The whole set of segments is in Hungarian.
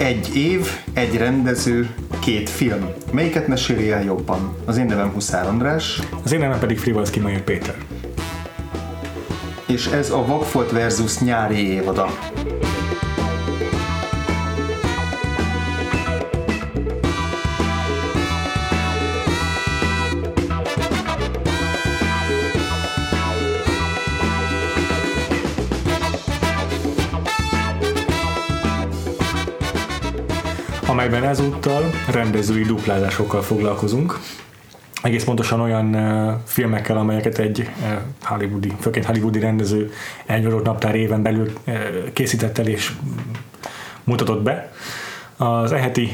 Egy év, egy rendező, két film. Melyiket meséli el jobban? Az én nevem Huszár András. Az én nevem pedig Frivalszki Magyar Péter. És ez a Vagfolt versus nyári évada. Amelyben ezúttal rendezői duplázásokkal foglalkozunk. Egész pontosan olyan uh, filmekkel, amelyeket egy uh, hollywoodi, főként hollywoodi rendező egy adott naptár éven belül uh, készített el és mutatott be. Az eheti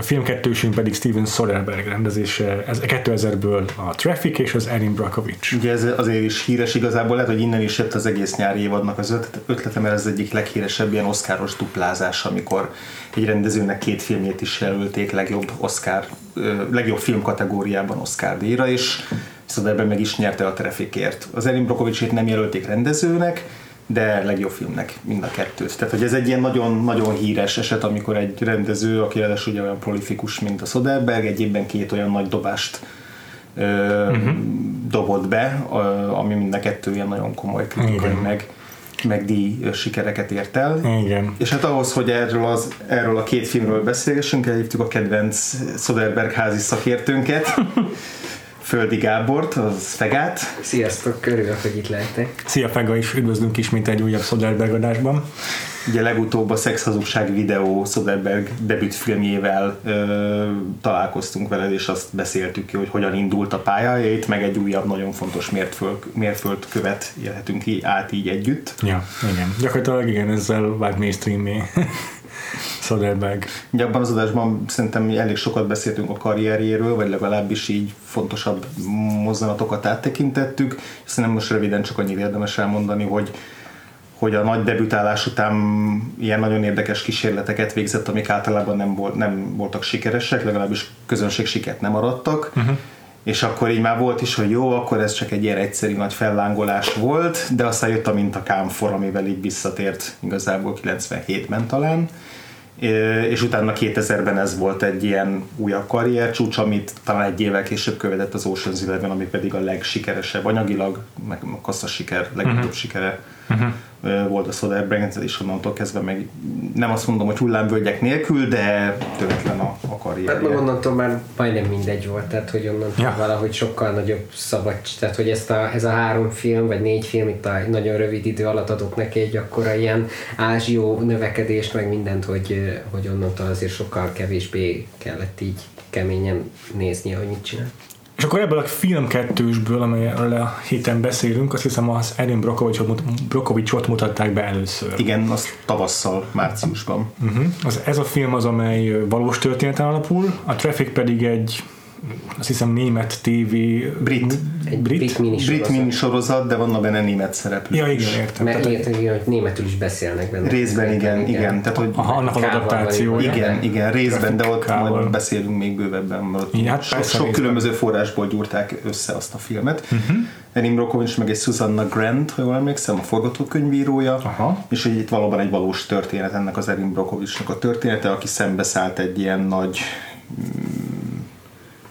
filmkettősünk pedig Steven Soderbergh rendezése, ez 2000-ből a Traffic és az Erin Brockovich. Ugye ez azért is híres igazából, lehet, hogy innen is jött az egész nyári évadnak az ötlete, mert ez egyik leghíresebb ilyen oszkáros duplázás, amikor egy rendezőnek két filmjét is jelölték legjobb Oscar, legjobb film kategóriában Oscar díjra, és Soderbergh meg is nyerte a Trafficért. Az Erin Brockovichét nem jelölték rendezőnek, de legjobb filmnek mind a kettőt. Tehát, hogy ez egy ilyen nagyon, nagyon híres eset, amikor egy rendező, aki ráadásul ugye olyan prolifikus, mint a Soderbergh, egy évben két olyan nagy dobást ö, uh-huh. dobott be, ami mind a kettő ilyen nagyon komoly kritikai meg meg díj sikereket ért el. Igen. És hát ahhoz, hogy erről, az, erről a két filmről beszélgessünk, elhívtuk a kedvenc Soderberg házi szakértőnket, Földi Gábort, az Fegát. Sziasztok, örülök, hogy itt lehetek. Szia Fega is, üdvözlünk ismét egy újabb Soderberg adásban. Ugye legutóbb a Szexhazugság videó Soderberg debütfilmjével ö, találkoztunk veled, és azt beszéltük ki, hogy hogyan indult a pályája, itt meg egy újabb, nagyon fontos mértföld, mérföldkövet élhetünk ki át így együtt. Ja, igen. Gyakorlatilag igen, ezzel vált mainstreamé. Soderberg. Ugye abban az adásban szerintem elég sokat beszéltünk a karrierjéről, vagy legalábbis így fontosabb mozzanatokat áttekintettük. Szerintem most röviden csak annyit érdemes elmondani, hogy hogy a nagy debütálás után ilyen nagyon érdekes kísérleteket végzett, amik általában nem, volt, nem voltak sikeresek, legalábbis közönség sikert nem arattak. Uh-huh. És akkor így már volt is, hogy jó, akkor ez csak egy ilyen egyszerű nagy fellángolás volt, de aztán jött a mintakámfor, amivel így visszatért igazából 97-ben talán és utána 2000-ben ez volt egy ilyen újabb karriercsúcs, amit talán egy évvel később követett az Ocean's Eleven, ami pedig a legsikeresebb anyagilag, meg a kassza siker, legnagyobb uh-huh. sikere uh-huh volt a Soderbergh, és onnantól kezdve meg nem azt mondom, hogy hullámvölgyek nélkül, de töretlen a, a karrierje. Hát meg onnantól már majdnem mindegy volt, tehát hogy onnantól ja. valahogy sokkal nagyobb szabad, tehát hogy ezt a, ez a három film, vagy négy film itt a nagyon rövid idő alatt adok neki egy akkora ilyen ázsió növekedést, meg mindent, hogy, hogy onnantól azért sokkal kevésbé kellett így keményen néznie, hogy mit csinál. És akkor ebből a film kettősből, amelyről a héten beszélünk, azt hiszem az Erin Brockovichot mutatták be először. Igen, az tavasszal, márciusban. Uh-huh. Az, ez a film az, amely valós történeten alapul, a Traffic pedig egy azt hiszem német TV brit, egy brit, brit, mini, brit mini sorozat, de vannak benne német szereplők Ja, igen, értem. Mert tehát, értem, igen, hogy németül is beszélnek benne. Részben igen, igen. igen. Tehát, hogy Aha, annak az adaptáció. Igen, igen, részben, de ott majd beszélünk még bővebben, mert igen, hát sok, sok különböző forrásból gyúrták össze azt a filmet. Uh-huh. Erin Brockovich meg egy Susanna Grant, ha jól emlékszem, a forgatókönyvírója, Aha. és hogy itt valóban egy valós történet ennek az Erin Brockovichnak a története, aki szembeszállt egy ilyen nagy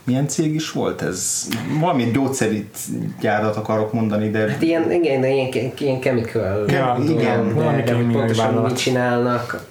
milyen cég is volt ez? Valami gyógyszerit gyárat akarok mondani, de... Hát ilyen, igen, ilyen, ilyen chemical. Ja, igen, de, de, de pontosan mit csinálnak.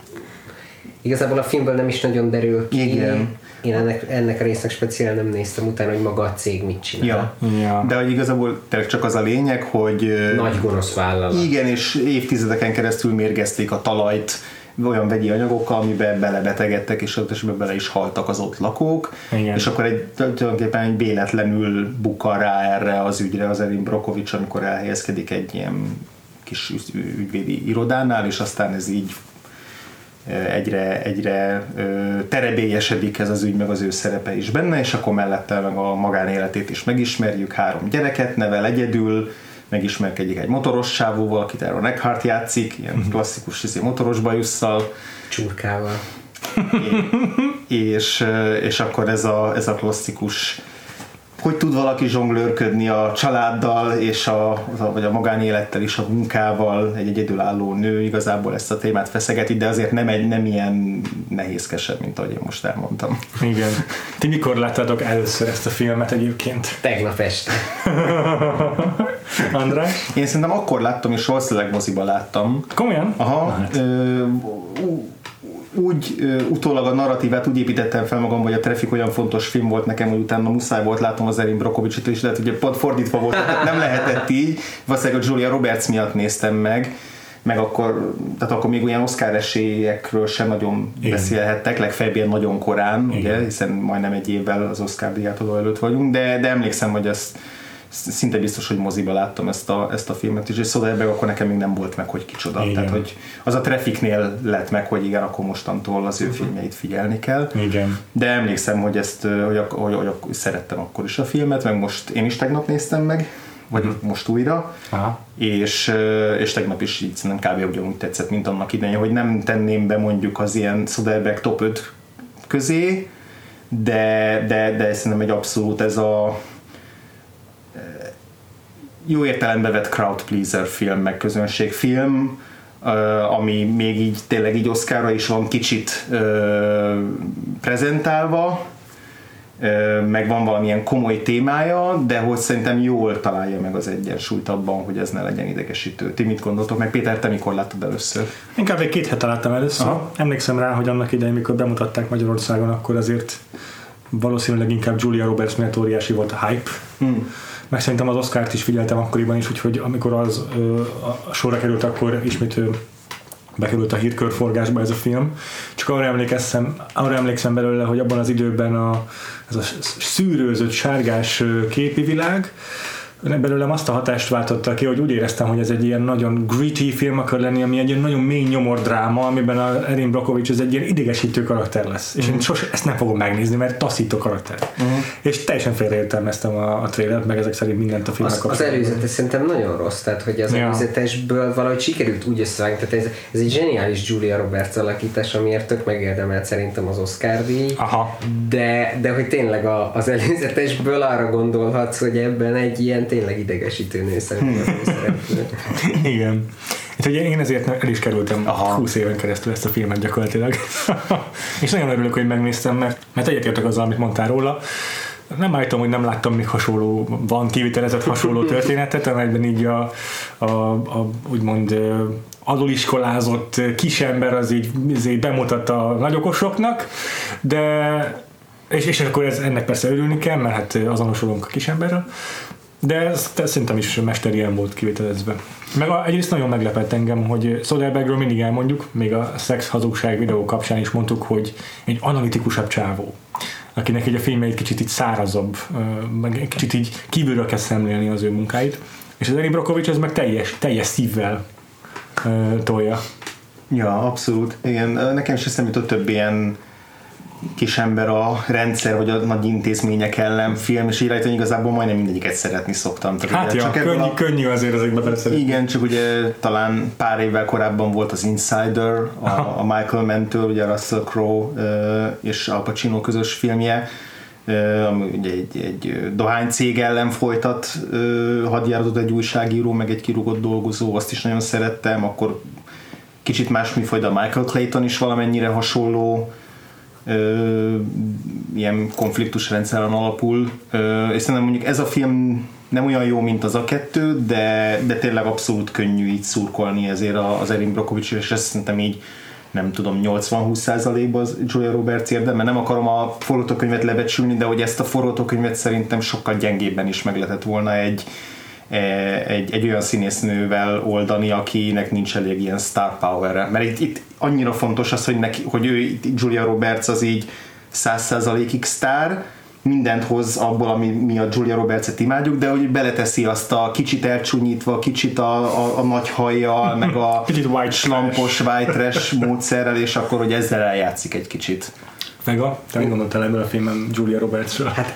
Igazából a filmből nem is nagyon derül ki. Igen. Én ennek, ennek a résznek speciál nem néztem utána, hogy maga a cég mit csinál. Ja. ja. De hogy igazából tényleg csak az a lényeg, hogy... Nagy gonosz vállalat. Igen, és évtizedeken keresztül mérgezték a talajt, olyan vegyi anyagokkal, amiben belebetegedtek, és esetben bele is haltak az ott lakók, Igen. és akkor egy, tulajdonképpen egy véletlenül bukkan rá erre az ügyre az Erin Brokovics, amikor elhelyezkedik egy ilyen kis ügyvédi irodánál, és aztán ez így egyre, egyre terebélyesedik ez az ügy, meg az ő szerepe is benne, és akkor mellette meg a magánéletét is megismerjük, három gyereket nevel egyedül, megismerkedik egy motoros sávóval, akit Aaron Eckhart játszik, ilyen uh-huh. klasszikus izé, motoros bajusszal. Csurkával. és, és akkor ez a, ez a klasszikus hogy tud valaki zsonglőrködni a családdal és a, vagy a magánélettel is, a munkával, egy egyedülálló nő igazából ezt a témát feszegeti, de azért nem, egy, nem ilyen nehézkesebb, mint ahogy én most elmondtam. Igen. Ti mikor láttátok először ezt a filmet egyébként? Tegnap este. András? Én szerintem akkor láttam, és valószínűleg moziba láttam. Komolyan? Aha. Hát. Ö, úgy ö, utólag a narratívát úgy építettem fel magam, hogy a Traffic olyan fontos film volt nekem, hogy utána muszáj volt látnom az Erin Brockovich-ot, és lehet, hogy pont fordítva volt, tehát nem lehetett így. Valószínűleg a Julia Roberts miatt néztem meg meg akkor, tehát akkor még olyan Oscar esélyekről sem nagyon Igen. beszélhettek, legfeljebb ilyen nagyon korán, Igen. ugye, hiszen majdnem egy évvel az Oscar díjátadó előtt vagyunk, de, de emlékszem, hogy ezt szinte biztos, hogy moziba láttam ezt a, ezt a filmet is, és Soderbergh akkor nekem még nem volt meg, hogy kicsoda. Igen. Tehát, hogy az a Trafficnél lett meg, hogy igen, akkor mostantól az ő filmjeit figyelni kell. Igen. De emlékszem, hogy ezt, hogy, hogy, hogy, hogy szerettem akkor is a filmet, meg most én is tegnap néztem meg, vagy uh-huh. most újra, Aha. És, és tegnap is így szerintem kb. ugyanúgy tetszett, mint annak idején, hogy nem tenném be mondjuk az ilyen Soderbergh top 5 közé, de, de, de szerintem egy abszolút ez a jó értelembe vett crowd pleaser film, meg közönségfilm, ami még így tényleg így Oscarra is van kicsit prezentálva, meg van valamilyen komoly témája, de hogy szerintem jól találja meg az egyensúlyt abban, hogy ez ne legyen idegesítő. Ti mit gondoltok meg? Péter, te mikor láttad először? Inkább egy két hete láttam először. Aha. Emlékszem rá, hogy annak idején, mikor bemutatták Magyarországon, akkor azért valószínűleg inkább Julia Roberts miatt óriási volt a hype. Hmm meg szerintem az Oscar-t is figyeltem akkoriban is, úgyhogy amikor az ö, a sorra került, akkor ismét ö, bekerült a hírkörforgásba ez a film. Csak arra emlékszem, arra emlékszem belőle, hogy abban az időben a, ez a szűrőzött sárgás képi világ, belőlem azt a hatást váltotta ki, hogy úgy éreztem, hogy ez egy ilyen nagyon gritty film akar lenni, ami egy ilyen nagyon mély nyomordráma, amiben a Erin Brockovich az egy ilyen idegesítő karakter lesz. És uh-huh. én sose ezt nem fogom megnézni, mert taszító karakter. Uh-huh. És teljesen félreértelmeztem a, a trailert, meg ezek szerint mindent a filmnek az, az előzetes szerintem nagyon rossz, tehát hogy az ja. előzetesből valahogy sikerült úgy összevágni, tehát ez, ez egy zseniális Julia Roberts alakítás, amiért tök megérdemelt szerintem az Oscar díj, Aha. De, de hogy tényleg a, az előzetesből arra gondolhatsz, hogy ebben egy ilyen tényleg idegesítő nő szerintem Igen. Hát ugye én ezért el is kerültem Aha. 20 éven keresztül ezt a filmet gyakorlatilag. és nagyon örülök, hogy megnéztem, mert, mert egyetértek azzal, amit mondtál róla. Nem állítom, hogy nem láttam még hasonló, van kivitelezett hasonló történetet, amelyben így a, a, a úgymond aluliskolázott kisember az így, az így bemutatta a nagyokosoknak, de és, és akkor ez, ennek persze örülni kell, mert hát azonosulunk a kisemberrel, de ez, ez szerintem is ilyen volt kivitelezve. Meg a, egyrészt nagyon meglepett engem, hogy Soderbergről mindig elmondjuk, még a szex hazugság videó kapcsán is mondtuk, hogy egy analitikusabb csávó akinek egy a filmje egy kicsit így szárazabb, meg egy kicsit így kívülről kell szemlélni az ő munkáit. És az Erin Brockovich ez meg teljes, teljes szívvel tolja. Ja, abszolút. Igen, nekem is eszembe jutott több ilyen kis ember a rendszer vagy a nagy intézmények ellen film, és így igazából majdnem mindegyiket szeretni szoktam. Tehát hát ugye, ja, csak könnyű, a... könnyű azért ezekbe beszélni. Igen, csak ugye talán pár évvel korábban volt az Insider, a, a Michael Mann-től, ugye Russell Crowe és Al Pacino közös filmje, ami ugye egy, egy dohánycég ellen folytat hadjáratot egy újságíró, meg egy kirúgott dolgozó, azt is nagyon szerettem, akkor kicsit más műfaj, de a Michael Clayton is valamennyire hasonló ö, ilyen konfliktusrendszeren alapul, ö, és szerintem mondjuk ez a film nem olyan jó, mint az a kettő, de, de tényleg abszolút könnyű így szurkolni ezért az Erin Brockovich, és ezt szerintem így nem tudom, 80-20 százalékban az Julia Roberts érdem, mert nem akarom a forgatókönyvet lebecsülni, de hogy ezt a forgatókönyvet szerintem sokkal gyengébben is meg lehetett volna egy, egy, egy olyan színésznővel oldani, akinek nincs elég ilyen star power Mert itt, itt annyira fontos az, hogy, neki, hogy ő, Julia Roberts az így 100%-ig sztár, mindent hoz abból, ami mi a Julia Roberts-et imádjuk, de hogy beleteszi azt a kicsit elcsúnyítva, kicsit a, a, a nagy hajjal, meg a kicsit white slampos white trash módszerrel, és akkor, hogy ezzel eljátszik egy kicsit. Vega, te mit gondoltál ebből a filmben Julia Robertsről? Hát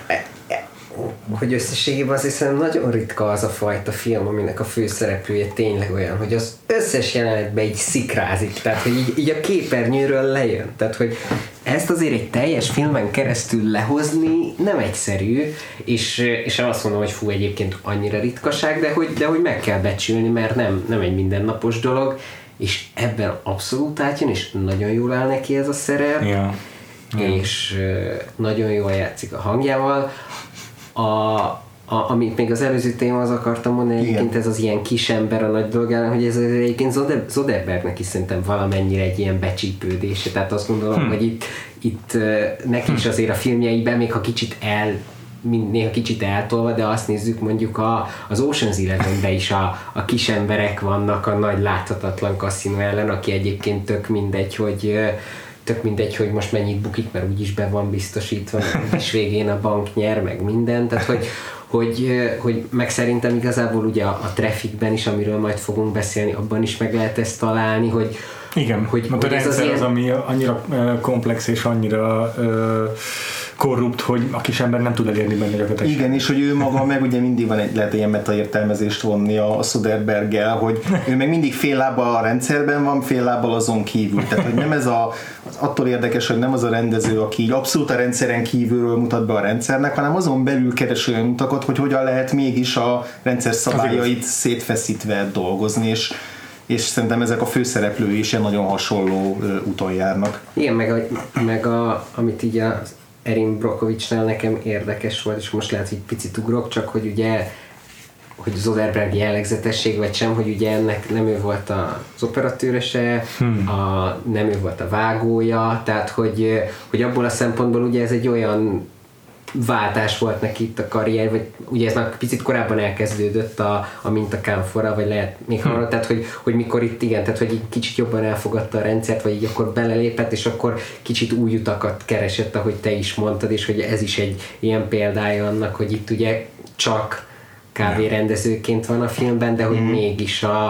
hogy összességében azért szerintem nagyon ritka az a fajta film, aminek a főszereplője tényleg olyan, hogy az összes jelenetben így szikrázik, tehát hogy így, így a képernyőről lejön, tehát hogy ezt azért egy teljes filmen keresztül lehozni nem egyszerű, és, és azt mondom, hogy fú, egyébként annyira ritkaság, de hogy, de hogy meg kell becsülni, mert nem, nem egy mindennapos dolog, és ebben abszolút átjön, és nagyon jól áll neki ez a szerep, Ja. és nagyon jól játszik a hangjával. A, a, amit még az előző téma az akartam mondani, egyébként ez az ilyen kis ember a nagy dolgán, hogy ez egyébként Zode, Zoderbergnek is szerintem valamennyire egy ilyen becsípődése, tehát azt gondolom, hmm. hogy itt, itt neki is azért a filmjeiben, még ha kicsit el néha kicsit eltolva, de azt nézzük mondjuk a, az Ocean's eleven is a, a kis emberek vannak a nagy láthatatlan kaszinó ellen, aki egyébként tök mindegy, hogy tök mindegy, hogy most mennyit bukik, mert úgyis be van biztosítva, és végén a bank nyer, meg minden, tehát hogy, hogy, hogy meg szerintem igazából ugye a, a trafficben is, amiről majd fogunk beszélni, abban is meg lehet ezt találni, hogy igen, hogy, hogy a rendszer az, ilyen... az, ami annyira komplex és annyira uh, korrupt, hogy a kis ember nem tud elérni benne gyakorlatilag. Igen, és hogy ő maga meg ugye mindig van egy, lehet ilyen metaértelmezést vonni a Soderberggel, hogy ő meg mindig fél lábbal a rendszerben van, fél lábbal azon kívül. Tehát, hogy nem ez a, az attól érdekes, hogy nem az a rendező, aki így abszolút a rendszeren kívülről mutat be a rendszernek, hanem azon belül keres olyan utakat, hogy hogyan lehet mégis a rendszer szabályait szétfeszítve dolgozni, és és szerintem ezek a főszereplői is ilyen nagyon hasonló úton járnak. Igen, meg, a, meg a, amit így az Erin Brokovicsnál nekem érdekes volt, és most lehet, hogy picit ugrok, csak hogy ugye hogy Zoderberg jellegzetesség, vagy sem, hogy ugye ennek nem ő volt az operatőrese, hmm. a, nem ő volt a vágója, tehát hogy, hogy abból a szempontból ugye ez egy olyan váltás volt neki itt a karrier, vagy ugye ez már picit korábban elkezdődött a, a mintakánfora, vagy lehet még hmm. tehát hogy, hogy mikor itt igen, tehát hogy kicsit jobban elfogadta a rendszert, vagy így akkor belelépett, és akkor kicsit új utakat keresett, ahogy te is mondtad, és hogy ez is egy ilyen példája annak, hogy itt ugye csak kávérendzőként van a filmben, de hogy hmm. mégis a,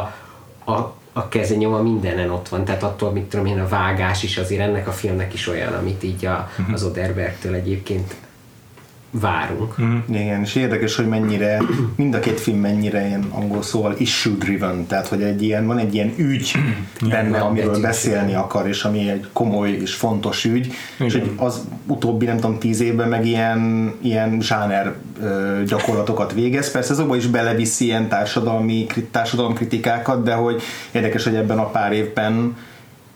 a, a kezenyoma mindenen ott van, tehát attól, mit tudom én, a vágás is azért ennek a filmnek is olyan, amit így a, hmm. az Oderbergtől egyébként várunk. Mm, igen, és érdekes, hogy mennyire, mind a két film mennyire ilyen angol szóval issue driven, tehát hogy egy ilyen, van egy ilyen ügy benne, ja, amiről beszélni akar, és ami egy komoly és fontos ügy, igen. és hogy az utóbbi, nem tudom, tíz évben meg ilyen, ilyen zsáner gyakorlatokat végez, persze azokban is beleviszi ilyen társadalmi, társadalomkritikákat, de hogy érdekes, hogy ebben a pár évben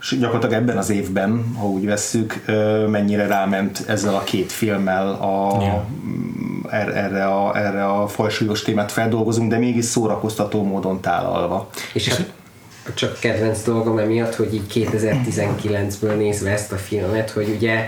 és gyakorlatilag ebben az évben, ha úgy vesszük, mennyire ráment ezzel a két filmmel a, yeah. Er, erre, a, erre a fajsúlyos témát feldolgozunk, de mégis szórakoztató módon tálalva. És hát csak kedvenc dolgom emiatt, hogy így 2019-ből nézve ezt a filmet, hogy ugye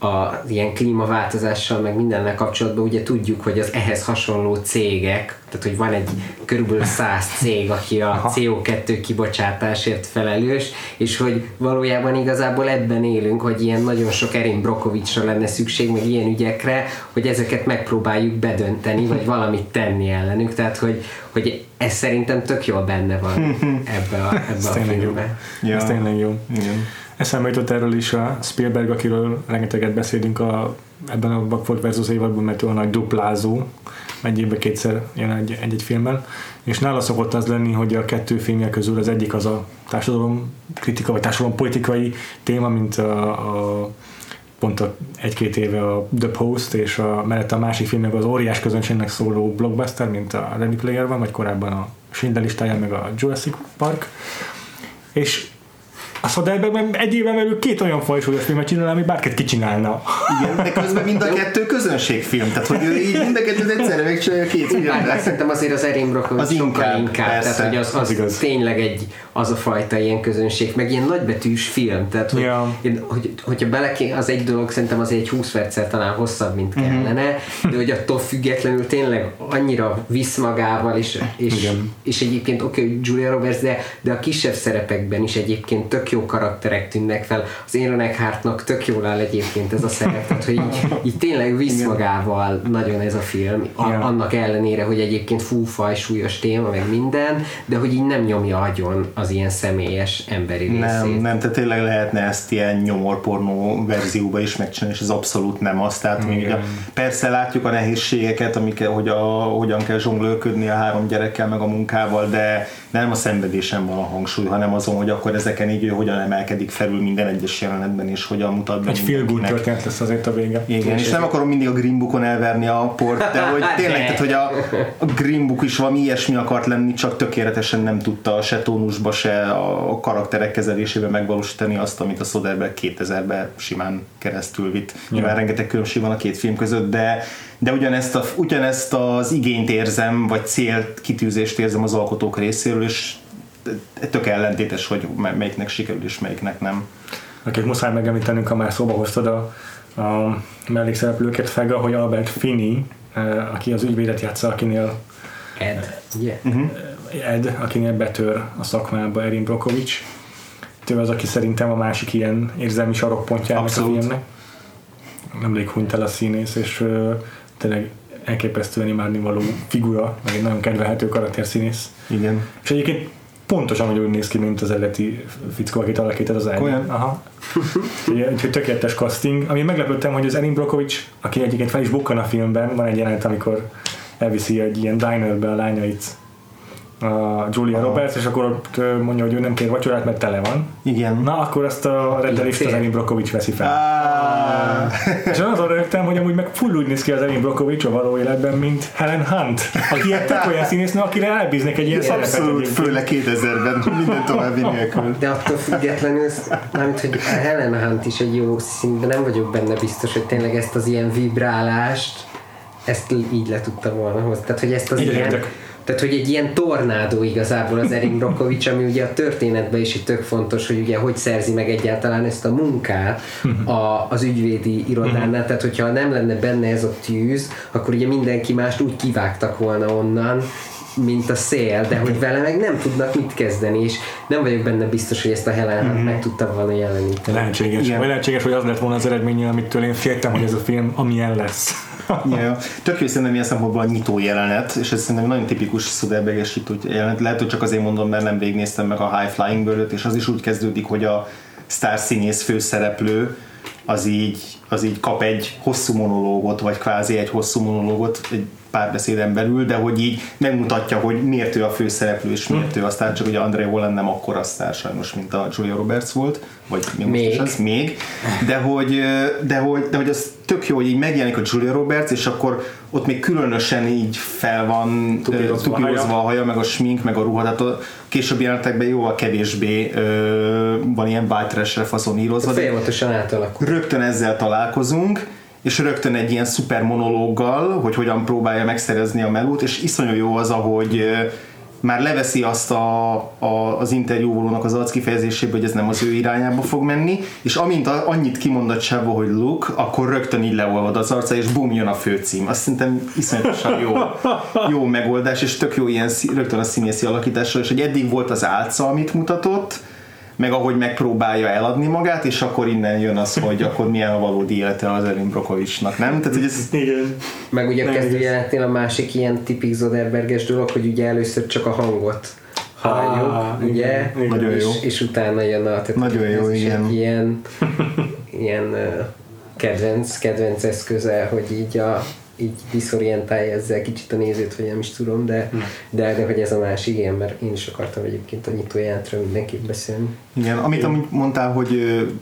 a ilyen klímaváltozással, meg mindennel kapcsolatban ugye tudjuk, hogy az ehhez hasonló cégek, tehát hogy van egy körülbelül száz cég, aki a CO2 kibocsátásért felelős, és hogy valójában igazából ebben élünk, hogy ilyen nagyon sok Erin Brokovicsra lenne szükség, meg ilyen ügyekre, hogy ezeket megpróbáljuk bedönteni, vagy valamit tenni ellenük, tehát hogy, hogy ez szerintem tök jól benne van ebbe a, ebbe a filmbe. Ja. Ez tényleg jó. Igen. Eszembe jutott erről is a Spielberg, akiről rengeteget beszélünk a, ebben a Backford versus évadban, mert a nagy duplázó, évben kétszer jön egy, egy-egy filmben, és nála szokott az lenni, hogy a kettő filmje közül az egyik az a társadalom kritika, vagy társadalom politikai téma, mint a, a pont a egy-két éve a The Post, és a, mellett a másik filmnek az óriás közönségnek szóló blockbuster, mint a Ready Player van, vagy korábban a Schindler listája, meg a Jurassic Park. És a Soderbergben egy éven belül két olyan fajsúlyos filmet csinál, ami bárkit kicsinálna. Igen, de közben mind a kettő közönségfilm, tehát hogy ő így mind a kettőt egyszerre megcsinálja két filmet. Szerintem azért az Erin Brockovich az inkább, inkább persze, tehát hogy az, az, az igaz. tényleg egy, az a fajta ilyen közönség, meg ilyen nagybetűs film, tehát hogy, ja. én, hogy, hogyha bele az egy dolog, szerintem az egy 20 perccel talán hosszabb, mint mhm. kellene, mm-hmm. de hogy attól függetlenül tényleg annyira visz magával, és, és, és egyébként oké, okay, Julia Roberts, de, de a kisebb szerepekben is egyébként tök jó karakterek tűnnek fel. Az Aaron Eckhartnak tök jól áll egyébként ez a szerep, tehát hogy így, így tényleg visz magával nagyon ez a film, a, annak ellenére, hogy egyébként fúfaj, súlyos téma, meg minden, de hogy így nem nyomja agyon az ilyen személyes emberi részét. Nem, nem, tehát tényleg lehetne ezt ilyen nyomorpornó verzióba is megcsinálni, és ez abszolút nem az. Tehát még a, persze látjuk a nehézségeket, amik, hogy a, hogyan kell zsonglőködni a három gyerekkel, meg a munkával, de nem a szenvedésen van a hangsúly, hanem azon, hogy akkor ezeken így ő hogyan emelkedik felül minden egyes jelenetben, és hogyan mutat be Egy feel good történet lesz azért a vége. Igen, és, és nem akarom mindig a Green Bookon elverni a port, de hogy tényleg, tehát, hogy a, a Green Book is valami ilyesmi akart lenni, csak tökéletesen nem tudta se tónusba, se a karakterek kezelésében megvalósítani azt, amit a Soderbergh 2000-ben simán keresztül vitt. Nyilván rengeteg különbség van a két film között, de de ugyanezt, a, ugyanezt az igényt érzem, vagy célt, kitűzést érzem az alkotók részéről, és tök ellentétes, hogy melyiknek sikerül és melyiknek nem. Akik muszáj megemlítenünk, ha már szóba hoztad a, a mellékszereplőket, Fega, hogy Albert Finney, eh, aki az ügyvédet játsza, akinél Ed, yeah. uh-huh. Ed, akinél betör a szakmába Erin Brokovich. Ő az, aki szerintem a másik ilyen érzelmi sarokpontja a filmnek. Nemrég hunyt el a színész, és tényleg elképesztően imádni való figura, meg egy nagyon kedvelhető karakterszínész. Igen. És egyébként pontosan úgy néz ki, mint az eredeti fickó, akit alakított az Eddie. Olyan? Aha. Úgyhogy tökéletes casting. Ami meglepődtem, hogy az Erin Brockovich, aki egyébként fel is bukkan a filmben, van egy jelenet, amikor elviszi egy ilyen dinerbe a lányait a Julia Aha. Roberts, és akkor ott mondja, hogy ő nem kér vacsorát, mert tele van. Igen. Na, akkor azt a rendelést az Erin Brockovich veszi fel. Ah. és azon rögtem, hogy amúgy meg full úgy néz ki az Erin Brockovich a való életben, mint Helen Hunt, aki egy tök olyan színésznő, akire elbíznek egy ilyen szerepet. Abszolút, főleg 2000-ben, minden további nélkül. De attól függetlenül, mármint, hogy Helen Hunt is egy jó szín, de nem vagyok benne biztos, hogy tényleg ezt az ilyen vibrálást ezt így le tudta volna hozni. Tehát, hogy ezt az Így ilyen, értek. Tehát, hogy egy ilyen tornádó igazából az Erin Brockovich, ami ugye a történetben is itt tök fontos, hogy ugye hogy szerzi meg egyáltalán ezt a munkát a, az ügyvédi irodánál, tehát hogyha nem lenne benne ez a tűz, akkor ugye mindenki mást úgy kivágtak volna onnan, mint a szél, de hogy vele meg nem tudnak mit kezdeni, és nem vagyok benne biztos, hogy ezt a Helen mm-hmm. meg tudta volna jeleníteni. Lehetséges. Igen. Vagy lehetséges, hogy az lett volna az eredménye, amitől én féltem, hogy ez a film amilyen lesz. ja, tök jó szerintem ilyen szempontból a nyitó jelenet, és ez szerintem nagyon tipikus Soderberghes nyitó jelenet. Lehet, hogy csak azért mondom, mert nem végignéztem meg a High Flying bird és az is úgy kezdődik, hogy a sztárszínész főszereplő az így, az így kap egy hosszú monológot, vagy kvázi egy hosszú monológot egy párbeszéden belül, de hogy így megmutatja, hogy miért ő a főszereplő, és miért ő. A sztár, csak ugye André Holland nem akkor a sztár sajnos, mint a Julia Roberts volt, vagy még, Még. Most is az, még, de hogy, de, hogy, de hogy az tök jó, hogy így megjelenik a Julia Roberts, és akkor ott még különösen így fel van Tupírozva a haja, meg a smink, meg a ruha, tehát a későbbi jelenetekben jóval kevésbé ö, van ilyen white trash-re faszonírozva, Folyamatosan átalakul. rögtön ezzel találkozunk, és rögtön egy ilyen szuper monológgal, hogy hogyan próbálja megszerezni a melót, és iszonyú jó az, ahogy már leveszi azt a, a, az interjúvolónak az arckifejezéséből, hogy ez nem az ő irányába fog menni, és amint a, annyit kimondott Sebo, hogy look, akkor rögtön így leolvad az arca, és bum, jön a főcím. Azt szerintem iszonyatosan jó, jó megoldás, és tök jó ilyen rögtön a színészi alakításra, és hogy eddig volt az álca, amit mutatott, meg ahogy megpróbálja eladni magát, és akkor innen jön az, hogy akkor milyen a valódi élete az Erin Brokovicsnak, nem? Tehát, hogy ez, Igen. Meg ugye a kezdőjelenetnél a másik ilyen tipik Zoderberges dolog, hogy ugye először csak a hangot halljuk, Ah, ugye? igen, igen. Nagyon és, jó. és utána jön a... Tehát Nagyon jó, igen. Ilyen, ilyen kedvenc, kedvenc eszköze, hogy így a így diszorientálja ezzel kicsit a nézőt, vagy nem is tudom, de, de, de hogy ez a másik, igen, mert én is akartam egyébként a nyitójelentről mindenképp beszélni. Igen, amit amúgy mondtál, hogy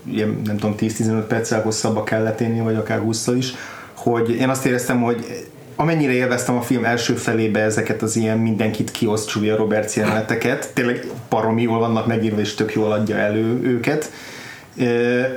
ilyen, nem tudom, 10-15 perccel hosszabbba kellett élni, vagy akár 20 is, hogy én azt éreztem, hogy amennyire élveztem a film első felébe ezeket az ilyen mindenkit kioszt Julia Roberts jeleneteket, tényleg baromi jól vannak megírva, és tök jól adja elő őket.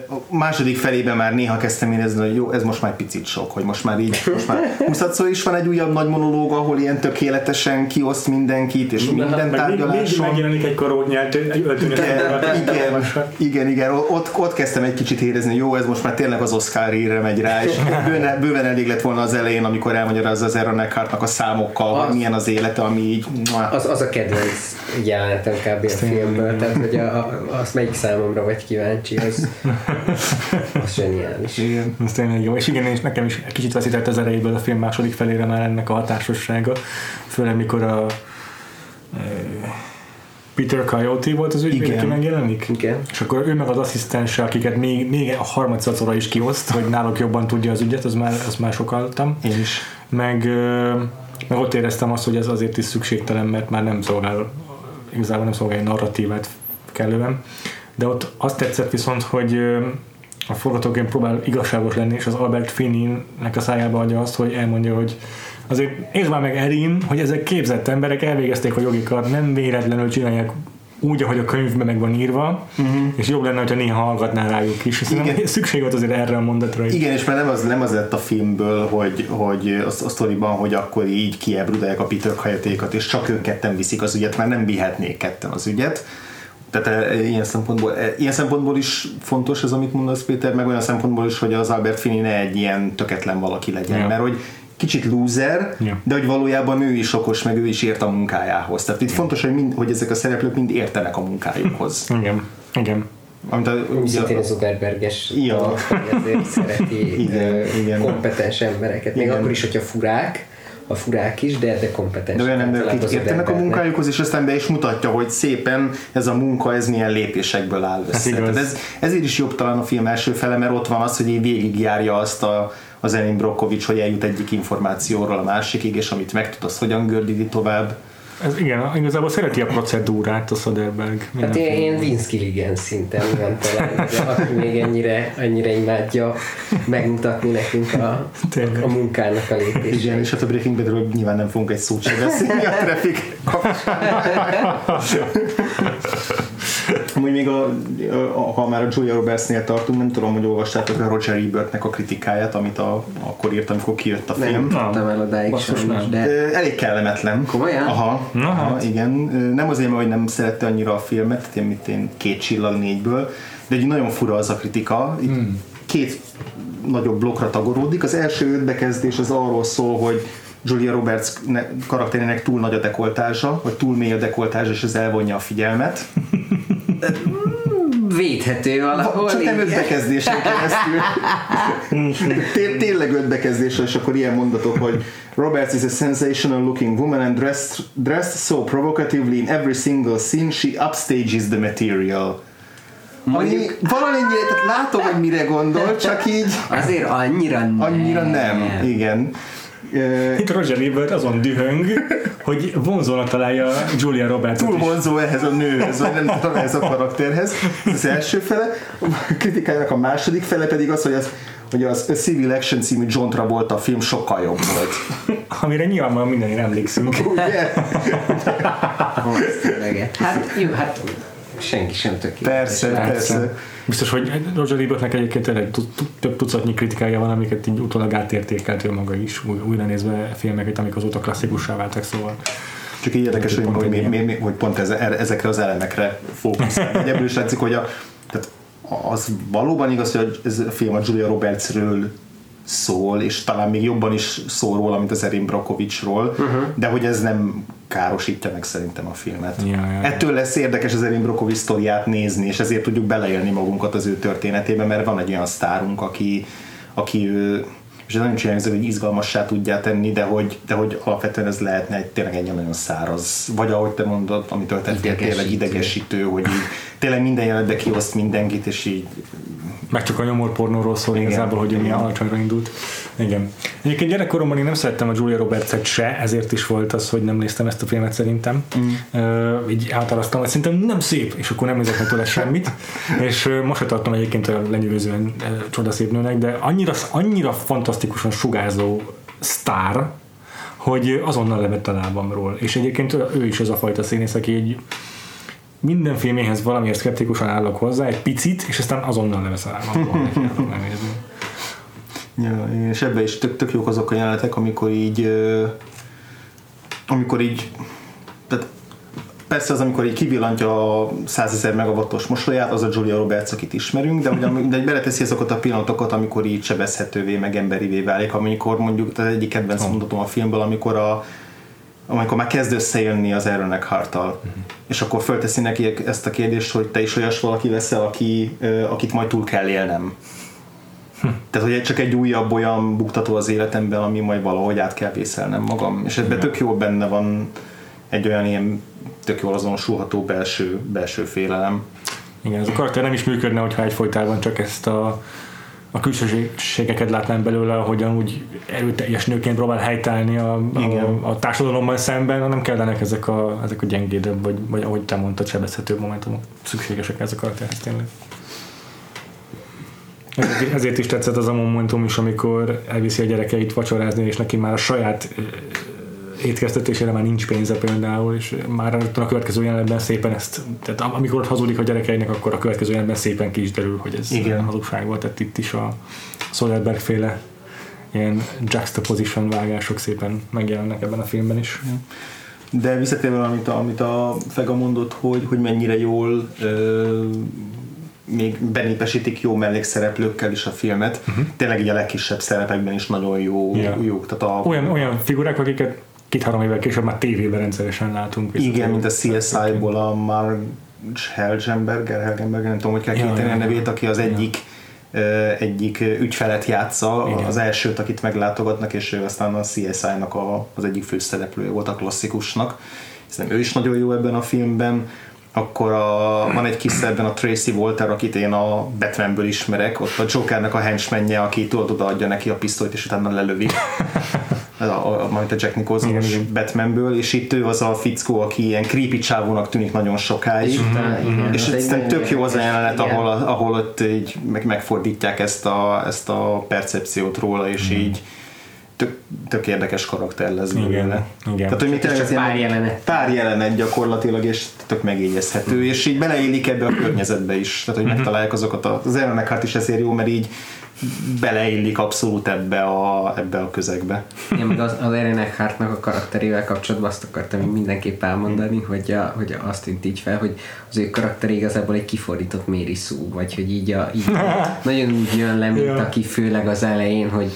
A második felében már néha kezdtem érezni, hogy jó, ez most már picit sok, hogy most már így, most már 20 is van egy újabb nagy monológ, ahol ilyen tökéletesen kioszt mindenkit, és minden Meg mindig, mindig tárgyaláson. megjelenik egy karót nyert öltönyös Igen, igen, igen, igen, ott, ott kezdtem egy kicsit érezni, jó, ez most már tényleg az Oscar írre megy rá, és bőven, bőven elég lett volna az elején, amikor elmagyarázza az Aaron Eckhartnak a számokkal, hogy Az- milyen az élete, ami így... Az, az a kedvenc jelenetem kb. a filmből, tehát hogy a, a, azt melyik számomra vagy kíváncsi, az, az zseniális. Igen. Ez tényleg jó. És igen, és nekem is egy kicsit veszített az erejéből a film második felére már ennek a hatásossága. Főleg mikor a e, Peter Coyote volt az ügyvéd, aki megjelenik? Igen. És akkor ő meg az asszisztense, akiket még, még a harmadszorra is kioszt, hogy náluk jobban tudja az ügyet, az már, az már sokaltam. Én is. Meg, meg ott éreztem azt, hogy ez azért is szükségtelen, mert már nem szolgál igazából nem szolgálja narratívát kellően. De ott azt tetszett viszont, hogy a forgatókönyv próbál igazságos lenni, és az Albert Finney-nek a szájába adja azt, hogy elmondja, hogy azért értsd már meg Erin, hogy ezek képzett emberek elvégezték a jogikat, nem véletlenül csinálják úgy, ahogy a könyvben meg van írva, uh-huh. és jobb lenne, hogyha néha hallgatnál rájuk is, Igen. szükség volt azért erre a mondatra is. Igen, és már nem az, nem az lett a filmből, hogy, hogy a, a sztoriban, hogy akkor így kiebrudálják a Peter hajatékat, és csak ők ketten viszik az ügyet, már nem vihetnék ketten az ügyet. Tehát e, ilyen szempontból, e, ilyen szempontból is fontos ez, amit mondasz Péter, meg olyan szempontból is, hogy az Albert Finney ne egy ilyen töketlen valaki legyen, ja. mert hogy kicsit loser, ja. de hogy valójában ő is okos, meg ő is ért a munkájához. Tehát itt ja. fontos, hogy, mind, hogy ezek a szereplők mind értenek a munkájukhoz. Igen, igen. Amit a, Szintén a Zuckerberges ja. ezért szereti igen, igen. kompetens embereket. Még igen. akkor is, hogyha furák, a furák is, de, de kompetens. De olyan emberek, akik értenek a munkájukhoz, és aztán be is mutatja, hogy szépen ez a munka, ez milyen lépésekből áll össze. Hát ez, ezért is jobb talán a film első fele, mert ott van az, hogy így végigjárja azt a az Erin Brokovics, hogy eljut egyik információról a másikig, és amit megtud, az hogyan gördíti tovább. Ez igen, igazából szereti a procedúrát a Soderberg. Hát én, én Vince Gilligan szinten nem talán, aki még ennyire, ennyire imádja megmutatni nekünk a, a munkának a lépését. Igen, és hát a Breaking Badről nyilván nem fogunk egy szót sem beszélni a traffic Amúgy még a, a, ha már a Julia Roberts-nél tartunk, nem tudom, hogy olvastátok a Roger Ebertnek a kritikáját, amit a, akkor írt, amikor kijött a film. Nem tudtam el odáig sajnos, de... Elég kellemetlen. Komolyan? Aha, aha, aha, igen. Nem azért, mert hogy nem szerette annyira a filmet, én, mit én két csillag négyből, de egy nagyon fura az a kritika. Hmm. Két nagyobb blokkra tagoródik. Az első öt bekezdés az arról szól, hogy Julia Roberts karakterének túl nagy a dekoltázsa, vagy túl mély a dekoltázsa, és ez elvonja a figyelmet. védhető valahol. Csak nem öt bekezdésen keresztül. Té- tényleg öt bekezdéssel, és akkor ilyen mondatok, hogy Roberts is a sensational looking woman and dressed, dressed so provocatively in every single scene she upstages the material. Mondjuk, valamennyire, tehát látom, hogy mire gondol, csak így... Azért annyira nem. Annyira nem, igen. Itt Roger Ebert azon dühöng, hogy vonzónak találja Julia Roberts. Túl vonzó ehhez a nőhöz, vagy nem tudom, ehhez a karakterhez. Ez az első fele. A kritikájának a második fele pedig az, hogy az hogy az A Civil Action című John Travolta film sokkal jobb volt. Amire nyilvánvalóan mindenki emlékszünk. Ugye? hát jó, hát senki sem tökéletes. Persze, persze. Biztos, hogy Roger Ebertnek egyébként tényleg több tucatnyi kritikája van, amiket így utólag átértékelt ő maga is, újra nézve filmeket, amik azóta klasszikussá váltak, szóval csak így érdekes, hogy, hogy, mi, mi, mi, hogy pont ez, ezekre az elemekre fókuszál. Ebből is látszik, hogy a, tehát az valóban igaz, hogy ez a film a Julia Robertsről szól, és talán még jobban is szól róla, mint az Erin Brockovicsról, uh-huh. de hogy ez nem károsítja meg szerintem a filmet. Ja, ja, ja. Ettől lesz érdekes az Erin Brockovich sztoriát nézni, és ezért tudjuk beleélni magunkat az ő történetébe, mert van egy olyan sztárunk, aki, aki ő, és ez nem csinálja, hogy izgalmassá tudja tenni, de hogy, de hogy alapvetően ez lehetne egy, tényleg egy nagyon száraz, vagy ahogy te mondod, amitől tettél tényleg idegesítő, hogy így tényleg minden jelenetben kioszt mindenkit, és így meg csak a nyomorpornóról szól Igen. igazából, hogy milyen alacsonyra indult. Igen. Egyébként gyerekkoromban én nem szerettem a Julia Roberts-et se, ezért is volt az, hogy nem néztem ezt a filmet szerintem. Mm. Uh, így átaraztam, hogy szerintem nem szép, és akkor nem nézek meg tőle semmit. és uh, most tartom egyébként a lenyűgözően uh, csodaszép nőnek, de annyira, annyira fantasztikusan sugárzó sztár, hogy azonnal levett a lábamról. És egyébként ő is az a fajta színész, aki egy minden filméhez valamiért szkeptikusan állok hozzá, egy picit, és aztán azonnal levesz a lábamról, Ja, és ebben is tök, tök jók azok a jelenetek, amikor így amikor így tehát persze az, amikor így kivillantja a 100 ezer megawattos mosolyát, az a Julia Roberts, akit ismerünk, de, ugye, de beleteszi azokat a pillanatokat, amikor így sebezhetővé, meg emberivé válik, amikor mondjuk, az egyik kedvenc mondatom a filmből, amikor a amikor már kezd összejönni az Aaron hartal, uh-huh. és akkor fölteszi neki ezt a kérdést, hogy te is olyas valaki leszel, aki, akit majd túl kell élnem. Hm. Tehát, hogy csak egy újabb olyan buktató az életemben, ami majd valahogy át kell vészelnem magam. És ebben tök jó benne van egy olyan ilyen tök jól azonosulható belső, belső félelem. Igen, ez a karakter nem is működne, hogyha egyfolytában csak ezt a a külsőségeket látnám belőle, hogyan úgy erőteljes nőként próbál helytállni a, a, a társadalommal szemben, hanem kellenek ezek a, ezek a gyengédebb, vagy, vagy ahogy te mondtad, sebezhető momentumok szükségesek ezek a karakterhez tényleg. Ezért, ezért is tetszett az a momentum is, amikor elviszi a gyerekeit vacsorázni, és neki már a saját étkeztetésére már nincs pénze például, és már a következő jelenetben szépen ezt, tehát amikor hazudik a gyerekeinek, akkor a következő jelenetben szépen ki is derül, hogy ez Igen. hazugság volt, tehát itt is a Soderbergh féle ilyen juxtaposition vágások szépen megjelennek ebben a filmben is. De visszatérve amit a, amit a Fega mondott, hogy, hogy mennyire jól ö, még benépesítik jó mellékszereplőkkel is a filmet. Uh-huh. Tényleg így a legkisebb szerepekben is nagyon jó. Yeah. jó tehát a, olyan, olyan figurák, akiket két-három évvel később már tévében rendszeresen látunk. Igen, mint a CSI-ból a Marge Helgenberger, Helgenberger, nem tudom, hogy kell ja, a nevét, aki az egyik egyik ügyfelet játsza, Igen. az elsőt, akit meglátogatnak, és ő aztán a CSI-nak a, az egyik főszereplője volt a klasszikusnak. Szerintem ő is nagyon jó ebben a filmben akkor a, van egy kis szerben a Tracy Walter, akit én a Batmanből ismerek, ott a Jokernek a henchmenje, aki tudod, odaadja neki a pisztolyt, és utána lelövi. a, a, a, a Jack Nicholson Batmanből, és itt ő az a fickó, aki ilyen creepy csávónak tűnik nagyon sokáig. És, mm-hmm. és tök jó az a jelenet, ahol, ahol ott így meg, megfordítják ezt a, ezt a percepciót róla, és mm. így tök, tök érdekes karakter lesz belőle. Igen, igen. Tehát, hogy mit csak pár jelenet. Pár jelenet gyakorlatilag, és tök megégyezhető, mm. és így beleélik ebbe a környezetbe is. Tehát, hogy mm-hmm. megtalálják azokat, a, az Aaron Eckhart is ezért jó, mert így beleillik abszolút ebbe a, ebbe a közegbe. Én meg az, az Aaron Eckhartnak a karakterével kapcsolatban azt akartam mindenképp elmondani, hogy, a, hogy azt tűnt így fel, hogy az ő karakter igazából egy kifordított Méri szó, vagy hogy így, a, így nagyon úgy jön le, mint ja. aki főleg az elején, hogy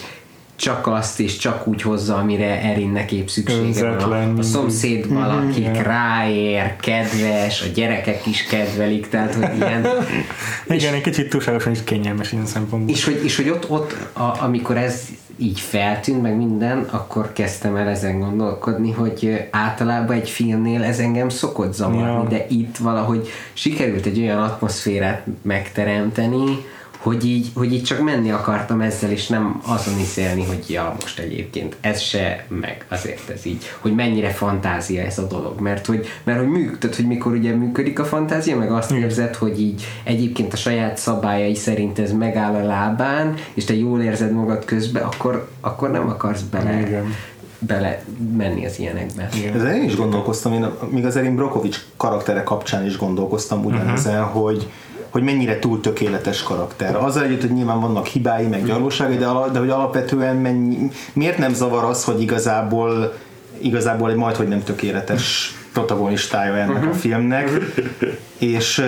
csak azt és csak úgy hozza, amire Erinnek épp szüksége van. A, a szomszéd mhm, valakik ráér, kedves, a gyerekek is kedvelik, tehát hogy ilyen... Igen, egy kicsit túlságosan is kényelmes ilyen szempontból. És hogy, és hogy ott, ott a, amikor ez így feltűnt, meg minden, akkor kezdtem el ezen gondolkodni, hogy általában egy filmnél ez engem szokott zavarni, ja. de itt valahogy sikerült egy olyan atmoszférát megteremteni, hogy így, hogy így csak menni akartam ezzel, és nem azon izélni, hogy ja, most egyébként ez se, meg azért ez így, hogy mennyire fantázia ez a dolog, mert hogy, mert hogy működ, hogy mikor ugye működik a fantázia, meg azt érzed, hogy így egyébként a saját szabályai szerint ez megáll a lábán, és te jól érzed magad közben, akkor, akkor nem akarsz bele. Igen bele menni az ilyenekbe. Igen. Ezzel én is gondolkoztam, én még az Erin Brokovics karaktere kapcsán is gondolkoztam ugyanezen, uh-huh. hogy, hogy mennyire túl tökéletes karakter. Azzal együtt, hogy nyilván vannak hibái, meg gyarlóságai, de, de hogy alapvetően mennyi, miért nem zavar az, hogy igazából igazából egy majd, hogy nem tökéletes protagonistája ennek uh-huh. a filmnek, és,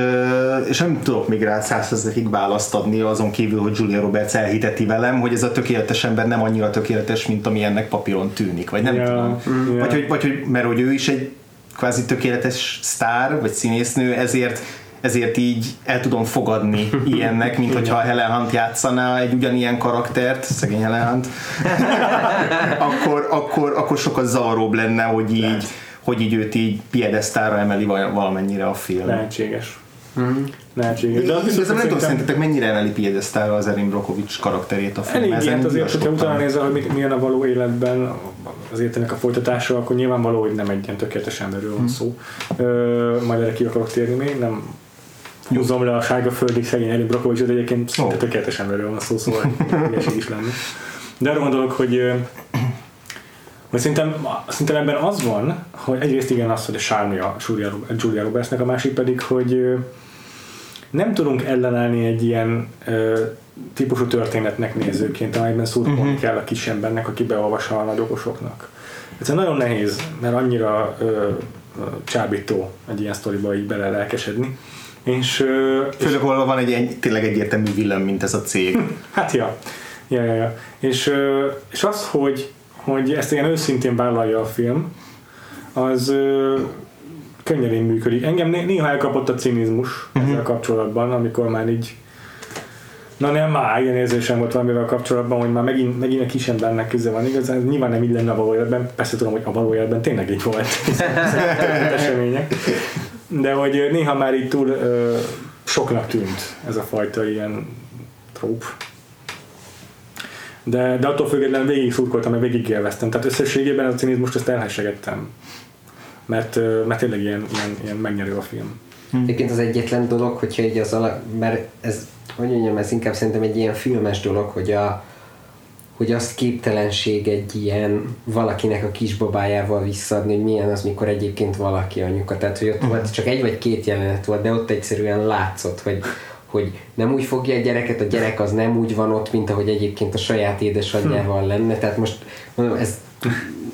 és nem tudok még rá százszerzelékig választ adni azon kívül, hogy Julia Roberts elhiteti velem, hogy ez a tökéletes ember nem annyira tökéletes, mint ami ennek papíron tűnik, vagy nem yeah. tudom. Yeah. Vagy, hogy, vagy hogy, mert hogy ő is egy kvázi tökéletes sztár, vagy színésznő, ezért ezért így el tudom fogadni ilyennek, mint hogyha Helen Hunt játszaná egy ugyanilyen karaktert, szegény Helen Hunt, akkor, akkor, akkor sokkal zavaróbb lenne, hogy így, hogy így őt így piedesztára emeli valamennyire a film. Lehetséges. Mm. Lehetséges. De azt nem tudom, szerintetek mennyire emeli piedesztára az Erin Brockovich karakterét a film? Elég ilyen, azért, hogyha utána nézel, hogy milyen a való életben az életének a folytatása, akkor nyilvánvaló, hogy nem egy ilyen tökéletes emberről van hmm. szó. Ö, majd erre ki akarok térni még, nem húzom le a sárga földig szegény Erin Brockovich, de egyébként oh. tökéletes emberről van szó, szóval is lenne. De arra gondolok, hogy hogy szerintem, szerintem ebben az van, hogy egyrészt igen az, hogy a sármi a Julia Robertsnek, a másik pedig, hogy nem tudunk ellenállni egy ilyen típusú történetnek nézőként, amelyben szurkolni uh-huh. kell a kis embernek, aki beolvassa a nagy okosoknak. Ez nagyon nehéz, mert annyira ö, csábító egy ilyen sztoriba így bele lelkesedni. És, Főleg, hol van egy, egy tényleg egyértelmű villám, mint ez a cég. hát ja. Ja, ja, ja. És, és az, hogy, hogy ezt ilyen őszintén vállalja a film, az könnyedén működik. Engem néha elkapott a cinizmus uh-huh. ezzel kapcsolatban, amikor már így Na nem, már ilyen érzésem volt valamivel kapcsolatban, hogy már megint, megint a kis embernek köze van igazán, nyilván nem így lenne a való életben, persze tudom, hogy a való életben tényleg így volt események de hogy néha már így túl ö, soknak tűnt ez a fajta ilyen tróp. de, de attól függetlenül végig szurkoltam, meg végig élveztem. Tehát összességében a cinizmust ezt elhessegettem. Mert, mert tényleg ilyen, ilyen, ilyen megnyerő a film. Egyébként az egyetlen dolog, hogyha egy az alap, mert ez, hogy mondjam, ez inkább szerintem egy ilyen filmes dolog, hogy a, hogy azt képtelenség egy ilyen valakinek a kisbabájával visszaadni, hogy milyen az, mikor egyébként valaki anyuka. Tehát, hogy ott uh-huh. volt csak egy vagy két jelenet volt, de ott egyszerűen látszott, hogy, hogy nem úgy fogja a gyereket, a gyerek az nem úgy van ott, mint ahogy egyébként a saját édesanyjával lenne. Tehát most mondom, ez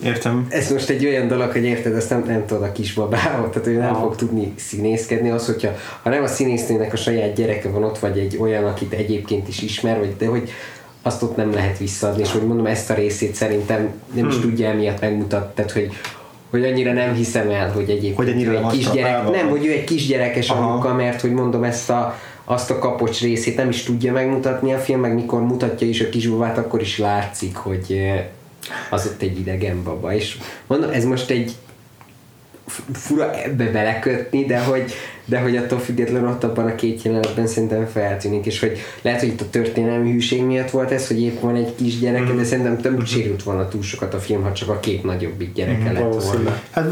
Értem. Ez most egy olyan dolog, hogy érted, ezt nem, nem tudod a kisbabával, tehát ő nem fog tudni színészkedni. Az, hogyha ha nem a színésznőnek a saját gyereke van ott, vagy egy olyan, akit egyébként is ismer, vagy de hogy azt ott nem lehet visszaadni, és hogy mondom, ezt a részét szerintem nem is hmm. tudja emiatt megmutatni, tehát hogy, hogy annyira nem hiszem el, hogy egyébként hogy ő egy kisgyerek, nem, hogy ő egy kisgyerekes Aha. anyuka, mert hogy mondom ezt a, azt a kapocs részét nem is tudja megmutatni a film, meg mikor mutatja is a kisbabát, akkor is látszik, hogy az ott egy idegen baba, és mondom, ez most egy fura ebbe belekötni, de hogy, de hogy attól függetlenül ott abban a két jelenetben szerintem feltűnik, és hogy lehet, hogy itt a történelmi hűség miatt volt ez, hogy épp van egy kis gyereke, mm. de szerintem több mm. sérült volna túl sokat a film, ha csak a két nagyobbik gyereke mm, lett volna. Hát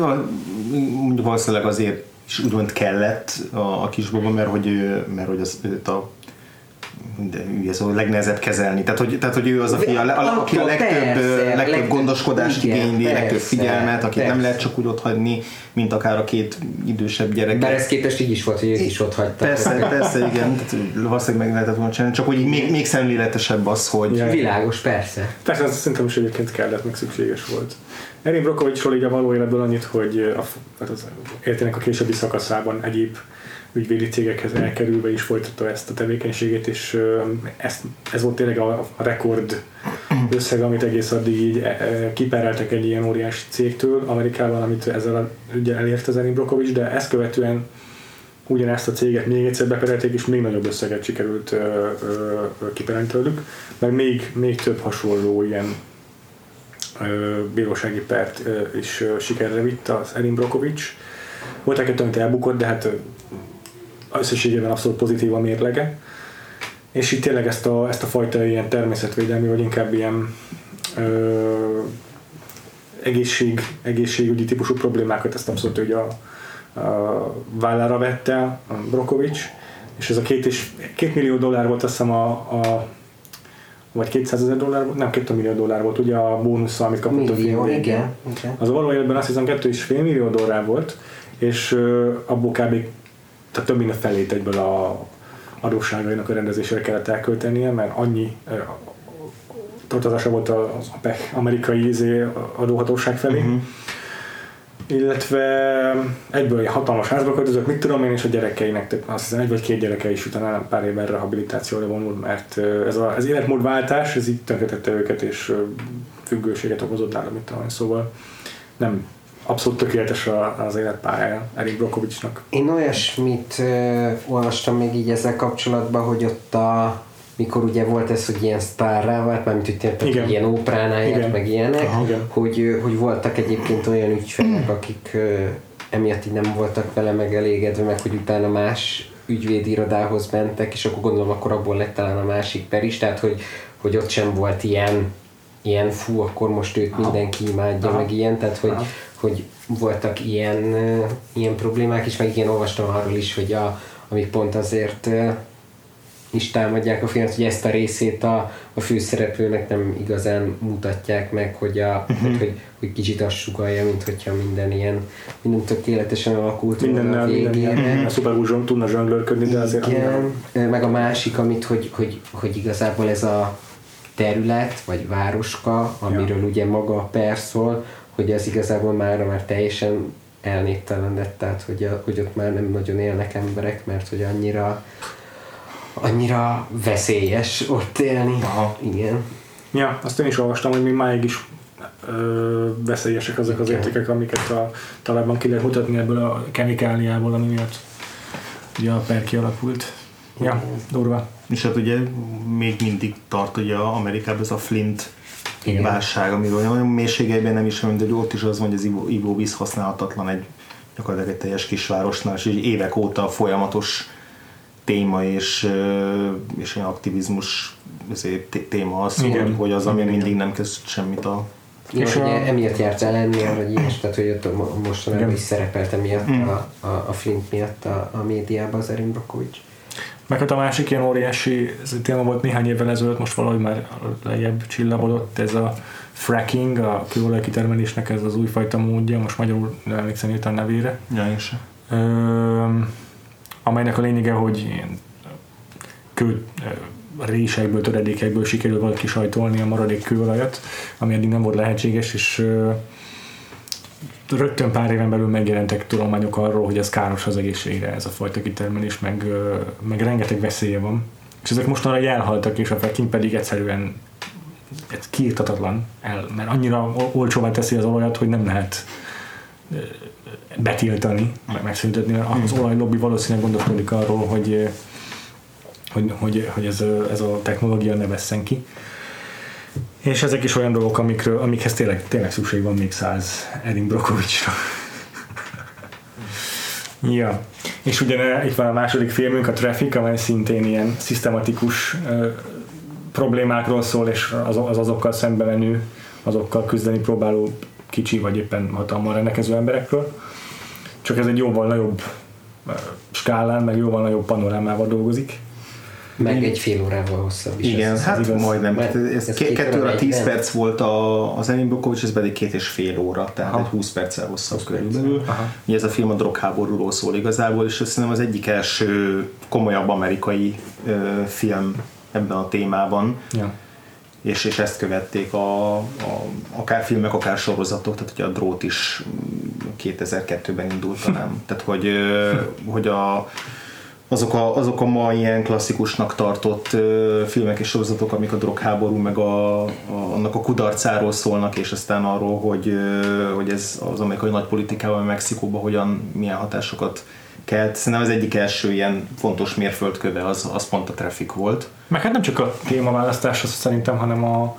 valószínűleg azért is úgymond kellett a, a kisbaba, mert hogy, mert hogy az, a ugye szóval a legnehezebb kezelni. Tehát hogy, tehát, hogy ő az, aki a, a, aki a legtöbb, persze, legtöbb gondoskodást igen, igényli, persze, legtöbb figyelmet, akit persze. nem lehet csak úgy ott hagyni, mint akár a két idősebb gyerek. Bár ez képest így is volt, hogy ők is ott hagytak. Persze, persze, igen. Tehát, valószínűleg meg lehetett volna csinálni, csak hogy még, még szemléletesebb az, hogy... Ja, világos, persze. Persze, ez szerintem is egyébként kellett, meg szükséges volt. Erin Brokovicsról így a való életből annyit, hogy a, hát az értének a későbbi szakaszában egyéb ügyvédi cégekhez elkerülve is folytatta ezt a tevékenységét, és ezt, ez volt tényleg a, a rekord összeg, amit egész addig így e, e, kipereltek egy ilyen óriási cégtől Amerikában, amit ezzel a ügyel elért az Erin Brokovics, de ezt követően ugyanezt a céget még egyszer beperelték, és még nagyobb összeget sikerült kiperelni tőlük, meg még, még több hasonló ilyen bírósági pert is ö, sikerre vitt az Erin Brokovics. Voltak egy amit elbukott, de hát összességében abszolút pozitív a mérlege. És itt tényleg ezt a, ezt a fajta ilyen természetvédelmi, vagy inkább ilyen ö, egészség, egészségügyi típusú problémákat ezt abszolút hogy a, a vállára vette a Brokovics, és ez a két, és, két millió dollár volt azt hiszem a, a vagy 200 ezer dollár volt, nem 2 millió dollár volt, ugye a bónusz, amit kapott millió, a film végén. Igen, igen. Az a való életben azt hiszem 2,5 millió dollár volt, és uh, abból kb tehát több mint a felét egyből a adósságainak a rendezésére kellett elköltenie, mert annyi tartozása volt az amerikai izé adóhatóság felé. Uh-huh. Illetve egyből egy hatalmas házba költözött, mit tudom én, és a gyerekeinek, azt hiszem egy vagy két gyereke is utána pár évvel rehabilitációra vonult, mert ez az az életmódváltás, ez így tönkretette őket, és függőséget okozott nálam, mit tudom, szóval nem abszolút tökéletes az életpályája Erik Brokovicsnak. Én olyasmit uh, olvastam még így ezzel kapcsolatban, hogy ott a mikor ugye volt ez, hogy ilyen sztárrá vált, mármint hogy tényleg ilyen ópránál járt, meg ilyenek, Aha, hogy, hogy voltak egyébként olyan ügyfelek, akik uh, emiatt így nem voltak vele megelégedve, meg hogy utána más ügyvédirodához mentek, és akkor gondolom akkor abból lett talán a másik per is, tehát hogy, hogy ott sem volt ilyen ilyen fú, akkor most őt mindenki imádja, Aha. meg ilyen, tehát hogy, hogy voltak ilyen, ilyen problémák is, meg igen, olvastam arról is, hogy a, amik pont azért is támadják a filmet, hogy ezt a részét a, a főszereplőnek nem igazán mutatják meg, hogy, a, uh-huh. hogy, hogy, hogy kicsit azt sugalja, mint hogyha minden ilyen, minden tökéletesen alakult minden a végére. Minden, a Super tudna zsonglőrködni, de azért... Igen, meg a másik, amit, hogy, hogy, hogy igazából ez a terület, vagy városka, amiről ja. ugye maga a per szól, hogy ez igazából már, már teljesen elnéptelenedett, tehát hogy, hogy ott már nem nagyon élnek emberek, mert hogy annyira annyira veszélyes ott élni. Aha. Igen. Ja, azt én is olvastam, hogy még máig is ö, veszélyesek azok az értékek, amiket a talában ki lehet mutatni ebből a kemikáliából, ami miatt ugye a per kialakult. Ja, durva. És hát ugye még mindig tart ugye Amerikában ez a Flint igen. válság, amiről nagyon mélységeiben nem is de ott is az van, hogy az ivóvíz használhatatlan egy gyakorlatilag egy teljes kisvárosnál, és így évek óta folyamatos téma és, és ilyen aktivizmus téma az, hogy, hogy az, ami mindig nem kezd semmit a Ja, és ugye a... emiatt járt ellennél, vagy ilyes, tehát hogy ott mostanában is szerepelt emiatt mm. a, a, a Flint miatt a, a médiában az Erin Brockovich. Meg hát a másik ilyen óriási ez a téma volt néhány évvel ezelőtt, most valahogy már lejjebb csillagodott, ez a fracking, a kőolaj kitermelésnek ez az újfajta módja, most magyarul nem emlékszem írtam nevére. Ja, én sem. Ö, amelynek a lényege, hogy ilyen kő, résekből, töredékekből sikerül valaki sajtolni a maradék kőolajat, ami eddig nem volt lehetséges, és rögtön pár éven belül megjelentek tudományok arról, hogy ez káros az egészségre, ez a fajta kitermelés, meg, meg rengeteg veszélye van. És ezek mostanra elhaltak, és a fracking pedig egyszerűen ez kiirtatatlan, el, mert annyira olcsóvá teszi az olajat, hogy nem lehet betiltani, megszüntetni, mert az olajlobbi valószínűleg gondoskodik arról, hogy hogy, hogy, hogy ez, a, ez a technológia ne vesszen ki. És ezek is olyan dolgok, amikről, amikhez tényleg, tényleg szükség van még száz Erin Brokovicsra. ja. És ugye itt van a második filmünk, a Traffic, amely szintén ilyen szisztematikus ö, problémákról szól, és az, az azokkal szembe menő, azokkal küzdeni próbáló kicsi vagy éppen hatalmal rendelkező emberekről. Csak ez egy jóval nagyobb skálán, meg jóval nagyobb panorámával dolgozik meg egy fél órával hosszabb is. Igen, ez, hát ez igaz. majdnem. Mert ez, ez kettő óra 10 perc volt a, az Emin Bokovics, ez pedig két és fél óra, tehát Aha. egy 20 perccel hosszabb körülbelül. Ugye ez a film a drogháborúról szól igazából, és azt hiszem az egyik első komolyabb amerikai ö, film ebben a témában. Ja. És, és ezt követték a, a, akár filmek, akár sorozatok, tehát hogy a drót is 2002-ben indult talán. tehát hogy, hogy a azok a, azok a ma ilyen klasszikusnak tartott uh, filmek és sorozatok, amik a drogháború meg a, a, annak a kudarcáról szólnak, és aztán arról, hogy, uh, hogy ez az amerikai nagy politikával Mexikóban hogyan, milyen hatásokat kelt. Szerintem az egyik első ilyen fontos mérföldköve az, az pont a traffic volt. Meg hát nem csak a témaválasztás az szerintem, hanem a,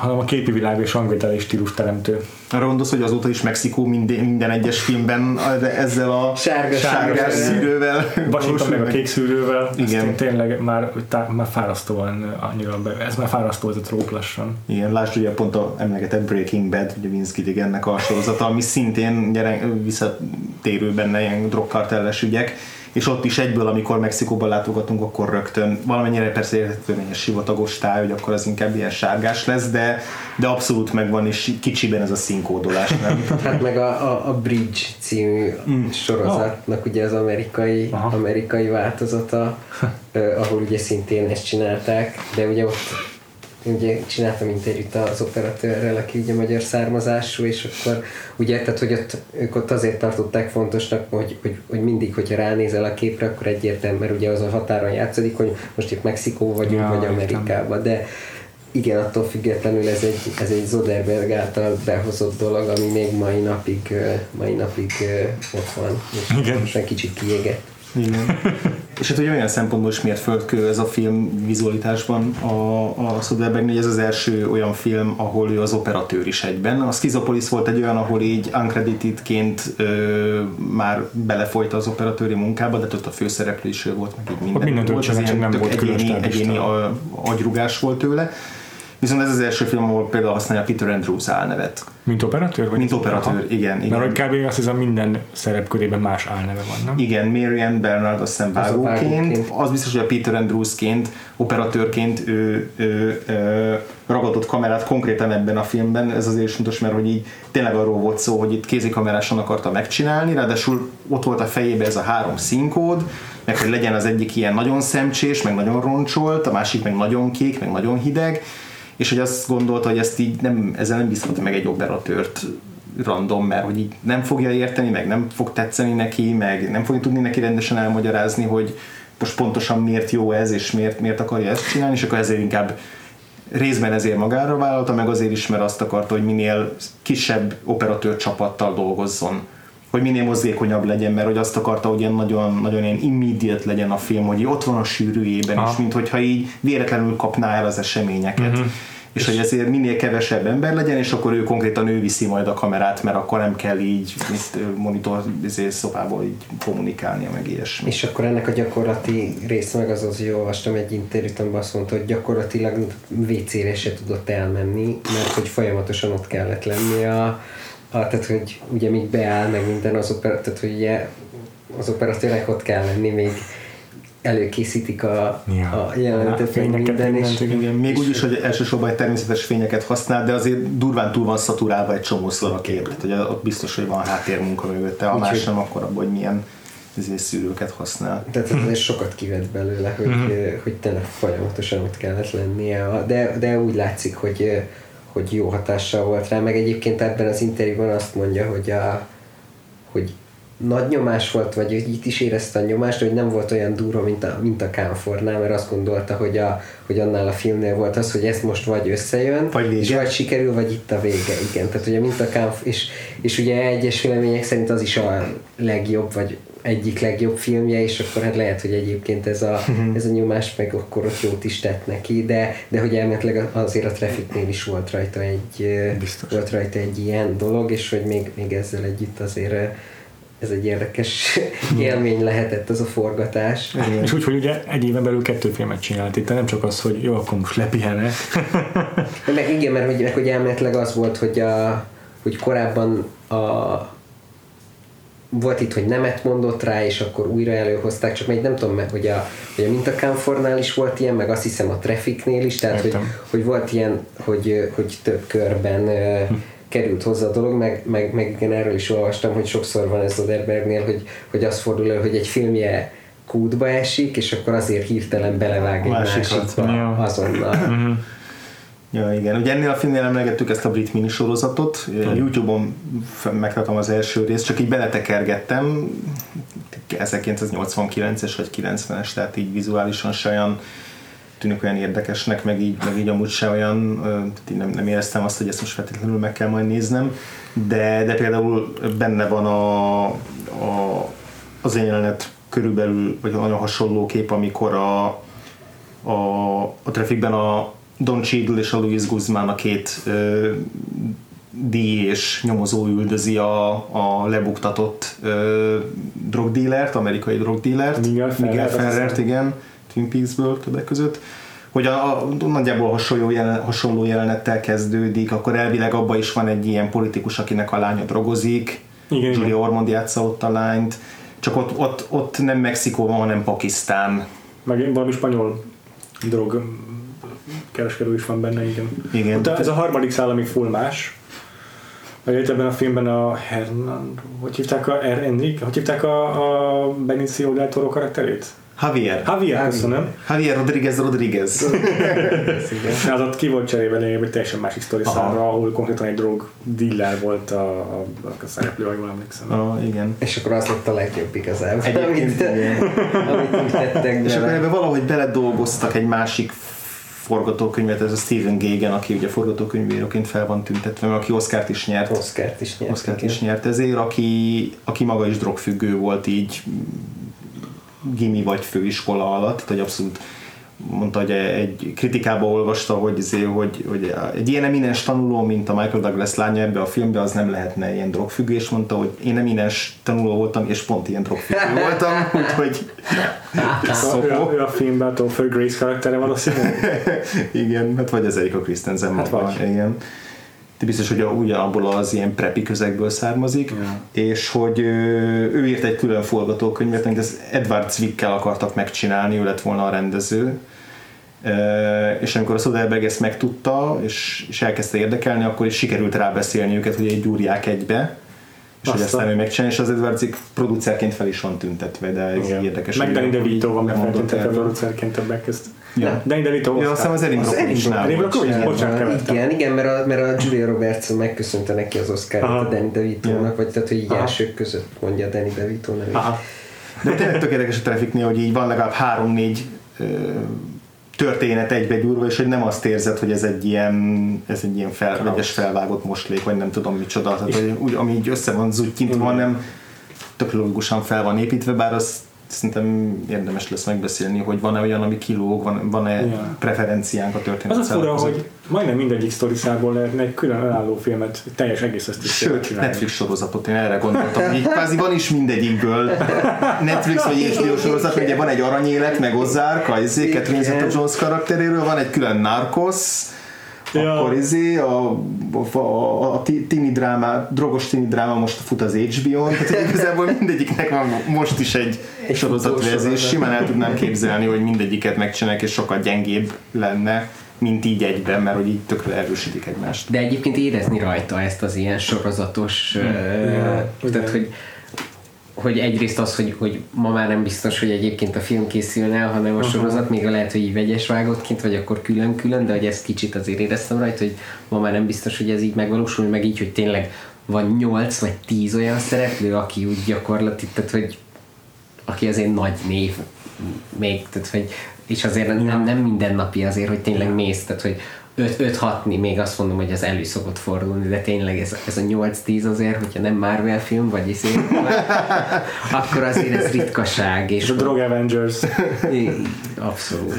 hanem a képi világ és hangvétel és stílus teremtő. Arra gondolsz, hogy azóta is Mexikó minden, minden egyes filmben ezzel a sárga, sárgás szűrővel. Washington meg a kék szűrővel. Igen. Tényleg már, tá, már fárasztóan annyira, be, ez már fárasztó ez a tróp lassan. Igen, lásd ugye pont a emlegetett Breaking Bad, ugye Vince Gilligannek a sorozata, ami szintén gyere, visszatérő benne ilyen drogkartelles ügyek és ott is egyből, amikor Mexikóban látogatunk, akkor rögtön valamennyire persze érhető, hogy sivatagos táj, hogy akkor az inkább ilyen sárgás lesz, de, de abszolút megvan, és kicsiben ez a színkódolás, nem? hát meg a, a, a Bridge című mm. sorozatnak oh. ugye az amerikai, Aha. amerikai változata, ahol ugye szintén ezt csinálták, de ugye ott ugye csináltam interjút az operatőrrel, aki ugye magyar származású, és akkor ugye, tehát hogy ott, ők ott azért tartották fontosnak, hogy, hogy, hogy mindig, hogyha ránézel a képre, akkor egyértelmű, mert ugye az a határon játszódik, hogy most itt Mexikó vagyunk, ja, vagy Amerikában, de igen, attól függetlenül ez egy, ez egy Zoderberg által behozott dolog, ami még mai napig, mai napig ott van, és igen. most egy kicsit kiégett. Igen. És hát hogy olyan szempontból is miért földkő ez a film vizualitásban a, a Soderbergh, ez az első olyan film, ahol ő az operatőr is egyben. A Schizopolis volt egy olyan, ahol így uncreditedként ö, már belefolyt az operatőri munkába, de ott a főszereplő is ő volt, meg így minden. Mindent volt, az ilyen nem volt egyéni, egyéni agyrugás volt tőle. Viszont ez az első film, ahol például használja Peter Andrews álnevet. Mint operatőr? Vagy Mint operatőr, aha. igen, igen. Mert hogy kb. azt hiszem minden szerepkörében más álneve van, nem? Igen, Marian Bernard azt hiszem vágóként. Az biztos, hogy a Peter Andrewsként, operatőrként ő, ő, ő ragadott kamerát konkrétan ebben a filmben. Ez azért is fontos, mert hogy így tényleg arról volt szó, hogy itt kézikamerásan akarta megcsinálni, ráadásul ott volt a fejébe ez a három színkód, meg hogy legyen az egyik ilyen nagyon szemcsés, meg nagyon roncsolt, a másik meg nagyon kék, meg nagyon hideg, és hogy azt gondolta, hogy ezt így nem, ezzel nem bízhat meg egy operatőrt random, mert hogy így nem fogja érteni, meg nem fog tetszeni neki, meg nem fogja tudni neki rendesen elmagyarázni, hogy most pontosan miért jó ez, és miért, miért akarja ezt csinálni, és akkor ezért inkább részben ezért magára vállalta, meg azért is, mert azt akarta, hogy minél kisebb operatőr csapattal dolgozzon hogy minél mozgékonyabb legyen, mert hogy azt akarta, hogy ilyen nagyon, nagyon ilyen immediate legyen a film, hogy ott van a sűrűjében, Aha. és mintha így véletlenül kapná el az eseményeket. Uh-huh. és hogy ezért minél kevesebb ember legyen, és akkor ő konkrétan ő viszi majd a kamerát, mert akkor nem kell így mit, monitor izé, szobából így kommunikálnia, meg ilyesmi. És akkor ennek a gyakorlati része meg az az, hogy olvastam egy interjút, amiben azt mondta, hogy gyakorlatilag WC-re se tudott elmenni, mert hogy folyamatosan ott kellett lenni a, a tehát hogy ugye még beáll meg minden az opera, tehát hogy ugye az opera tényleg ott kell lenni még előkészítik a, Ja. a jelenetet, meg Fényeket, minden, és, mindent, igen. Még úgy is, hogy elsősorban egy természetes fényeket használ, de azért durván túl van szaturálva egy csomószor a kép. Tehát ugye ott biztos, hogy van háttérmunka mögötte, ha más nem, akkor abban, hogy milyen ezért szűrőket használ. tehát ez sokat kivett belőle, hogy, hogy tényleg folyamatosan ott kellett lennie, a- de, de úgy látszik, hogy, hogy jó hatással volt rá, meg egyébként ebben az interjúban azt mondja, hogy, a, hogy nagy nyomás volt, vagy hogy itt is érezte a nyomást, hogy nem volt olyan durva, mint a, mint a Kánfornál, mert azt gondolta, hogy, a, hogy annál a filmnél volt az, hogy ez most vagy összejön, Vagy vége. és vagy sikerül, vagy itt a vége, igen. Tehát ugye mint a Kánf, és, és ugye egyes vélemények szerint az is a legjobb, vagy egyik legjobb filmje, és akkor hát lehet, hogy egyébként ez a, ez a nyomás meg akkor ott jót is tett neki, de, de hogy elméletileg azért a Trafficnél is volt rajta egy, Biztos. volt rajta egy ilyen dolog, és hogy még, még ezzel együtt azért ez egy érdekes élmény lehetett az a forgatás. És úgy, hogy ugye egy éven belül kettő filmet csinált. Itt nem csak az, hogy jó, akkor most lepihenek. Meg igen, mert hogy, meg, hogy elméletileg az volt, hogy, a, hogy korábban a, volt itt, hogy nemet mondott rá, és akkor újra előhozták, csak még nem tudom, meg, hogy a, hogy a Mintakamfornál is volt ilyen, meg azt hiszem a Trafficnél is, tehát hogy, Értem. hogy volt ilyen, hogy, hogy több körben ö, került hozzá a dolog, meg, meg, meg igen, erről is olvastam, hogy sokszor van ez Soderbergnél, hogy, hogy az fordul elő, hogy egy filmje kútba esik, és akkor azért hirtelen belevág egy másikba azonnal. Ja, igen. Ugye ennél a filmnél emlegettük ezt a brit minisorozatot. Youtube-on f- megtartom az első részt, csak így beletekergettem. 1989-es vagy 90-es, tehát így vizuálisan se olyan tűnik olyan érdekesnek, meg így, meg így amúgy se olyan, nem, nem éreztem azt, hogy ezt most feltétlenül meg kell majd néznem, de, de például benne van a, a, az én jelenet körülbelül, vagy nagyon hasonló kép, amikor a, a, a Trafficben a Don Cheadle és a Luis Guzmán a két ö, díj és nyomozó üldözi a, a lebuktatott ö, drogdílert, amerikai drogdílert, Miguel Miguel Ferrert, igen, Twin Peaksből többek között, hogy a, a nagyjából hasonló, jelen, hasonló jelenettel kezdődik, akkor elvileg abban is van egy ilyen politikus, akinek a lánya drogozik, Igen, Julia. Ormond játsza ott a lányt, csak ott, ott, ott nem Mexikó van, hanem Pakisztán. Meg valami spanyol drog kereskedő is van benne, igen. Igen. Ott ez a harmadik szál, ami full más. Itt ebben a filmben a Hernan, hogy hívták a er, Enrique, hogy hívták a, a Benicio del Toro karakterét? Javier. Javier, köszönöm. Javier Rodriguez Rodriguez. Az ott ki volt cserébe lényegében egy teljesen másik sztori számra, ahol konkrétan egy drog dealer volt a, a, a szereplő, ha jól emlékszem. ah, igen. És akkor az lett a legjobb igazából, Egyébként amit, amit tettek És akkor ebbe valahogy beledolgoztak egy másik forgatókönyvet, ez a Stephen Gagan, aki ugye forgatókönyvíróként fel van tüntetve, mert aki Oscárt is nyert. Oscárt is nyert. Oscárt is nyert ezért, aki, aki maga is drogfüggő volt így gimi vagy főiskola alatt, tehát hogy abszolút mondta, hogy egy kritikába olvasta, hogy, izé, hogy, hogy egy ilyen eminens tanuló, mint a Michael Douglas lánya ebbe a filmbe, az nem lehetne ilyen drogfüggő, és mondta, hogy én eminens tanuló voltam, és pont ilyen drogfüggő voltam, úgyhogy Ő, a, szopó. ő a filmben a Topher Grace karaktere valószínűleg. Igen, hát vagy az Erika Christensen Hát maga, vagy. igen. De biztos, hogy a- ugyanabból az ilyen prepi közegből származik, Ja. és hogy ö, ő írt egy külön forgatókönyvet, amit az Edward Zwickkel akartak megcsinálni, ő lett volna a rendező. És amikor a Soderbergh ezt megtudta, és, és elkezdte érdekelni, akkor is sikerült rábeszélni őket, hogy egy gyúrják egybe, és hogy Aztán. ő megcsinálja, és az Edward Zick producerként fel is van tüntetve, de ez Igen. érdekes. Meg Danny DeVito van erről. producerként többek közt. Ja. Danny DeVito Ja, azt hiszem az Erin Brockovich. Bocsánat, kevertem. Igen, igen, mert a, mert a Julia Roberts megköszönte neki az Oscar-t Aha. a Danny DeVito-nak, vagy tehát, hogy így Aha. elsők között mondja a Danny DeVito nevét. Aha. De tényleg tök érdekes a Trafficnél, hogy így van legalább három-négy történet egybe és hogy nem azt érzed, hogy ez egy ilyen, ez egy ilyen fel, vegyes felvágott moslék, vagy nem tudom micsoda, tehát hogy úgy, ami így össze van zuttyintva, Igen. nem tök logikusan fel van építve, bár az szerintem érdemes lesz megbeszélni, hogy van-e olyan, ami kilóg, van, van-e Ja. preferenciánk a történet. Az a fura, között. hogy majdnem mindegyik sztoriszából lehetne egy külön önálló filmet, teljes egész ezt is Sőt, Netflix sorozatot, én erre gondoltam, hogy így kvázi van is mindegyikből Netflix vagy HBO sorozat, ugye van egy aranyélet, meg Ozark, a Catherine Zeta-Jones karakteréről, van egy külön Narcos, Ja. akkor izé, a, a, a, a ti- tini dráma, drogos tini dráma most fut az HBO-n, tehát hogy igazából mindegyiknek van most is egy, egy sorozatverzió, és sorozat. simán el tudnám képzelni, hogy mindegyiket megcsinálják, és sokkal gyengébb lenne, mint így egyben, mert hogy így tökre erősítik egymást. De egyébként érezni rajta ezt az ilyen sorozatos, ö, Ja, tehát igen. hogy hogy egyrészt az, hogy, hogy ma már nem biztos, hogy egyébként a film készülne hanem a sorozat, még lehet, hogy így vegyes vágottként, vagy akkor külön-külön, de hogy ezt kicsit azért éreztem rajta, hogy ma már nem biztos, hogy ez így megvalósul, meg így, hogy tényleg van 8 vagy 10 olyan szereplő, aki úgy gyakorlatilag, tehát hogy aki azért nagy név még, tehát hogy és azért nem, nem mindennapi azért, hogy tényleg mész, tehát hogy 5-6-ni, még azt mondom, hogy az elő szokott fordulni, de tényleg ez, ez a 8-10 azért, hogyha nem Marvel film, vagy izé, akkor azért ez ritkaság, és a Drog Avengers. abszolút.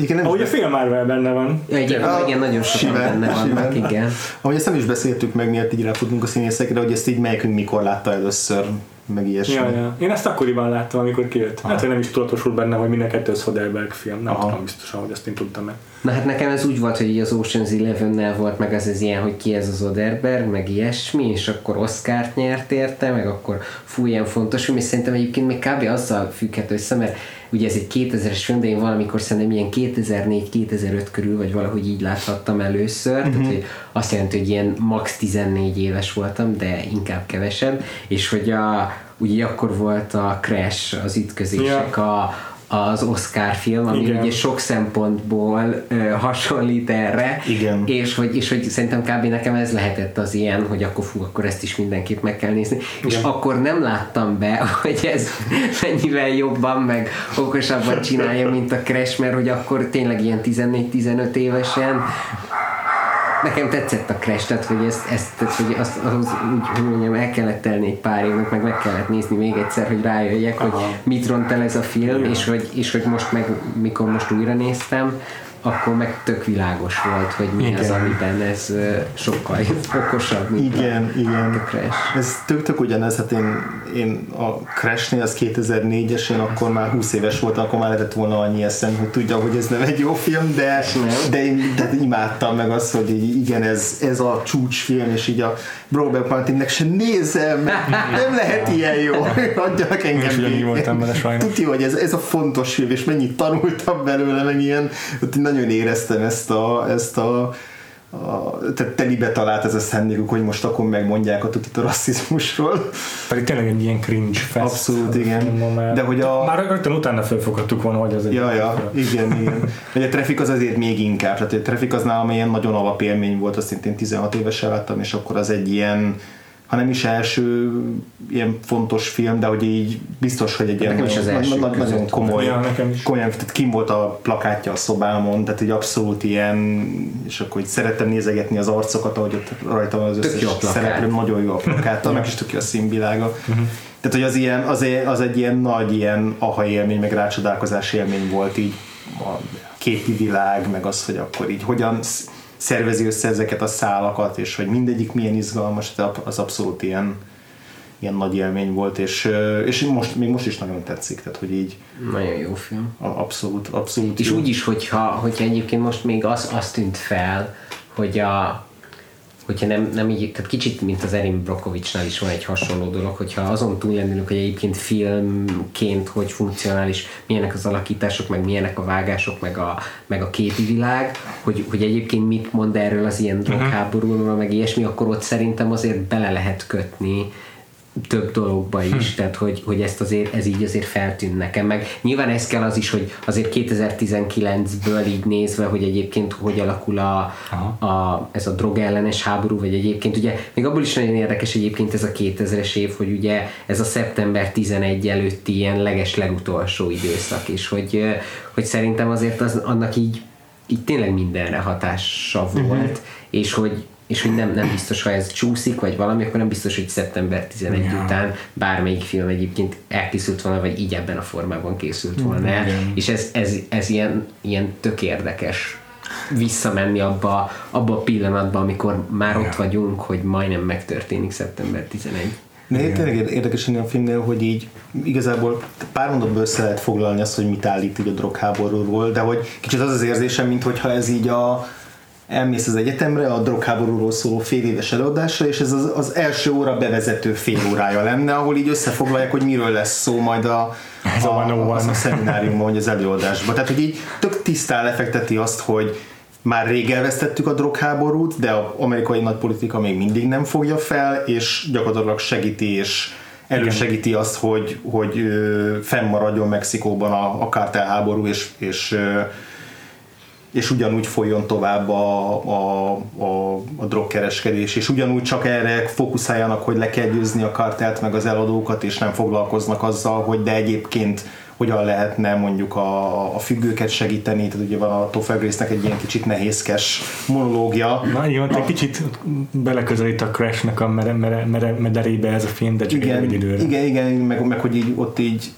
Igen, nem Ahogy a film Marvel benne van. Ja, igen, igen, nagyon sokan simán, benne vannak, simán. igen. Ahogy ezt nem is beszéltük meg, miért így ráfutunk a színészekre, hogy ezt így melyikünk mikor látta először, meg ilyesmi. Ja, ja. Én ezt akkoriban láttam, amikor kijött. Hát, hogy nem is tudatosult benne, hogy minden kettő Soderbergh film. Nem Aha. tudom biztosan, hogy ezt én tudtam meg. Na hát nekem ez úgy volt, hogy így az Ocean's Eleven-nel volt meg az ez ilyen, hogy ki ez az Oderberg, meg ilyesmi, és akkor Oscar-t nyert érte, meg akkor fú, ilyen fontos és szerintem egyébként még kb. azzal függhető össze, mert ugye ez egy 2000-es film, de én valamikor szerintem ilyen 2004-2005 körül, vagy valahogy így láthattam először, uh-huh. tehát hogy azt jelenti, hogy ilyen max 14 éves voltam, de inkább kevesebb, és hogy a, ugye akkor volt a Crash, az ütközések, a, az Oscar film, ami Igen. ugye sok szempontból ö, hasonlít erre, Igen. és hogy, és hogy szerintem kb. nekem ez lehetett az ilyen, hogy akkor fú, akkor ezt is mindenképp meg kell nézni, és akkor nem láttam be, hogy ez mennyivel jobban, meg okosabban csinálja, mint a Crash, mert hogy akkor tényleg ilyen 14-15 évesen nekem tetszett a Crash, tehát hogy ezt, ezt tehát, hogy azt, ahhoz úgy, hogy mondjam, el kellett telni egy pár évnek, meg meg kellett nézni még egyszer, hogy rájöjjek, hogy mit ront el ez a film, és hogy, és hogy most meg, mikor most újra néztem, akkor meg tök világos volt, hogy mi az, Igen. amiben ez sokkal okosabb, mint Igen, a, igen. a Crash. Ez tök, tök ugyanez, hát én, én a Crash-nél, az 2004-es, én akkor már 20 éves voltam, akkor már lehetett volna annyi eszem, hogy tudja, hogy ez nem egy jó film, de, Nem. de én de imádtam meg azt, hogy így, igen, ez, ez a csúcsfilm, és így a Brokeback Mountainnek se nézem, nem lehet ilyen jó, adjanak engem. Én is ugyanígy voltam vele sajnos. Tudja, hogy ez, ez a fontos film, és mennyit tanultam belőle, meg ilyen, én nagyon éreztem ezt a, ezt a a, tehát telibe talált ez a szándékuk, hogy most akkor megmondják a tutit a rasszizmusról. Pedig tényleg egy ilyen cringe fest. Abszolút, igen. Már, De hogy a- Már rögtön utána felfoghattuk volna, hogy az egy... Ja, ja, igen, igen. Vagy a Traffic az azért még inkább, tehát a Traffic az nálam ilyen nagyon alapélmény volt, azt szintén 16 évesen láttam, és akkor az egy ilyen, ha nem is első ilyen fontos film, de hogy így biztos, hogy egy ilyen Nekem is az első nagyon, nagyon komoly, Ja, nekem is. komolyan, tehát kim volt a plakátja a szobámon, tehát egy abszolút ilyen, és akkor így szerettem nézegetni az arcokat, ahogy ott rajta van az Tök összes szereplő, nagyon jó a plakát, annak is tök jó a színvilága. Tehát, hogy az, ilyen, az, egy, az egy ilyen nagy ilyen aha élmény, meg rácsodálkozás élmény volt így a képi világ, meg az, hogy akkor így hogyan szervezi össze ezeket a szálakat, és hogy mindegyik milyen izgalmas, az abszolút ilyen, ilyen nagy élmény volt, és, és most, még most is nagyon tetszik, tehát hogy így Nagyon jó film. abszolút, abszolút És jó. úgy is, hogyha, hogyha egyébként most még az, az tűnt fel, hogy a, hogyha nem, nem így, tehát kicsit, mint az Erin Brokovicsnál is van egy hasonló dolog, hogyha azon túllendülünk, hogy egyébként filmként hogy funkcionál, és milyenek az alakítások, meg milyenek a vágások, meg a, meg a képi világ, hogy, hogy egyébként mit mond erről az ilyen drogháborúról, meg ilyesmi, akkor ott szerintem azért bele lehet kötni több dologba is, tehát hogy, hogy ezt azért, ez így azért feltűn nekem, meg. Nyilván ez kell az is, hogy azért 2019-ből így nézve, hogy egyébként hogy alakul a, a, ez a drogellenes háború, vagy egyébként ugye, még abból is nagyon érdekes egyébként ez a 2000-es év, hogy ugye ez a szeptember 11 előtti ilyen leges legutolsó időszak, és hogy, hogy szerintem azért az, annak így így tényleg mindenre hatása volt, uh-huh. és hogy és hogy nem, nem biztos, ha ez csúszik, vagy valami, akkor nem biztos, hogy szeptember 11 ja. után bármelyik film egyébként elkészült volna, vagy így ebben a formában készült volna el, és ez, ez, ez ilyen, ilyen tök érdekes visszamenni abba, abba a pillanatba, amikor már ott vagyunk, hogy majdnem megtörténik szeptember 11. De tényleg érdekes a filmnél, hogy így igazából pár mondatból össze lehet foglalni azt, hogy mit állít így a drogháborúról, de hogy kicsit az az érzésem, mintha ez így a elmész az egyetemre a drogháborúról szóló fél éves előadásra, és ez az, az első óra bevezető fél órája lenne, ahol így összefoglalják, hogy miről lesz szó majd a, a, a, a szemináriumban, vagy az előadásban. Tehát, hogy így tök tisztán lefekteti azt, hogy már rég elvesztettük a drogháborút, de az amerikai nagypolitika még mindig nem fogja fel, és gyakorlatilag segíti és elősegíti azt, hogy, hogy fennmaradjon Mexikóban a, a kártelháború, és, és és ugyanúgy folyjon tovább a, a, a, a drogkereskedés, és ugyanúgy csak erre fókuszáljanak, hogy le kell győzni a kartelt meg az eladókat, és nem foglalkoznak azzal, hogy de egyébként hogyan lehetne mondjuk a, a függőket segíteni, tehát ugye van a Topher Grace-nek egy ilyen kicsit nehézkes monológia. Na igen, egy kicsit beleközelít a Crash-nek a mere, mere, mere, mederébe ez a film, de csak igen, egy időre. Igen, igen, meg, meg hogy így, ott így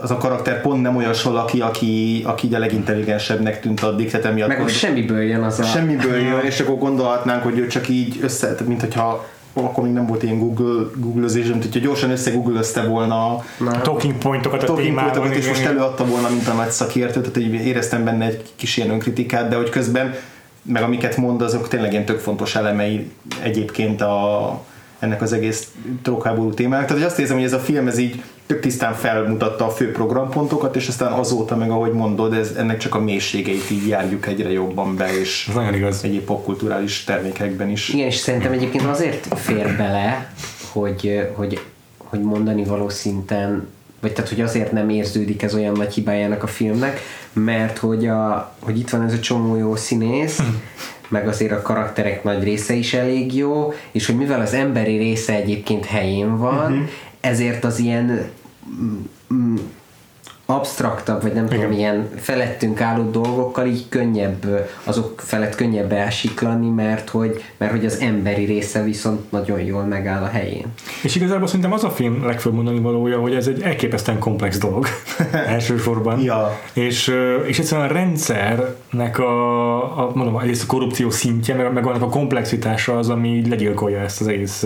az a karakter pont nem olyan valaki, aki, aki így a legintelligensebbnek tűnt addig. Tehát emiatt Meg hogy semmiből jön az a... Semmiből jön, és akkor gondolhatnánk, hogy ő csak így össze, mint hogyha akkor még nem volt ilyen Google, Google-özés, mint hogyha gyorsan összegooglözte volna a talking pointokat a talking pointokat, és most előadta volna, mint a nagy szakértő, tehát így éreztem benne egy kis ilyen önkritikát, de hogy közben meg amiket mond, azok tényleg ilyen tök fontos elemei egyébként a, ennek az egész drogháború témának. Tehát hogy azt érzem, hogy ez a film ez így tök tisztán felmutatta a fő programpontokat, és aztán azóta meg, ahogy mondod, ez, ennek csak a mélységeit így járjuk egyre jobban be, és ez nagyon igaz. egyéb popkulturális termékekben is. Igen, és szerintem egyébként azért fér bele, hogy, hogy, hogy mondani való szinten vagy tehát, hogy azért nem érződik ez olyan nagy hibájának a filmnek, mert hogy, a, hogy itt van ez a csomó jó színész, meg azért a karakterek nagy része is elég jó, és hogy mivel az emberi része egyébként helyén van, uh-huh. Ezért az ilyen absztraktabb, vagy nem Igen. tudom, ilyen felettünk álló dolgokkal így könnyebb, azok felett könnyebb elsiklani, mert hogy, mert hogy az emberi része viszont nagyon jól megáll a helyén. És igazából szerintem az a film legfőbb mondani valója, hogy ez egy elképesztően komplex dolog elsősorban. ja. És, és egyszerűen a rendszernek a, a mondom, egyrészt a korrupció szintje, meg, meg annak a komplexitása az, ami legyilkolja ezt az egész,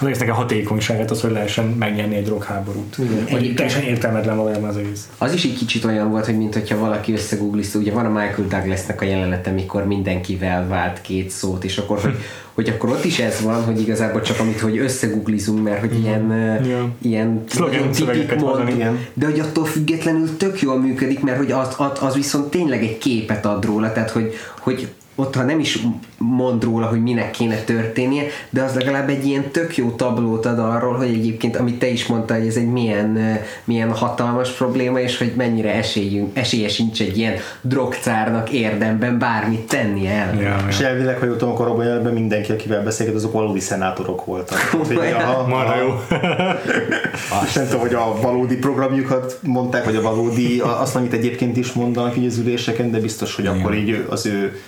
az egésznek a hatékonyságát, az, hogy lehessen megnyerni egy drogháborút. Vagy teljesen értelmetlen olyan az egész. Az is egy kicsit olyan volt, hogy mint hogyha valaki összegooglizta, ugye van a Michael Douglasnek a jelenete, mikor mindenkivel vált két szót, és akkor, hogy, hogy akkor ott is ez van, hogy igazából csak amit, hogy összegooglizunk, mert hogy ilyen, yeah. ilyen tipik mond, ilyen. de hogy attól függetlenül tök jól működik, mert hogy az, az, az viszont tényleg egy képet ad róla, tehát hogy, hogy ott ha nem is mond róla, hogy minek kéne történnie, de az legalább egy ilyen tök jó tablót ad arról, hogy egyébként, amit te is mondtál, hogy ez egy milyen, milyen hatalmas probléma, és hogy mennyire esélyünk, esélye sincs egy ilyen drogcárnak érdemben bármit tenni el. Ja, ja. És elvileg, ha jutom, akkor abban jelben mindenki, akivel beszélget, azok valódi szenátorok voltak. Marha jó. Azt nem tudom, hogy a valódi programjukat mondták, vagy a valódi, azt, amit egyébként is mondanak így az üléseken, de biztos, hogy akkor így az ő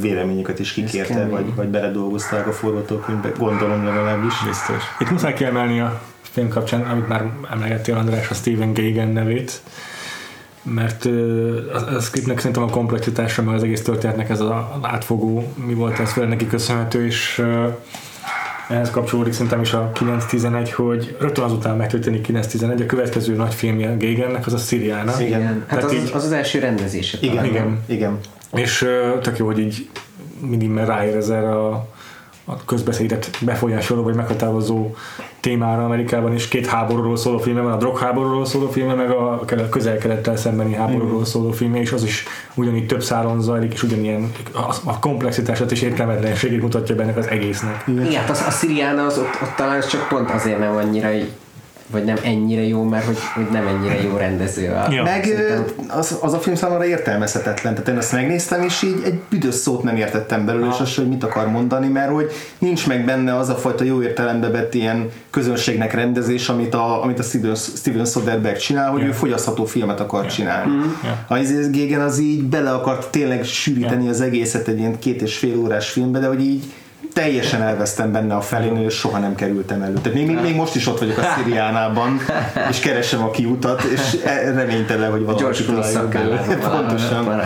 véleményüket is kikérte, vagy, vagy beledolgozták a forgatókönyvbe, gondolom legalábbis. Biztos. Itt muszáj kiemelni a film kapcsán, amit már emlegettél András, a Steven Gagan nevét, mert a, a scriptnek szerintem a komplexitása, meg az egész történetnek ez az átfogó, mi volt ez főleg neki köszönhető, és ehhez kapcsolódik szerintem is a 9-11, hogy rögtön azután megtörténik 9-11, a következő nagy filmje Gagannek az a Siriana. Igen, hát az, így, az az első rendezése. Igen, igen. igen. És tök jó, hogy így mindig ráérez erre a, a közbeszédet befolyásoló vagy meghatározó témára Amerikában is. Két háborúról szóló filme van, a drogháborúról szóló filme, meg a közel-kelettel szembeni háborúról szóló filme, és az is ugyanígy több szálon zajlik, és ugyanilyen a, a komplexitását és értelmetlenségét mutatja benne az egésznek. Igen, hát az, a Sziriána az ott, ott talán csak pont azért nem annyira vagy nem ennyire jó, mert hogy, hogy nem ennyire jó rendező. A, ja. Meg az, az, a film számomra értelmezhetetlen. Tehát én azt megnéztem, és így egy büdös szót nem értettem belőle, és azt, hogy mit akar mondani, mert hogy nincs meg benne az a fajta jó értelembe vett ilyen közönségnek rendezés, amit a, amit a Steven, Steven Soderbergh csinál, hogy yeah. ő fogyasztható filmet akar yeah. csinálni. Mm. Yeah. A Izzy Gégen az így bele akart tényleg sűríteni yeah. az egészet egy ilyen két és fél órás filmbe, de hogy így teljesen elvesztem benne a felén, és soha nem kerültem elő. Tehát még, még most is ott vagyok a Szíriánában, és keresem a kiutat, és e- reménytelen, hogy valaki találjon Pontosan.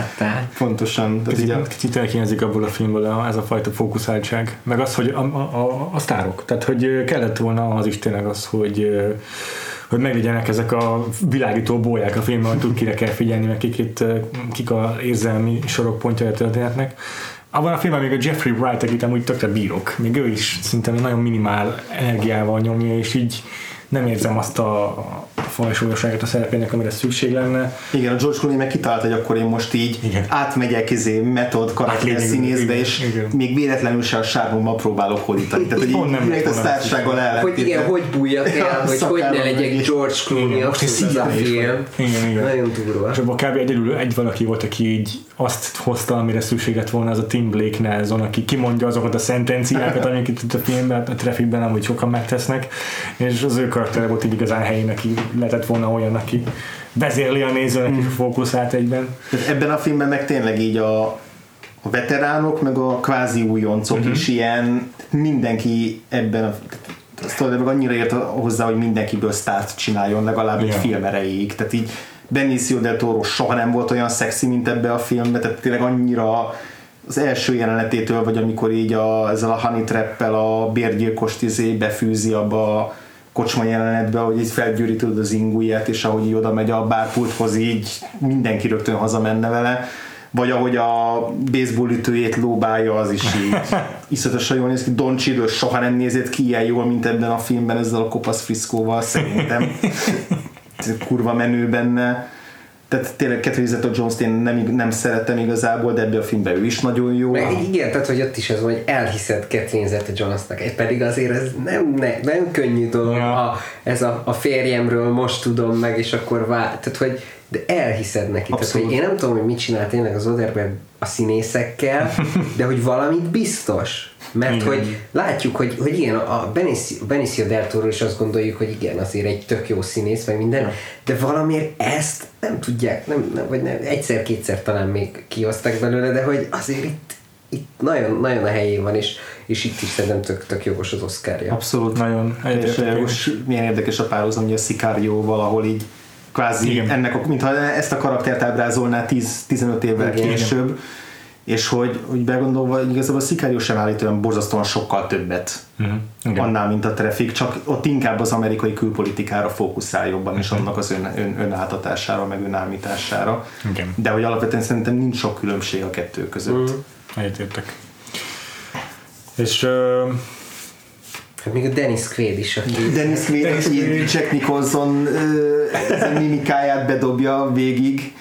Pontosan. Kicsit elkínzik abból a filmből ez a fajta fókuszáltság, meg az, hogy a, a, a, a sztárok. Tehát, hogy kellett volna az is tényleg az, hogy hogy meglegyenek ezek a világító bóják a filmben, hogy tud kire kell figyelni, meg kik, itt, kik a érzelmi sorok pontja a történetnek abban a filmben még a Jeffrey Wright, akit amúgy tökre bírok, még ő is szinte nagyon minimál energiával nyomja, és így nem érzem azt a fajsúlyosságot a szerepének, amire szükség lenne. Igen, a George Clooney meg kitalált, hogy akkor én most így igen. átmegyek izé metod karakter színészbe, és igen. még véletlenül se a sárgommal próbálok hódítani. Tehát, hogy így nem a sztársággal el Hogy igen, hogy bújjak el, hogy hogy ne legyek George Clooney, most az a film. Igen, igen. Nagyon durva. És abban kb. egyedül egy valaki volt, aki így azt hozta, amire szükséget volna, az a Tim Blake Nelson, aki kimondja azokat a szentenciákat, amiket itt a filmben, a trafficben amúgy sokan megtesznek, és az ő karakter volt így igazán helyén, aki lehetett volna olyan, aki vezérli a nézőnek is a fókuszát egyben. Ebben a filmben meg tényleg így a, a veteránok, meg a kvázi újoncok uh-huh. is ilyen, mindenki ebben a meg annyira ért hozzá, hogy mindenkiből sztárt csináljon legalább yeah. egy film erejéig. Tehát így Benicio del Toro soha nem volt olyan szexi, mint ebbe a filmbe, tehát tényleg annyira az első jelenetétől, vagy amikor így a, ezzel a honey trappel a bérgyilkost izé befűzi abba a kocsma jelenetbe, hogy így felgyűri tudod az ingujját, és ahogy így oda megy a bárpulthoz, így mindenki rögtön hazamenne vele vagy ahogy a baseball ütőjét lóbálja, az is így iszonyatosan jól néz ki. Don Cheadle soha nem nézett ki ilyen jól, mint ebben a filmben ezzel a kopasz friszkóval, szerintem. kurva menő benne tehát tényleg Catherine Zeta-Jones én nem, nem szeretem igazából, de ebben a filmben ő is nagyon jó. Meg, igen, tehát hogy ott is az, hogy elhiszed Catherine Zeta-Jonesnak, pedig azért ez nem, ne, nem könnyű dolog, ja. a, ez a, a férjemről most tudom meg, és akkor vár, tehát hogy de elhiszed neki. Abszolút. Tehát, hogy én nem tudom, hogy mit csinál tényleg az Oderberg a színészekkel, de hogy valamit biztos. Mert igen. hogy látjuk, hogy, hogy igen, a Benicio, Benicio del Toro is azt gondoljuk, hogy igen, azért egy tök jó színész, meg minden, de valamiért ezt nem tudják, nem, nem, vagy nem, egyszer-kétszer talán még kihoztak belőle, de hogy azért itt, itt nagyon, nagyon a helyén van, és, és itt is szerintem tök, tök jogos az Oscarja. Abszolút, nagyon. És, és milyen érdekes a párhuzam, hogy a Sicario valahol így kvázi Igen. ennek, a, mintha ezt a karaktert ábrázolná 10-15 évvel Igen. később, és hogy, hogy begondolva, igazából a Sicario sem állít olyan borzasztóan sokkal többet uh-huh. annál, mint a Traffic, csak ott inkább az amerikai külpolitikára fókuszál jobban, és uh-huh. annak az ön, ön, önáltatására, meg önállítására. Igen. De hogy alapvetően szerintem nincs sok különbség a kettő között. Uh-huh. Egyetértek. És uh, Hát még a Dennis Quaid is, aki... Dennis Quaid, aki Jack Nicholson uh, mimikáját bedobja végig.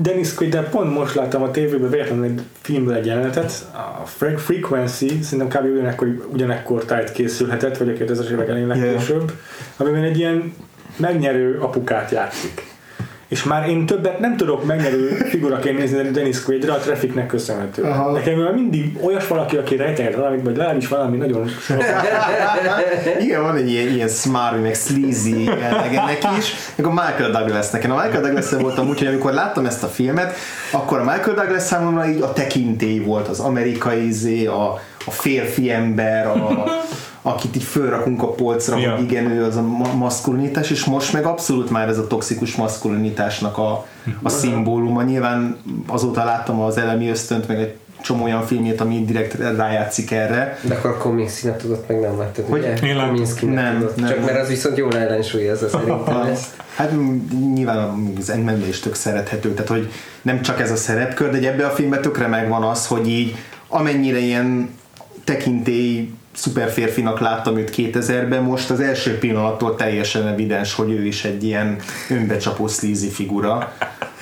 Dennis Quaid, de pont most láttam a tévében véletlenül egy filmből egy jelenetet, a Frequency, szerintem kb. ugyanekkor, ugyanekkor tájt készülhetett, vagy a 2000-es évek elején legkésőbb, yeah. amiben egy ilyen megnyerő apukát játszik és már én többet nem tudok megnyerő figuraként nézni Dennis Quaidra a Trafficnek köszönhető. Aha. Nekem már mindig olyas valaki, aki rejteget valamit, vagy legalábbis valami nagyon Igen, van egy ilyen, ilyen smarmy, meg sleazy ennek is, meg a Michael Douglas nekem. A Michael Douglas voltam úgy, hogy amikor láttam ezt a filmet, akkor a Michael Douglas számomra így a tekintély volt, az amerikai zé, a, a férfi ember, a, akit így fölrakunk a polcra, ja. hogy igen, ő az a maszkulinitás, és most meg abszolút már ez a toxikus maszkulinitásnak a, a szimbóluma. Nyilván azóta láttam az elemi ösztönt, meg egy csomó olyan filmjét, ami direkt rájátszik erre. De akkor Kominsky-nek tudott meg nem láttad, hogy ugye? Én nem, nem, tudott. nem, Csak mert az viszont jól ellensúlyozza szerintem ezt. Hát nyilván az ant is tök szerethető, tehát hogy nem csak ez a szerepkör, de ebbe a filmben tökre megvan az, hogy így amennyire ilyen tekintély szuper férfinak láttam őt 2000-ben, most az első pillanattól teljesen evidens, hogy ő is egy ilyen önbecsapó sleazy figura,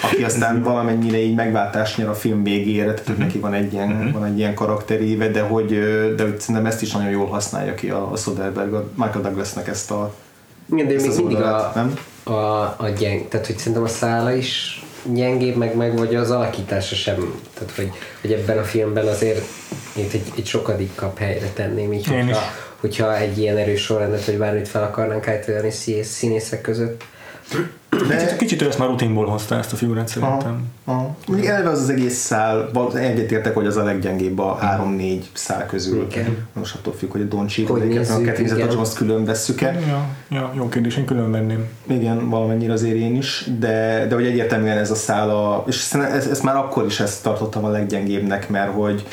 aki aztán valamennyire így megváltást nyer a film végére, tehát uh-huh. neki van egy ilyen, uh-huh. van egy ilyen karakteréve, de hogy, de hogy szerintem ezt is nagyon jól használja ki a, a Soderbergh, a Michael Douglasnek ezt a Igen, de Ezt még az mindig a, oldalt, nem? a, a gyeng, tehát hogy szerintem a szála is gyengébb, meg, meg vagy az alakítása sem, tehát hogy, hogy ebben a filmben azért itt egy, egy sokadik kap helyre tenném, így Én hogyha, is. hogyha egy ilyen erős sorrendet, hogy bármit fel akarnánk állítani színész- színészek között. Kicsit, kicsit ő ezt már rutinból hozta ezt a figurát szerintem. Aha. Mondjuk eleve az az egész szál, val- egyetértek, hogy az a leggyengébb a három-négy szál közül. Igen. Most attól függ, hogy a Don Cheadle, Hogy vagy a nézzük, Catherine igen. Zeta-Jones külön vesszük-e. Ja, ja, jó kérdés, én külön venném. Igen, valamennyire azért én is, de, de hogy egyértelműen ez a szála, és szerintem ez, ez már akkor is ezt tartottam a leggyengébbnek, mert hogy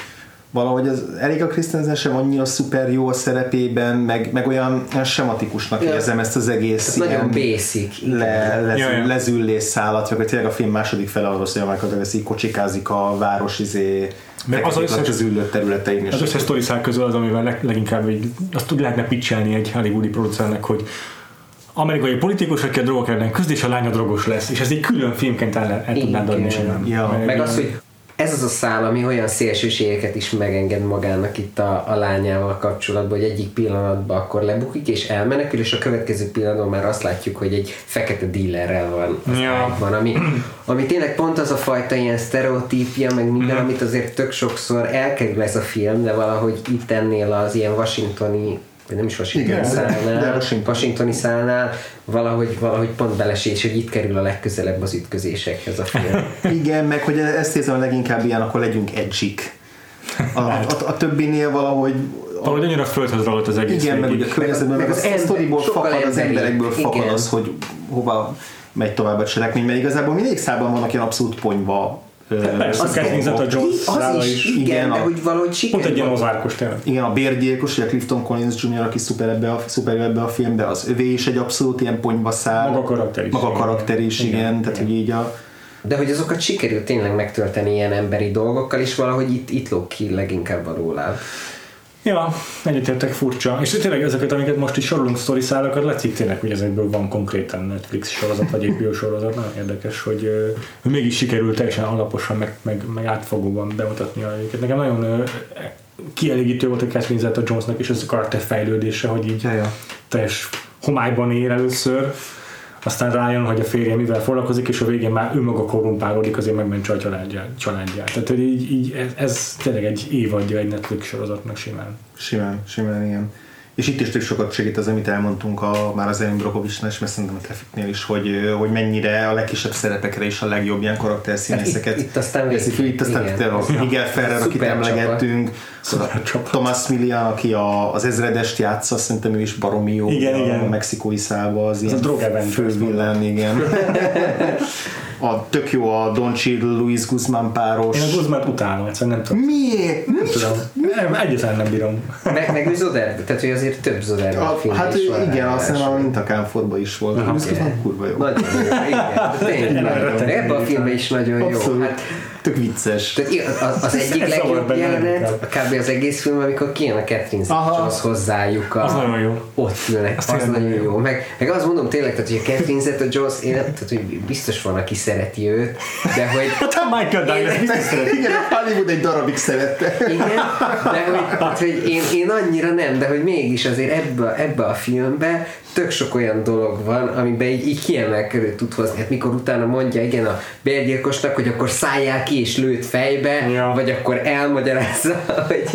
valahogy az Erika Christensen sem annyira szuper jó a szerepében, meg, meg olyan, olyan sematikusnak Ja. érzem ezt az egész Ez nagyon basic. le, lezül, Ja, ja. lezüllés szállat, vagy hogy tényleg a film második fele arról szól, hogy a Michael Douglas így kocsikázik a város izé, Mert az az, összes- az üllött területein. és Az összes sztori szál közül az, amivel leg, leginkább így, azt tud lehetne pitchelni egy hollywoodi producernek, hogy amerikai politikus, aki a drogok ellen küzd, és a lánya drogos lesz. És ez egy külön filmként el, el tudnád adni. Ja. Meg Meg az, hogy ez az a szál, ami olyan szélsőségeket is megenged magának itt a, a lányával kapcsolatban, hogy egyik pillanatban akkor lebukik és elmenekül, és a következő pillanatban már azt látjuk, hogy egy fekete dealerrel van az Ja. ágyban, ami, ami tényleg pont az a fajta ilyen sztereotípia, meg minden, Mhm. amit azért tök sokszor elkerül ez a film, de valahogy itt ennél az ilyen washingtoni nem is Washingtoni Igen, de- szálnál, de Washington. Washingtoni szálnál valahogy, valahogy pont belesés, hogy itt kerül a legközelebb az ütközésekhez a film. Igen, meg hogy ezt érzem a leginkább ilyen, akkor legyünk edgyik. A, a, a, többinél valahogy Valahogy annyira földhöz ragadt az egész igen, meg ugye a környezetben, meg, meg az, az sztoriból fakad, az emberekből fakad Igen. az, hogy hova megy tovább a cselekmény, mert igazából mindig szában vannak ilyen abszolút ponyva ö, Persze, dolgok. Catherine Zeta-Jones az szála is, is. igen, Igen, de a- hogy valahogy Pont sikerül. egy ilyen ozárkos tényleg. Igen, a bérgyilkos, ugye a Clifton Collins Jr., aki szuper ebbe a, szuper ebbe a filmbe, az övé is egy abszolút ilyen ponyva szál. Maga a karakter is. Maga a karakter is, igen, Igen, tehát hogy így a... De hogy azokat sikerült tényleg megtölteni ilyen emberi dolgokkal, és valahogy itt, itt lóg ki leginkább a róláb. Ja, egyetértek furcsa. És tényleg ezeket, amiket most is sorolunk sztori szálakat, látszik tényleg, hogy ezekből van konkrétan Netflix sorozat, vagy HBO sorozat. Nagyon érdekes, hogy, hogy mégis sikerült teljesen alaposan, meg, meg, meg átfogóan bemutatni a őket. Nekem nagyon kielégítő volt a Catherine Zeta-Jonesnak és ez a karakter fejlődése, hogy így Ja, ja. teljes homályban él először, aztán rájön, hogy a férje mivel foglalkozik, és a végén már ő maga korrumpálódik, azért megmentse a családját. családját. Tehát így, így ez, ez, tényleg egy évadja egy Netflix sorozatnak simán. Simán, simán, igen. És itt is tök sokat segít az, amit elmondtunk a, már az Erin Brockovicsnál, és mert szerintem a Trafficnél is, hogy, hogy mennyire a legkisebb szerepekre is a legjobb ilyen karakterszínészeket. Hát itt- itt aztán veszi föl. Itt aztán igen. a Miguel Ferrer, akit emlegettünk, csapat. Thomas Millian, aki a, az ezredest játsza, szerintem ő is baromi jó Igen, a, igen. a mexikói szába, az, ilyen drog Avengers, fővillán, igen. a, tök jó a Don Cheadle, Luis Guzmán páros. Én a Guzmát utálom, egyszerűen nem tudom. Miért? Nem tudom. Nem, egyáltalán nem bírom. Meg, meg ő Zoder, tehát hogy azért több Zoder A, film hát is van igen, rá azt hiszem a. Mintakánforban is volt. Aha. Luis Guzmán kurva jó. Nagyon jó, igen, tényleg. Ebben a filmben is nagyon jó. Abszolút. Hát, Tök vicces. tehát az, az egyik Ez legjobb jelenet, kb. az egész film, amikor kijön a Catherine Aha. Zeta-Jones hozzájuk. A, Az nagyon jó. Ott ülnek, Az az, nagyon jó. jó. Meg, meg azt mondom tényleg, tehát, hogy a Catherine Zeta-Jones, én nem, tehát, hogy biztos van, aki szereti őt, de hogy Hát a Michael Douglas biztos szeret. Igen, a Hollywood egy darabig szerette. Igen, de hogy, tehát, hogy én, én annyira nem, de hogy mégis azért ebbe, ebbe a filmbe tök sok olyan dolog van, amiben így, így kiemelkedő tud hozni. Hát mikor utána mondja, igen, a bérgyilkosnak, hogy akkor szálljál ki és lőtt fejbe, Ja. vagy akkor elmagyarázza, hogy,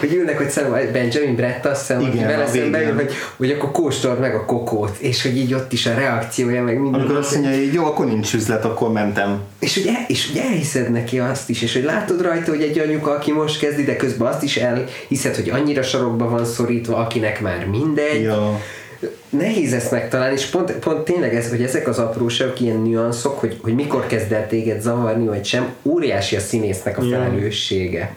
hogy ülnek, hogy szemben Benjamin Brett azt hiszem, Igen, vele szemben ül, hogy, hogy akkor kóstold meg a kokót, és hogy így ott is a reakciója, meg minden. Amikor azt mondja, hogy jó, akkor nincs üzlet, akkor mentem. És hogy, el, és hogy elhiszed neki azt is, és hogy látod rajta, hogy egy anyuka, aki most kezdi, de közben azt is elhiszed, hogy annyira sarokba van szorítva, akinek már mindegy. Ja. Nehéz ezt megtalálni, és pont, pont tényleg ez, hogy ezek az apróságok, ilyen nüanszok, hogy, hogy mikor kezd el téged zavarni, vagy sem, óriási a színésznek a felelőssége.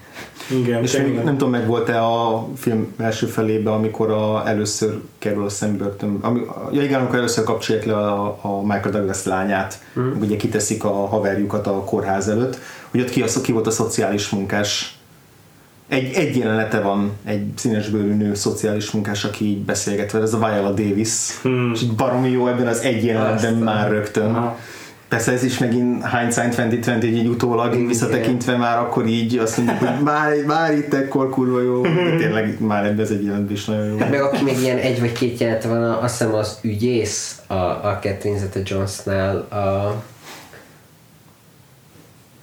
Igen, És még, nem tudom, meg volt-e a film első felébe, amikor a, először kerül a szembörtön, ami, ja igen, amikor először kapcsolják le a, a Michael Douglas lányát, mm. ugye kiteszik a haverjukat a kórház előtt, hogy ott ki, az, ki volt a szociális munkás, egy, egy jelenete van, egy színesbőrű nő szociális munkás, aki így beszélget vele, ez a Viola Davis, Hmm. és így baromi jó ebben az egy jelenetben Aztán. már rögtön. Aha. Persze ez is megint hindsight 2020, így utólag Igen. visszatekintve már akkor így azt mondjuk, hogy már, már itt ekkor kurva jó, de tényleg már ebben ez egy jelentben is nagyon jó. Hát meg aki még ilyen egy vagy két jelent van, azt hiszem az ügyész a, a Catherine Zeta-Jonesnál, a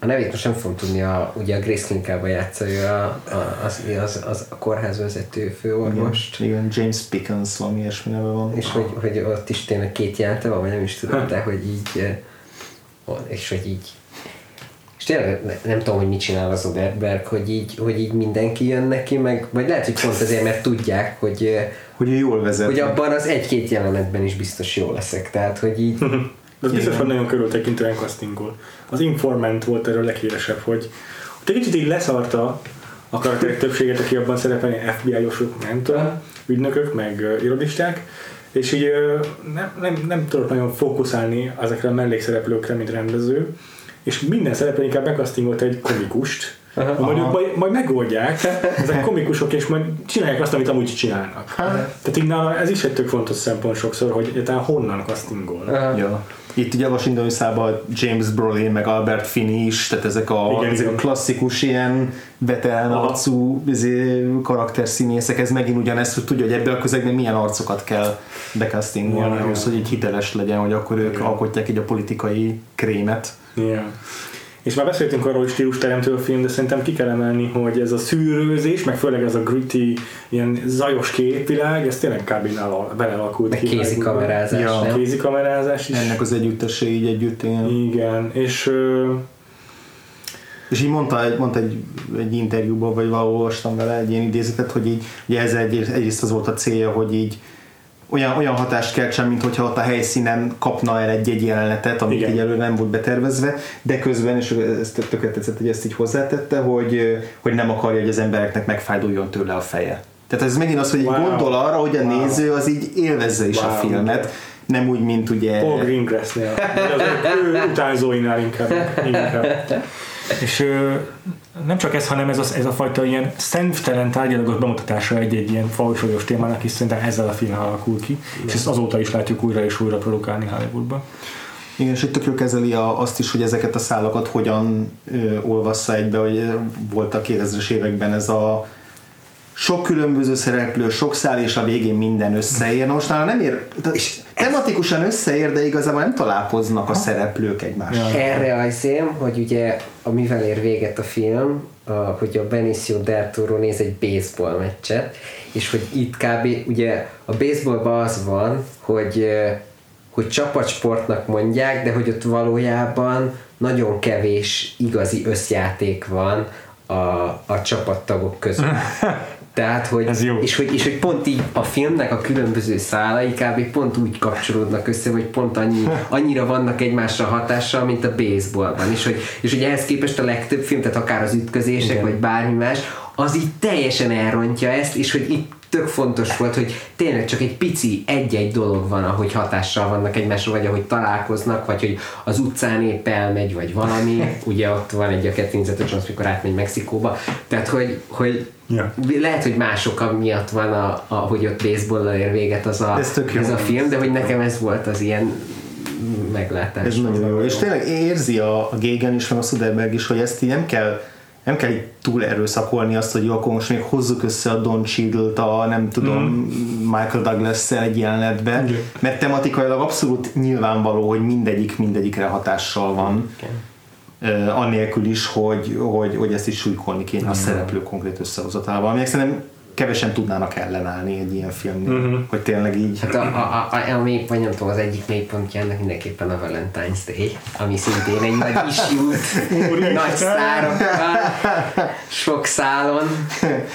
a nevét most nem fogom tudni, a, ugye a Grace Linkába játsza, ő a, a, az, az, az, a kórház vezető főorvost. Igen, igen, James Pickens valami ilyesmi neve van. És hogy, hogy ott is tényleg két jelente van, vagy nem is tudom, de hogy így és hogy így és tényleg nem tudom, hogy mit csinál az Oderberg, hogy így, hogy így mindenki jön neki, meg, vagy lehet, hogy pont azért, mert tudják, hogy, hogy jól vezet. Hogy abban az egy-két jelenetben is biztos jól leszek, tehát hogy így... De az biztos, hogy nagyon körültekintően castingol. Az Informant volt erről leghíresebb, hogy egy kicsit így leszarta a karakterek többséget, aki abban szerepelni, FBI-osok, nem tudom, ügynökök, meg irodisták, és így nem, nem, nem tudok nagyon fókuszálni ezekre a mellékszereplőkre, mint rendező, és minden szereplő inkább bekasztingolt egy komikust, Aha. Majd, majd, majd megoldják, ezek komikusok, és majd csinálják azt, amit amúgy csinálnak. Aha. Tehát így nála ez is egy tök fontos szempont sokszor, hogy egyáltalán honnan castingol. Ja. Itt ugye a Washington James Brolin, meg Albert Finney is, tehát ezek a, igen, ezek igen. a klasszikus ilyen veterán arcú izé, karakterszínészek, ez megint ugyanezt, hogy tudja, hogy ebből a közegben milyen arcokat kell bekasztingolni ahhoz, hogy így hiteles legyen, hogy akkor ők igen. alkotják így a politikai krémet. Igen. És már beszéltünk arról, hogy stílus teremtő a film, de szerintem ki kell emelni, hogy ez a szűrőzés, meg főleg ez a gritty, ilyen zajos képvilág, ez tényleg kb. belealakult meg ki. kamerázás, ja, nem? kamerázás is. Ennek az együttese így együtt, igen. Igen, és és így mondta, mondta egy, egy interjúban, vagy valahol olvastam vele egy ilyen idézetet, hogy így, ugye ez egy, egyrészt az volt a célja, hogy így olyan, olyan hatást keltsen, mint hogyha ott a helyszínen kapna el egy-egy jelenetet, amit így előre nem volt betervezve, de közben, és ez tökéletes, tetszett, hogy ezt így hozzátette, hogy, hogy nem akarja, hogy az embereknek megfájduljon tőle a feje. Tehát ez megint az, hogy wow. gondol arra, hogy a wow. néző az így élvezze is wow. a filmet, nem úgy, mint ugye... Paul Greengrass-nél. ő, ő utánzóinál inkább. inkább. És nem csak ez, hanem ez a, ez a fajta ilyen szemtelen tárgyalagos bemutatása egy-egy ilyen falsúlyos témának is szerintem ezzel a filmmel alakul ki, Igen. és ezt azóta is látjuk újra és újra produkálni Hollywoodban. Igen, és itt tök kezeli a, azt is, hogy ezeket a szálakat hogyan ö, olvassza egybe, hogy volt a 2000-es években ez a sok különböző szereplő, sok szál, és a végén minden összeér. Na most nem ér, és tematikusan összeér, de igazából nem találkoznak a szereplők egymással. Erre az én, hogy ugye amivel ér véget a film, a, hogy a Benicio del Toro néz egy baseball meccset, és hogy itt kb. ugye a baseballban az van, hogy hogy csapatsportnak mondják, de hogy ott valójában nagyon kevés igazi összjáték van a, a csapattagok között. Tehát, hogy, Ez jó. És, hogy, és hogy pont így a filmnek a különböző szálai kb. pont úgy kapcsolódnak össze, hogy pont annyi, annyira vannak egymásra hatással, mint a baseballban. És hogy, és hogy ehhez képest a legtöbb film, tehát akár az ütközések, Igen. vagy bármi más, az így teljesen elrontja ezt, és hogy itt tök fontos volt, hogy tényleg csak egy pici, egy-egy dolog van, ahogy hatással vannak egymásra, vagy ahogy találkoznak, vagy hogy az utcán épp elmegy, vagy valami. Ugye ott van egy a Zeta-Jones, mikor átmegy Mexikóba. Tehát, hogy, hogy Ja. Lehet, hogy mások miatt van, a, a, hogy ott baseball ér véget az a, ez, ez a film, de hogy nekem ez volt az ilyen meglátás. Ez nagyon jó. És tényleg érzi a, a Gégen is, meg a Suderberg is, hogy ezt így nem kell nem kell így túl erőszakolni azt, hogy jó, akkor most még hozzuk össze a Don Cheadle-t a nem tudom mm. Michael douglas egy jelenetbe, okay. mert tematikailag abszolút nyilvánvaló, hogy mindegyik mindegyikre hatással van. Okay annélkül is, hogy, hogy, hogy ezt is súlykolni kéne a szereplő konkrét összehozatával, ami szerintem kevesen tudnának ellenállni egy ilyen filmnél, uh-huh. hogy tényleg így... Hát a, a, a, a mély, vagy nem tudom, az egyik mélypontja ennek mindenképpen a Valentine's Day, ami szintén egy nagy issue nagy szárokkal, sok szálon,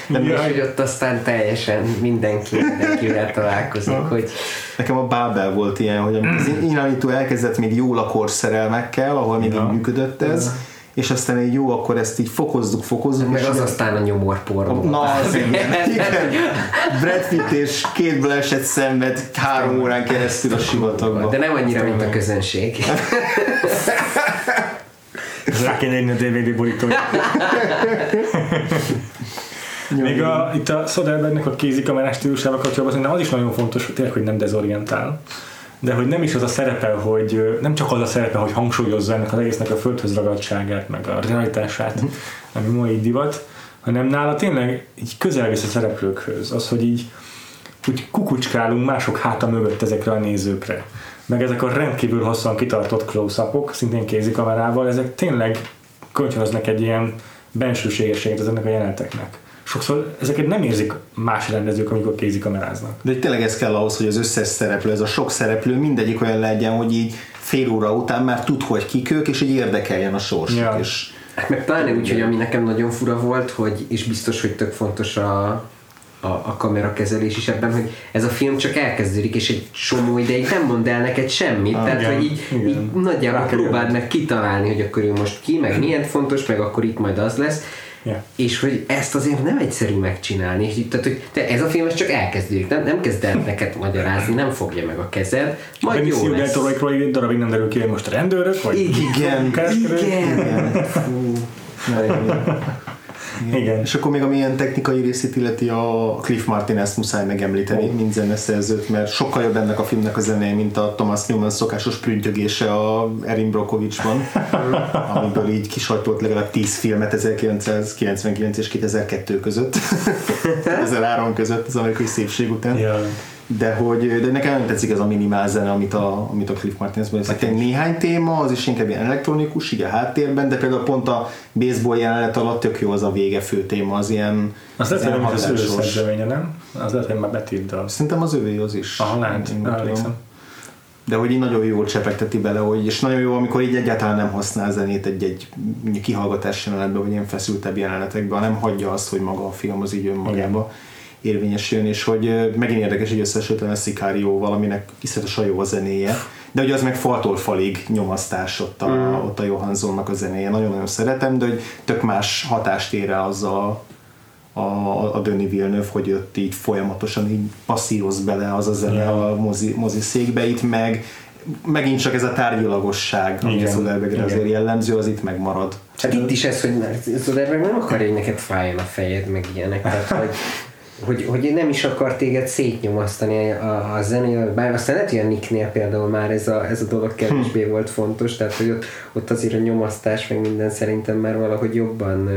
és hogy ott aztán teljesen mindenki, mindenkivel találkozik, hogy... Nekem a Bábel volt ilyen, hogy az irányító elkezdett még jól a korszerelmekkel, ahol még ja. működött ez, ja és aztán egy jó, akkor ezt így fokozzuk, fokozzuk. Meg az aztán a nyomor pornó. Na, az igen. igen. Brad Pitt és két Blanchett szenved három órán keresztül a sivatagban. De nem annyira, mint a közönség. Rá kéne a DVD borítója. Még a, itt a Soderbergnek a kézikamerás stílusával kapcsolatban szerintem az is nagyon fontos, hogy tényleg, hogy nem dezorientál de hogy nem is az a szerepe, hogy nem csak az a szerepe, hogy hangsúlyozza ennek az egésznek a földhöz ragadtságát, meg a realitását, mm. ami ma így divat, hanem nála tényleg így közel visz a szereplőkhöz. Az, hogy így úgy kukucskálunk mások háta mögött ezekre a nézőkre. Meg ezek a rendkívül hosszan kitartott close-upok, szintén kézikamerával, ezek tényleg kölcsönöznek egy ilyen bensőségességet ezeknek a jeleneteknek sokszor ezeket nem érzik más rendezők, amikor kézikameráznak. De tényleg ez kell ahhoz, hogy az összes szereplő, ez a sok szereplő mindegyik olyan legyen, hogy így fél óra után már tud, hogy kik ők, és így érdekeljen a sors. Ja. És Hát meg pláne úgy, hogy ami nekem nagyon fura volt, hogy, és biztos, hogy tök fontos a, a, a kamerakezelés is ebben, hogy ez a film csak elkezdődik, és egy csomó ideig nem mond el neked semmit, ah, tehát igen, hogy így, igen. így nagyjából próbáld meg kitalálni, hogy akkor ő most ki, meg milyen fontos, meg akkor itt majd az lesz, Yeah. És hogy ezt azért nem egyszerű megcsinálni. És, tehát, hogy te ez a film ez csak elkezdődik, nem, nem kezd el neked magyarázni, nem fogja meg a kezed, majd jó lesz. A egy darabig nem derül ki, hogy most rendőrök, vagy igen, igen, igen. Fú. Igen. Igen. És akkor még a milyen technikai részét illeti a Cliff Martin ezt muszáj megemlíteni, oh. mint zeneszerzőt, mert sokkal jobb ennek a filmnek a zenéje, mint a Thomas Newman szokásos prüntjögése a Erin Brockovicsban, amiből így kisajtolt legalább 10 filmet 1999 és 2002 között, 2003 között az amerikai szépség után. Yeah de hogy de nekem nem tetszik ez a minimál zene, amit a, amit a Cliff Martinez beszélt. Néhány téma, az is inkább ilyen elektronikus, így a háttérben, de például pont a baseball jelenet alatt tök jó az a vége fő téma, az ilyen az lehet, hogy az ő nem? Az lehet, hogy már betírt dal. Szerintem az ővé az is. Aha, lehet, de hogy így nagyon jól csepegteti bele, hogy, és nagyon jó, amikor így egyáltalán nem használ zenét egy-egy kihallgatás jelenetben, vagy ilyen feszültebb jelenetekben, hanem hagyja azt, hogy maga a film az így önmagába. Igen érvényesüljön, és hogy megint érdekes, hogy összesültem a valaminek iszonyatosan jó a zenéje, de hogy az meg faltól falig nyomasztás ott a, mm. ott a Johanssonnak a zenéje. Nagyon-nagyon szeretem, de hogy tök más hatást ér el az a, a, a Döni Villeneuve, hogy ott így folyamatosan így passzíroz bele az a zene mm. a mozi, mozi székbe, itt meg megint csak ez a tárgyalagosság, ami Soderbergre azért jellemző, az itt megmarad. Hát itt is ez, hogy Soderberg nem akarja, hogy neked fájjon a fejed, meg ilyenek. Tehát, hogy hogy, hogy nem is akar téged szétnyomasztani a, a zenével, bár aztán lehet, hogy a Nicknél például már ez a, ez a dolog kevésbé hm. volt fontos, tehát hogy ott, ott azért a nyomasztás meg minden szerintem már valahogy jobban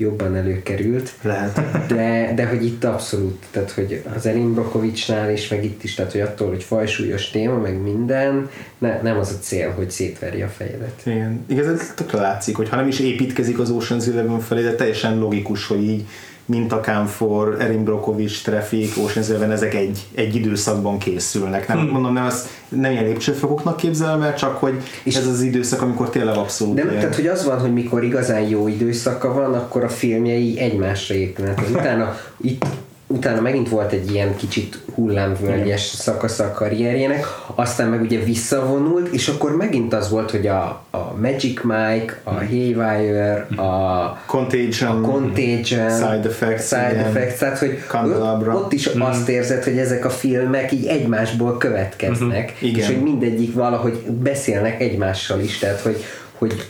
jobban előkerült. Lehet. De, de hogy itt abszolút, tehát hogy az Erin Brokovicsnál is, meg itt is, tehát hogy attól, hogy fajsúlyos téma, meg minden, ne, nem az a cél, hogy szétverje a fejedet. Igen, igaz, ez tökre látszik, hogy ha nem is építkezik az Ocean's Eleven felé, de teljesen logikus, hogy így mint a Camfor, Erin Brockovich, Traffic, Ocean's Eleven, ezek egy, egy időszakban készülnek. Nem, hmm. mondom, nem, az, nem ilyen lépcsőfokoknak képzelem el, csak hogy és ez az időszak, amikor tényleg abszolút Nem, ilyen. tehát hogy az van, hogy mikor igazán jó időszaka van, akkor a filmjei egymásra épülnek. Utána itt utána megint volt egy ilyen kicsit hullámvölgyes szakasz a karrierjének, aztán meg ugye visszavonult, és akkor megint az volt, hogy a, a Magic Mike, a Haywire, a Contagion, a Contagion Side Effects, side effects tehát hogy ott, ott is mm. azt érzed, hogy ezek a filmek így egymásból következnek, mm-hmm. és hogy mindegyik valahogy beszélnek egymással is, tehát hogy, hogy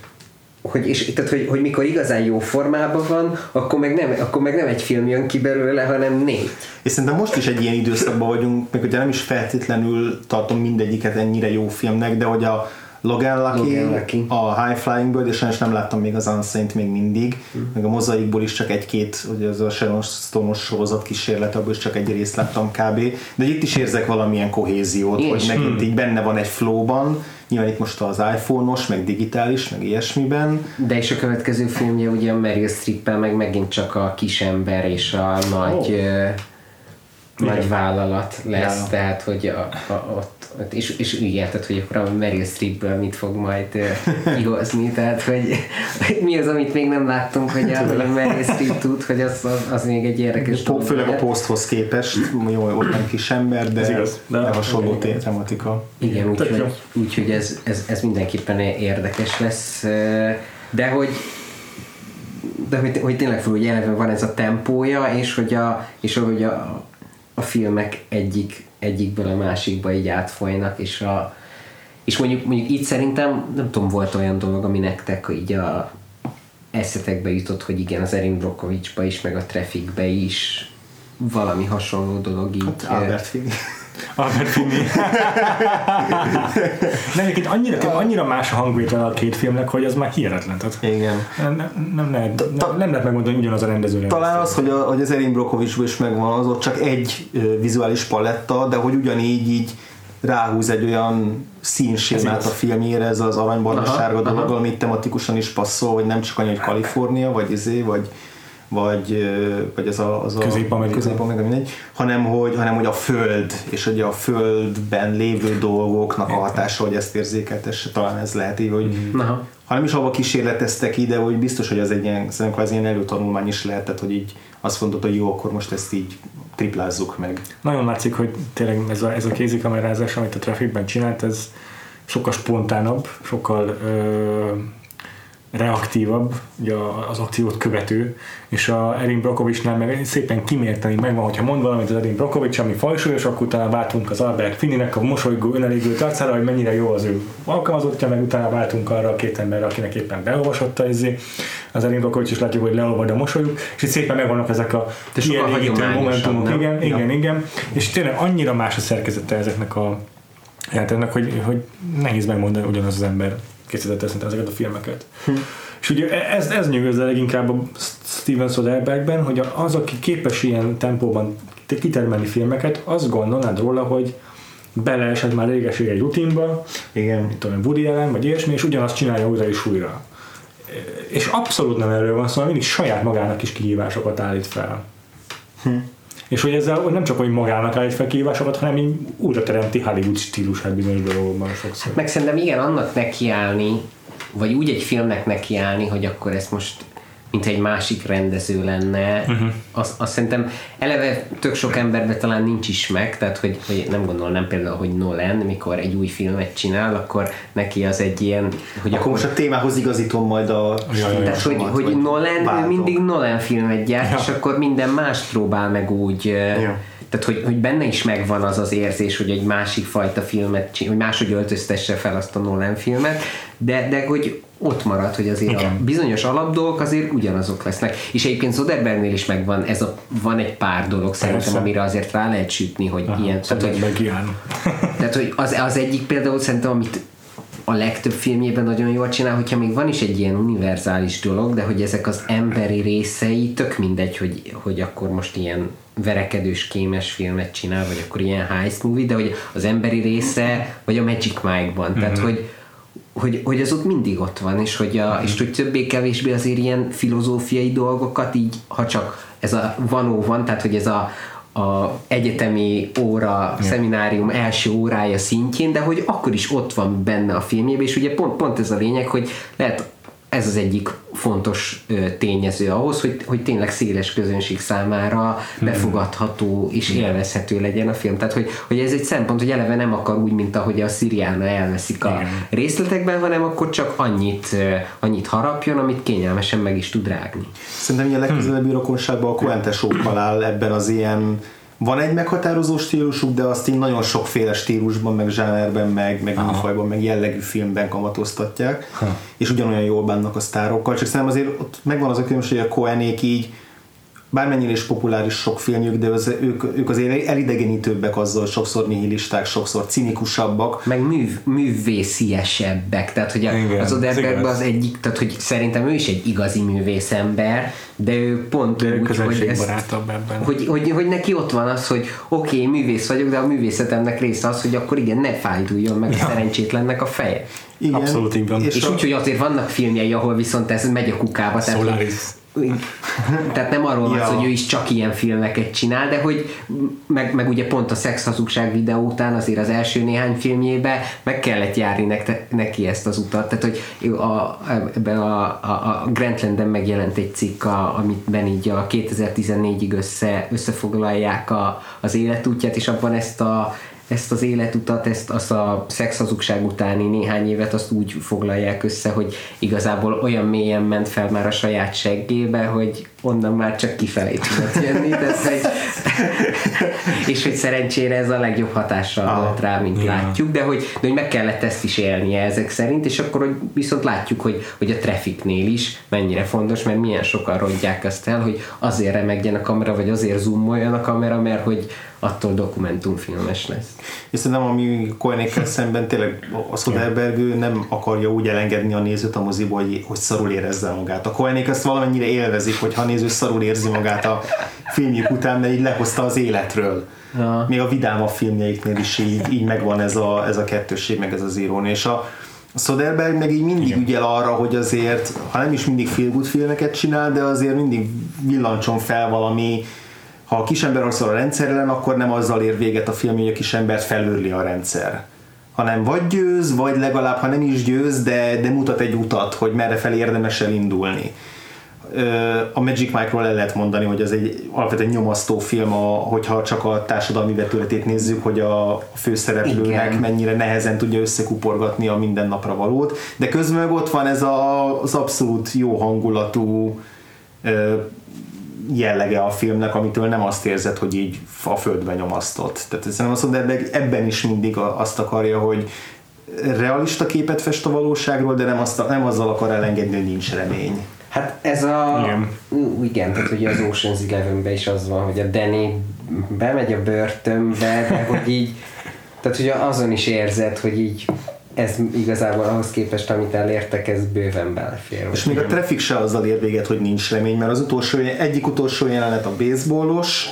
hogy, és, tehát, hogy, hogy mikor igazán jó formában van, akkor meg, nem, akkor meg nem egy film jön ki belőle, hanem négy. És szerintem most is egy ilyen időszakban vagyunk, meg ugye nem is feltétlenül tartom mindegyiket ennyire jó filmnek, de hogy a, Logan Lucky, Logan Lucky. a High Flying Bird, és sajnos nem láttam még az Unsaint még mindig, mm. meg a mozaikból is csak egy-két, ugye az a Sharon Stone-os sorozat kísérlet, abból is csak egy részt láttam kb. De itt is érzek valamilyen kohéziót, Én hogy megint mm. így benne van egy flowban, nyilván itt most az iPhone-os, meg digitális, meg ilyesmiben. De és a következő filmje ugye a Meryl streep meg megint csak a kisember és a nagy oh nagy vállalat lesz, ja. tehát hogy a, a, ott, ott és, és igen, tehát hogy akkor a Meryl Streepből mit fog majd kihozni, tehát hogy, hogy mi az, amit még nem láttunk, hogy a, a Meryl Streep tud, hogy az, az, az még egy érdekes dolog. Főleg a poszthoz képest, jó, ott nem kis ember, de, igaz, de, de hasonló igen. tematika. Igen, úgyhogy úgy, úgy, ez, ez, ez mindenképpen érdekes lesz, de hogy de hogy, hogy tényleg hogy eleve van ez a tempója, és hogy a, és hogy a, a filmek egyik, egyikből a másikba így átfolynak, és a és mondjuk, mondjuk itt szerintem, nem tudom, volt olyan dolog, ami nektek így a eszetekbe jutott, hogy igen, az Erin Brokovicsba is, meg a Trafficbe is valami hasonló dolog így. Hát Albert Finney. Albert Finney. De egyébként annyira, annyira más a hangvétel a két filmnek, hogy az már hihetetlen. Tehát Igen. nem, nem, nem, lehet, nem, nem lehet megmondani, hogy ugyanaz a rendező. Talán az, hogy, a, hogy az Erin Brockovich is megvan, az ott csak egy vizuális paletta, de hogy ugyanígy így ráhúz egy olyan színsémát a filmjére, ez az aranybarna sárga dolog, ami tematikusan is passzol, hogy nem csak annyi, hogy Kalifornia, vagy izé, vagy vagy, vagy ez a, az a Közép-Amerika. Közép-Amerika, mindegy, hanem hogy, hanem hogy a föld, és hogy a földben lévő dolgoknak a hatása, hogy ezt érzékeltesse, talán ez lehet így, hogy Aha. ha nem is abba kísérleteztek ide, hogy biztos, hogy az egy ilyen, szerintem az ilyen előtanulmány is lehetett, hogy így azt mondod, hogy jó, akkor most ezt így triplázzuk meg. Nagyon látszik, hogy tényleg ez a, ez a kézikamerázás, amit a Trafficben csinált, ez sokkal spontánabb, sokkal ö, reaktívabb, ugye az akciót követő, és a Erin Brockovicsnál meg szépen kimérteni megvan, hogyha mond valamit az Erin Brockovich, ami fajsúlyos, akkor utána váltunk az Albert Finninek a mosolygó, önelégő arcára, hogy mennyire jó az ő alkalmazottja, meg utána váltunk arra a két emberre, akinek éppen beolvasott az, az Erin Brockovich, és látjuk, hogy leolvad a mosolyuk, és itt szépen megvannak ezek a kielégítő momentumok, nem? igen, igen, igen, és tényleg annyira más a szerkezete ezeknek a jelentetnek, hogy, hogy nehéz megmondani, ugyanaz az ember készítette szerintem ezeket a filmeket. Hm. És ugye ez, ez nyugodsz leginkább a Steven Soderberghben, hogy az, aki képes ilyen tempóban kitermelni filmeket, azt gondolnád róla, hogy beleesett már régeség egy rutinba, Igen. mint tudom, Woody Allen, vagy ilyesmi, és ugyanazt csinálja újra és újra. És abszolút nem erről van szó, hanem mindig saját magának is kihívásokat állít fel. Hm. És hogy ezzel hogy nem csak, hogy magának állít fel kihívásokat, hanem így újra teremti Hollywood stílusát bizonyos dolgokban sokszor. Meg szerintem igen, annak nekiállni, vagy úgy egy filmnek nekiállni, hogy akkor ezt most mint egy másik rendező lenne, uh-huh. azt, azt szerintem eleve tök sok emberben talán nincs is meg, tehát hogy, hogy nem gondolnám például, hogy Nolan, mikor egy új filmet csinál, akkor neki az egy ilyen, hogy Akkor most a témához igazítom majd a Ja, ja, ja. tehát, hogy, hogy Nolan ő váltom. mindig Nolan filmet gyárt, Ja. és akkor minden más próbál meg úgy, Ja. tehát hogy, hogy benne is megvan az az érzés, hogy egy másik fajta filmet, hogy máshogy öltöztesse fel azt a Nolan filmet, de, de hogy ott marad, hogy azért Igen. a bizonyos alapdolgok azért ugyanazok lesznek. És egyébként Soderbergnél is megvan, ez a, van egy pár dolog szerintem, Persze. amire azért rá lehet sütni, hogy Aha, ilyen, tehát, hogy, ilyen. tehát, hogy az, az egyik például szerintem, amit a legtöbb filmjében nagyon jól csinál, hogyha még van is egy ilyen univerzális dolog, de hogy ezek az emberi részei, tök mindegy, hogy, hogy akkor most ilyen verekedős, kémes filmet csinál, vagy akkor ilyen heist movie, de hogy az emberi része, vagy a Magic Mike-ban, tehát hogy hogy, hogy az ott mindig ott van, és hogy, a, és hogy többé-kevésbé azért ilyen filozófiai dolgokat így, ha csak ez a vanó van, tehát hogy ez a, a egyetemi óra, szeminárium első órája szintjén, de hogy akkor is ott van benne a filmjében, és ugye pont, pont ez a lényeg, hogy lehet ez az egyik fontos tényező ahhoz, hogy, hogy tényleg széles közönség számára befogadható és élvezhető legyen a film. Tehát, hogy, hogy ez egy szempont, hogy eleve nem akar úgy, mint ahogy a Sziriána elveszik a Igen. részletekben, hanem akkor csak annyit, annyit harapjon, amit kényelmesen meg is tud rágni. Szerintem ilyen legközelebbi rokonságban a Coen tesókkal áll ebben az ilyen van egy meghatározó stílusuk, de azt így nagyon sokféle stílusban, meg zsánerben, meg, meg műfajban, meg jellegű filmben kamatoztatják, ha. és ugyanolyan jól bánnak a sztárokkal, csak szerintem azért ott megvan az a különbség, hogy a Coenék így bármennyire is populáris sok filmjük, de az, ők, ők azért elidegenítőbbek azzal, sokszor nihilisták, sokszor cinikusabbak. meg műv, művésziesebbek, tehát hogy a, Igen, az Oderbergben az egyik, tehát hogy szerintem ő is egy igazi művészember, de ő pont De úgy, hogy, ezt, ebben. hogy, hogy, hogy neki ott van az, hogy oké, okay, művész vagyok, de a művészetemnek része az, hogy akkor igen, ne fájduljon meg a szerencsétlennek a feje. Igen, Abszolút így van. És, És a, úgy, hogy azért vannak filmjei, ahol viszont ez megy a kukába. Solaris. tehát nem arról van Ja. hogy ő is csak ilyen filmeket csinál, de hogy meg, meg ugye pont a szexhazugság videó után azért az első néhány filmjébe meg kellett járni nekte, neki ezt az utat. Tehát, hogy a, ebben a, a, a Grantland-en megjelent egy cikk, a, amitben így a 2014-ig össze, összefoglalják a, az életútját, és abban ezt a ezt az életutat, ezt azt a szexhazugság utáni néhány évet azt úgy foglalják össze, hogy igazából olyan mélyen ment fel már a saját seggébe, hogy onnan már csak kifelé tudott jönni, tehát, hogy, és hogy szerencsére ez a legjobb hatással ah, volt rá, mint yeah. látjuk, de hogy, de hogy meg kellett ezt is élnie ezek szerint, és akkor hogy viszont látjuk, hogy, hogy a trafficnél is mennyire fontos, mert milyen sokan rontják azt el, hogy azért remegjen a kamera, vagy azért zoomoljon a kamera, mert hogy attól dokumentumfilmes lesz. És szerintem ami Koenékkel szemben tényleg a Soderbergh nem akarja úgy elengedni a nézőt a moziba, hogy, hogy szarul érezze magát. A Koenék ezt valamennyire élvezik, hogyha a néző szarul érzi magát a filmjük után, mert így lehozta az életről. Ja. Még a vidámabb filmjeiknél is így, így megvan ez a, ez a kettősség, meg ez az irónia. És a, a Soderbergh meg így mindig Igen. ügyel arra, hogy azért, ha nem is mindig feel good filmeket csinál, de azért mindig villancson fel valami ha a kisember harcol a rendszer ellen, akkor nem azzal ér véget a film, hogy a kisembert felőrli a rendszer hanem vagy győz, vagy legalább, ha nem is győz, de, de mutat egy utat, hogy merre fel érdemes elindulni. A Magic Mike-ról el lehet mondani, hogy ez egy alapvetően nyomasztó film, a, hogyha csak a társadalmi vetületét nézzük, hogy a főszereplőnek Igen. mennyire nehezen tudja összekuporgatni a mindennapra valót, de közben ott van ez a, az abszolút jó hangulatú jellege a filmnek, amitől nem azt érzed, hogy így a földbe nyomasztott. Tehát szerintem azt mondom, de ebben is mindig azt akarja, hogy realista képet fest a valóságról, de nem, azt, nem azzal akar elengedni, hogy nincs remény. Hát ez a... Igen. Igen, tehát ugye az Ocean's Eleven-ben is az van, hogy a Danny bemegy a börtönbe, de hogy így tehát hogy azon is érzed, hogy így ez igazából ahhoz képest, amit elértek, ez bőven belefér. És még a traffic se azzal ér véget, hogy nincs remény, mert az utolsó, egyik utolsó jelenet a baseballos,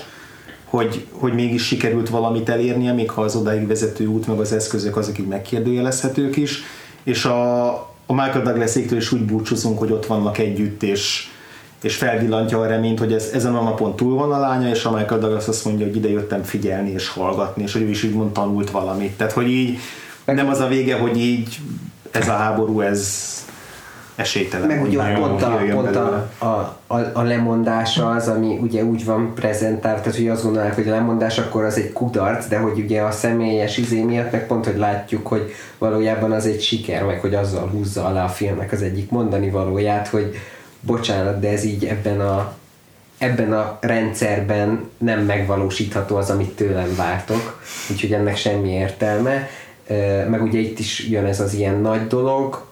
hogy, hogy mégis sikerült valamit elérnie, még ha az odáig vezető út, meg az eszközök azok így megkérdőjelezhetők is, és a, a Michael douglas is úgy búcsúzunk, hogy ott vannak együtt, és, és felvillantja a reményt, hogy ez, ezen a napon túl van a lánya, és a Michael Douglas azt mondja, hogy ide jöttem figyelni és hallgatni, és hogy ő is úgymond tanult valamit. Tehát, hogy így nem az a vége, hogy így ez a háború, ez esélytelen. Meg ugye pont, a, pont a, a, a, a lemondása az, ami ugye úgy van prezentálva, tehát hogy azt gondolják, hogy a lemondás akkor az egy kudarc, de hogy ugye a személyes izé miatt meg pont, hogy látjuk, hogy valójában az egy siker, meg hogy azzal húzza alá a filmnek az egyik mondani valóját, hogy bocsánat, de ez így ebben a ebben a rendszerben nem megvalósítható az, amit tőlem vártok, úgyhogy ennek semmi értelme. Meg ugye itt is jön ez az ilyen nagy dolog,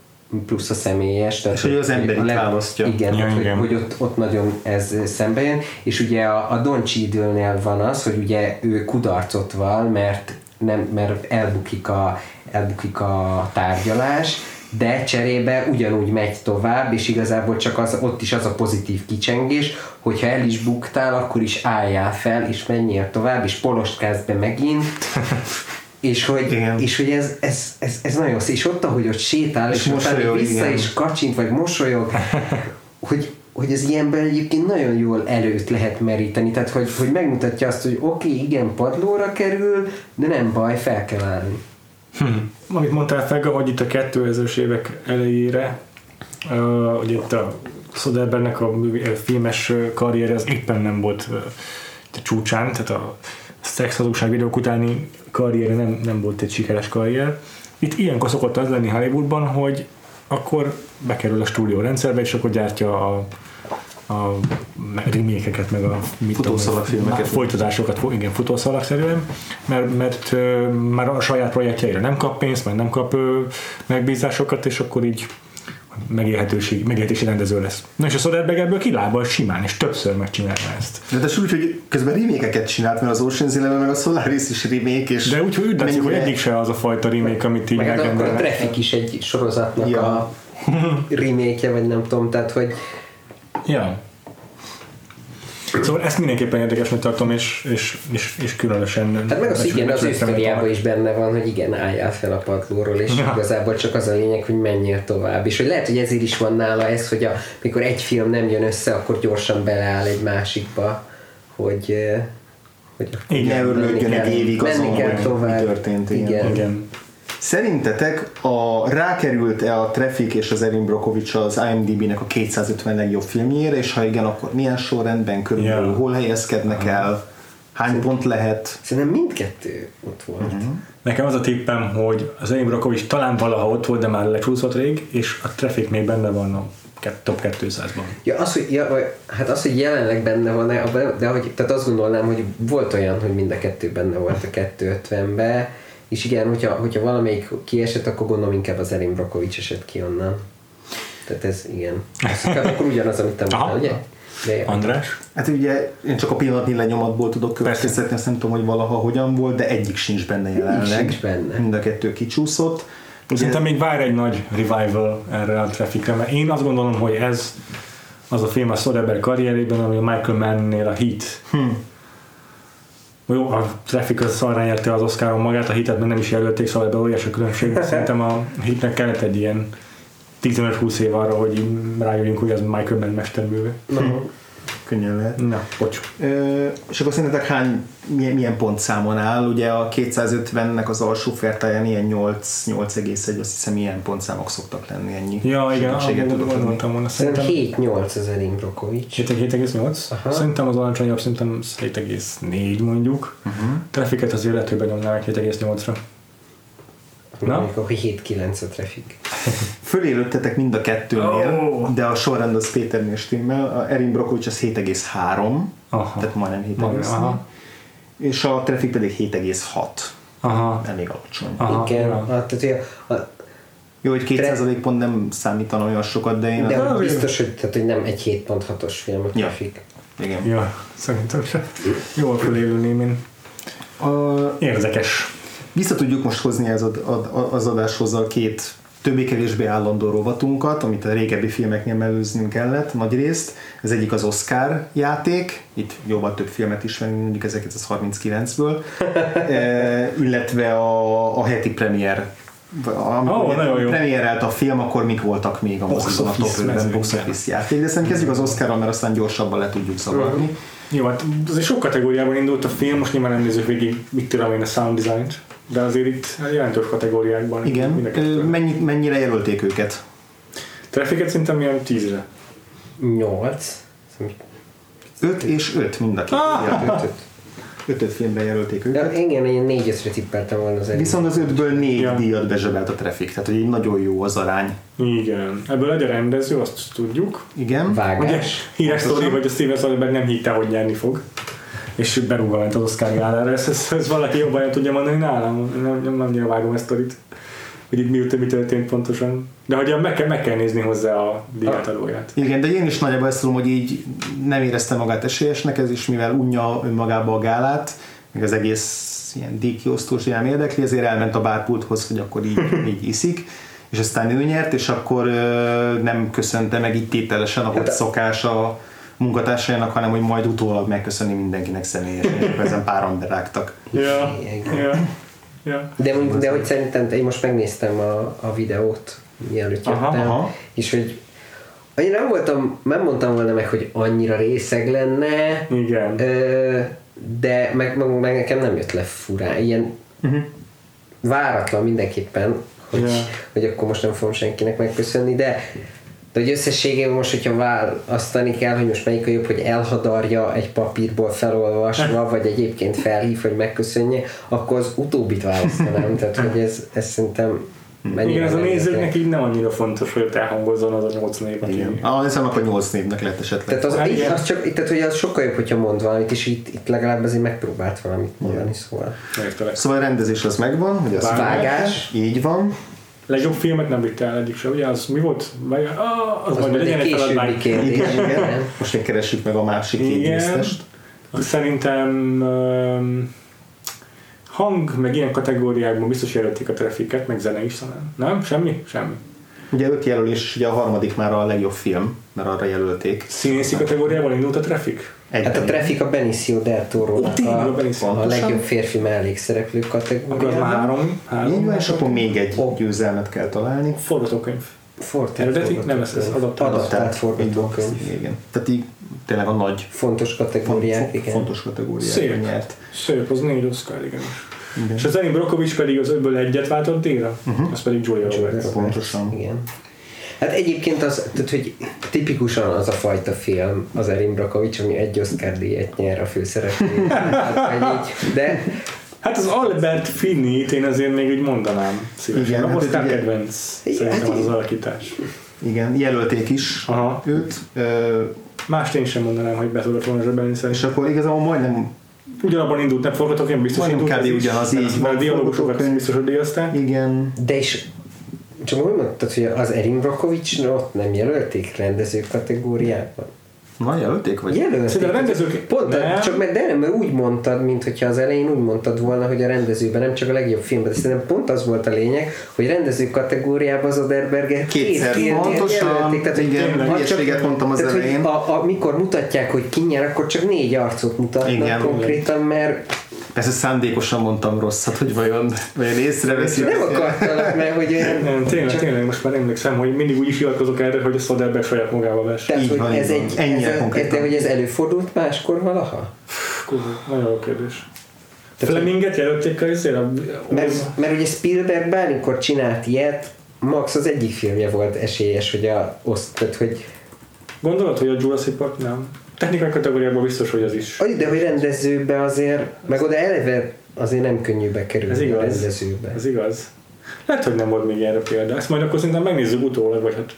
plusz a személyes. Tehát, és hogy az ember választja. Igen, ja, igen. Hogy, hogy ott, ott nagyon ez szembe jön, és ugye a, a Don Cheadle-nél van az, hogy ugye ő kudarcot val, mert, nem, mert elbukik a, elbukik a tárgyalás, de cserébe ugyanúgy megy tovább, és igazából csak az, ott is az a pozitív kicsengés, hogyha el is buktál, akkor is álljál fel, és menjél tovább, és polostkázz be megint, és hogy, és hogy ez, ez, ez, ez nagyon szép, és ott, ahogy ott sétál, és, és mosolyog, vissza igen. is kacsint, vagy mosolyog, hogy, hogy az ilyenben egyébként nagyon jól előtt lehet meríteni, tehát hogy, hogy megmutatja azt, hogy oké, okay, igen, padlóra kerül, de nem baj, fel kell állni. Hm. Amit mondtál Fega, hogy itt a 2000-es évek elejére, uh, hogy itt a Soderbergnek a filmes karrier az éppen nem volt uh, csúcsán, tehát a szexhazugság videók utáni karrier nem, nem volt egy sikeres karrier. Itt ilyenkor szokott az lenni Hollywoodban, hogy akkor bekerül a stúdió rendszerbe, és akkor gyártja a, a remékeket, meg a futószalagfilmeket, folytatásokat, igen, futószalagszerűen, mert, mert már a saját projektjeire nem kap pénzt, mert nem kap megbízásokat, és akkor így megélhetőség, megélhetési rendező lesz. Na és a Soderbergh ebből kilábal simán, és többször megcsinálja ezt. De, de úgy, hogy közben remékeket csinált, mert az Ocean's Eleven meg a Solaris is remake, és De úgy, hogy úgy mennyire... hogy egyik se az a fajta remake, amit így meg hát akkor a Traffic is egy sorozatnak ja. a remake vagy nem tudom, tehát hogy Ja. Szóval ezt mindenképpen érdekesnek tartom, és, és, és, és különösen... Hát meg az igen, az ő is benne van, hogy igen, álljál fel a padlóról, és ja. igazából csak az a lényeg, hogy menjél tovább. És hogy lehet, hogy ezért is van nála ez, hogy a, mikor egy film nem jön össze, akkor gyorsan beleáll egy másikba, hogy eh, hogy igen, ne örülődjön egy évig azon, hogy mi történt. Igen. igen. igen. Szerintetek a, rákerült-e a Traffic és az Erin Brokovich az IMDb-nek a 250 legjobb filmjére, és ha igen, akkor milyen sorrendben körülbelül, yeah. hol helyezkednek uh-huh. el, hány Szerintem, pont lehet? Szerintem mindkettő ott volt. Uh-huh. Nekem az a tippem, hogy az Erin Brokovich talán valaha ott volt, de már lecsúszott rég, és a Traffic még benne van a top 200-ban. Ja, az, hogy, ja, hát az, hogy jelenleg benne van de hogy, tehát azt gondolnám, hogy volt olyan, hogy mind a kettő benne volt a 250-be, és igen, hogyha, hogyha valamelyik kiesett, akkor gondolom inkább az Erin Brockovich esett ki onnan. Tehát ez igen. Ez akkor ugyanaz, amit te mondtál, ugye? De, András? Hát ugye én csak a pillanatnyi lenyomatból tudok következtetni, azt nem tudom, hogy valaha hogyan volt, de egyik sincs benne jelenleg. sincs benne. Mind a kettő kicsúszott. Ugye, Szerintem még vár egy nagy revival erre a trafficre, mert én azt gondolom, hogy ez az a film a Soderbergh karrierében, ami a Michael Mann-nél a Heat. Hm. Jó, a Traffic az szarrá nyerte az Oscaron magát, a Heatet meg nem is jelölték, szóval ebben óriási a különbség. Szerintem a Heatnek kellett egy ilyen 15-20 év arra, hogy rájöjjünk, hogy az Michael Mann mesterműve. Könnyen lehet. Na, bocs. Ö, és akkor szerintetek hány, milyen, milyen pontszámon áll? Ugye a 250-nek az alsó fertáján ilyen 8, 8,1, azt hiszem ilyen pontszámok szoktak lenni, ennyi Ja, igen, segítséget tudok gondoltam volna. Szerintem Szerintem 7-8 az Erin Brockovich. 7,8? Aha. Szerintem az alacsonyabb, szerintem 7,4 mondjuk. Uh-huh. Trafficet az életőben nyomnám egy 7,8-ra. Na? Amikor 7-9 a traffic. Fölélőttetek mind a kettőnél, Ó. de a sorrend az Péternél stimmel. A Erin Brockovich az 7,3, Aha. tehát majdnem 7,4. Majdnem, aha. És a Traffic pedig 7,6. Aha. Elég alacsony. Aha, Igen, ja. hát, tehát, hogy a, a, Jó, hogy 2% pont nem számítana olyan sokat, de én... de hogy igen. biztos, hogy, tehát, hogy nem egy 7.6-os film a Ja. traffic. Igen. Ja, szerintem se. Jól fölélülném én. A, Érdekes. Vissza tudjuk most hozni ez ad, ad, az adáshoz a két többé-kevésbé állandó rovatunkat, amit a régebbi filmeknél mellőznünk kellett nagy részt. Ez egyik az Oscar játék, itt jóval több filmet is van, mondjuk 1939-ből, e, illetve a, a heti premier amikor jó. premierelt a film, akkor mik voltak még a Box mozikon a top office 5-ben mezőnyben. box office játék. De szerintem kezdjük az Oscarral, mert aztán gyorsabban le tudjuk szavarni. Jó, hát azért sok kategóriában indult a film, most nyilván nem nézzük végig, mit tudom én a sound design de azért itt jelentős kategóriákban. Igen, Ö, mennyi, mennyire jelölték őket? Trafficet szerintem ilyen 10-re. 8. 5 és 5 mind a két. Ah! 5 filmben jelölték De őket. igen, én 4 5 tippeltem volna az Erin. Viszont az 5-ből 4 Ja. díjat bezsebelt a Traffic, tehát hogy nagyon jó az arány. Igen. Ebből egy a rendező, azt tudjuk. Igen. Ugye, Vágás. híres sztori, hogy a Steven Soderbergh nem hitte, hogy nyerni fog. És berúgva ment az Oscar gálára. Ezt, ezt, ezt valaki jobban el tudja mondani nálam. Nem, nem, nem annyira vágom ezt a sztorit. Hogy itt mi, mi történt pontosan. De hogy meg kell, meg kell nézni hozzá a díjátadóját. Igen, de én is nagyjából ezt tudom, hogy így nem érezte magát esélyesnek, ez is mivel unja önmagába a gálát, meg az egész ilyen díjkiosztós nem érdekli, ezért elment a bárpulthoz, hogy akkor így, így iszik, és aztán ő nyert, és akkor ö, nem köszönte meg így tételesen, ahogy Hát- szokás a munkatársainak, hanem hogy majd utólag megköszönni mindenkinek személyesen, és ezen páran berágtak. Ja, ja. De, mondjuk, de hogy szerintem, én most megnéztem a, a videót, mielőtt Aha, jöttem, aha. és hogy én nem voltam, nem mondtam volna meg, hogy annyira részeg lenne, Igen. ö, de meg, meg, meg nekem nem jött le furán, ilyen Uh-huh. váratlan mindenképpen, hogy, Ja. hogy akkor most nem fogom senkinek megköszönni, de de hogy összességében most, hogyha választani kell, hogy most melyik a jobb, hogy elhadarja egy papírból felolvasva, vagy egyébként felhív, hogy megköszönje, akkor az utóbbit választanám. Tehát, hogy ez, ez szerintem mennyire Igen, ez a nézőknek így nem annyira fontos, hogy ott elhangozzon az a nyolc név. Igen. Ah, hiszem, akkor 8 névnek lett esetleg. Tehát az, Hát így, az csak, tehát, hogy az sokkal jobb, hogyha mond valamit, és itt, itt legalább azért megpróbált valamit mondani, szóval. Értelek. Szóval a rendezés az megvan, hogy az Vágás. Így van. Legjobb filmet nem vitte el egyik se, ugye? Az mi volt? Vagy, ah, az, Az majd legyen egy feladvány. kérdés. Igen. Most még keressük meg a másik két Igen. győztest. Szerintem um, hang, meg ilyen kategóriákban biztos jelölték a traffiket, meg zene is talán. Nem? Semmi? Semmi. Ugye öt jelölés, és ugye a harmadik már a legjobb film, mert arra jelölték. Színészi kategóriában indult a traffic? Egy Hát a Traffic a Benicio del toro a a, a legjobb férfi mellékszereplő Akkor kategóriában. három. három Így van, és akkor még egy Ó. győzelmet kell találni. Forgatókönyv. Fort- Eredeti? Nem, ez- ez adaptált. Adaptált forgatókönyv. Igen. Tehát így tényleg a nagy Fontos kategóriák, font, igen. fontos kategóriákban Szép. nyert. Szép, az négy Oscar, igen. Igen. És az Erin Brockovich pedig az ötből egyet váltott díjra, uh-huh. az pedig Julia Roberts. Pontosan. Igen. Hát egyébként az, tehát, hogy tipikusan az a fajta film, az Erin Brockovich, ami egy Oscar díjat nyer a főszereplő. hát. De Hát az Albert Finney-t én azért még úgy mondanám szívesen. Igen, hát Oscar ugye- kedvenc Igen, szerintem hát az az alakítás. Igen, jelölték is Aha. őt. Ö, Mást én sem mondanám, hogy be tudott volna zsebelni és szerintem. akkor igazából majdnem, Ugyanabban indult, nem forgatok, én biztos Majdnem indult. kb. ugyanaz, így Mert van. A dialogusokat Forgatókönyv. biztos, hogy díjazták. igen, De is csak úgy mondtad, hogy az Erin Brockovich ott nem jelölték rendező kategóriában? na jelölték vagy? Jelölték. Szerintem a rendezők- Pont, nem. csak mert, de nem, mert úgy mondtad, mint hogyha az elején úgy mondtad volna, hogy a rendezőben nem csak a legjobb filmben, de szerintem pont az volt a lényeg, hogy rendező kategóriában az Oderberger Kétszer pontosan, jelölték. Tehát, hogy igen, ha csak- mondtam az tehát, hogy elején. A, a, mikor mutatják, hogy ki nyer, akkor csak négy arcot mutatnak Igen. konkrétan, mert Persze szándékosan mondtam rosszat, hogy vajon, vajon észreveszik. nem akartalak, mert hogy olyan... Nem, tényleg, csak- tényleg most már emlékszem, hogy mindig úgy is hivatkozok erre, hogy a Soderbergh saját magával vers. Tehát, hogy van, ez van. egy, Ennyire ez, konkrétan. de hogy ez előfordult máskor valaha? Kurva, Nagyon jó kérdés. Fleminget jelölték a izére? a- Mert, mert ugye Spielberg bármikor csinált ilyet, Max az egyik filmje volt esélyes, hogy a oszt, tehát hogy, Gondolod, hogy a Jurassic Park nem? Technikai kategóriában biztos, hogy az is. Aj, de hogy rendezőbe azért, meg oda eleve azért nem könnyű bekerülni Ez a igaz. rendezőbe. Ez igaz. Lehet, hogy nem volt még erre példa. Ezt majd akkor szerintem megnézzük utólag, vagy hát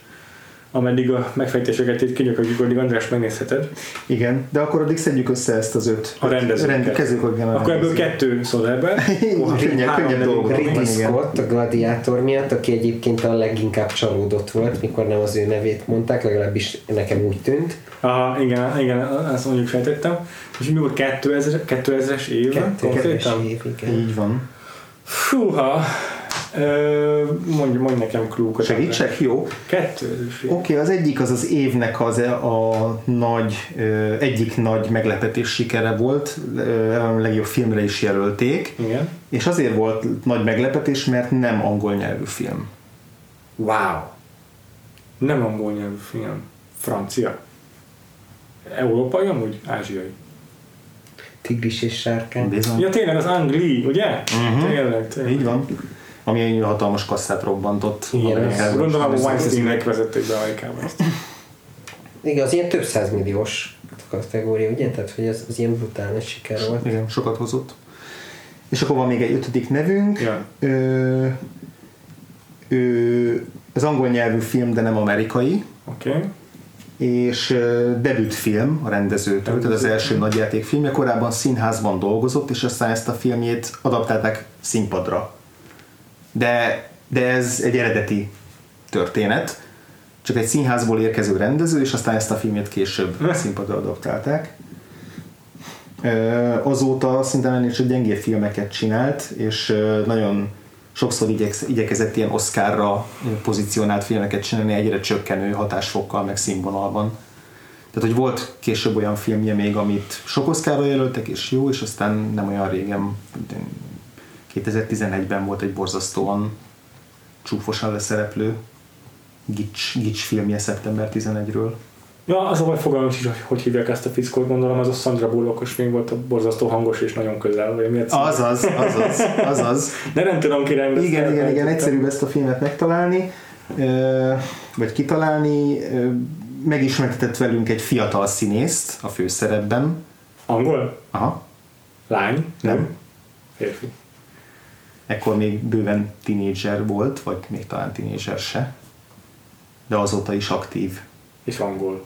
ameddig a megfejtéseket itt kinyököljük, addig András megnézheted. Igen, de akkor addig szedjük össze ezt az öt. A rendezőket. Rend, kezdjük a generál. Akkor ebből kettő Soderbergh. Könnyebb- Három könnyebb nevünk dolgok. Ridley. Scott a Gladiátor miatt, aki egyébként a leginkább csalódott volt, mikor nem az ő nevét mondták, legalábbis nekem úgy tűnt. Aha, igen, igen, ezt mondjuk sejtettem. És mi volt 2000, 2000-es év? Kettő kedves konkrétan? év, igen. Így van. Fúha! Mondj, mondj nekem klúkat. Segítsek? Jó. 2000-es év. Oké, okay, az egyik az az évnek az a nagy, egyik nagy meglepetés sikere volt, a legjobb filmre is jelölték, Igen. és azért volt nagy meglepetés, mert nem angol nyelvű film. Wow! Nem angol nyelvű film. Francia. Európai amúgy? Ázsiai. Tigris és sárkány. Bizony. Ja tényleg az Angli, ugye? Mhm. Tényleg, tényleg. Így van. Ami egy hatalmas kasszát robbantott. Igen, Gondolom a Ez- Weinsteinnek vezették be Amerikába ezt. Igen, az ilyen több százmilliós kategória, ugye? Tehát, hogy az, az ilyen brutál nagy siker volt. Igen, sokat hozott. És akkor van még egy ötödik nevünk. Ja. Ö, ö, az angol nyelvű film, de nem amerikai. Oké. Okay. És debütfilm a rendezőtől, tehát az első nagyjátékfilmje, korábban színházban dolgozott, és aztán ezt a filmjét adaptálták színpadra. De, de ez egy eredeti történet, csak egy színházból érkező rendező, és aztán ezt a filmét később színpadra adaptálták. Azóta szinte ennél csak gyengébb filmeket csinált, és nagyon sokszor igyeksz, igyekezett ilyen Oscarra pozícionált filmeket csinálni egyre csökkenő hatásfokkal, meg színvonalban. Tehát, hogy volt később olyan filmje még, amit sok Oscarra jelöltek, és jó, és aztán nem olyan régen, 2011-ben volt egy borzasztóan csúfosan leszereplő Gics, Gics filmje szeptember 11-ről. Ja, az a baj fogalmam is, hogy hogy hívják ezt a fickót, gondolom az a Sandra Bullockos még volt a borzasztó hangos és nagyon közel, vagy miért Azaz, azaz, azaz. De nem tudom ki. Igen, igen, igen, Nem egyszerűbb ezt a filmet megtalálni, vagy kitalálni. Megismertetett velünk egy fiatal színészt a főszerepben. Angol? Aha, Lány? nem. Férfi. Ekkor még bőven tinédzser volt, vagy még talán tinédzser se. De azóta is aktív. És angol.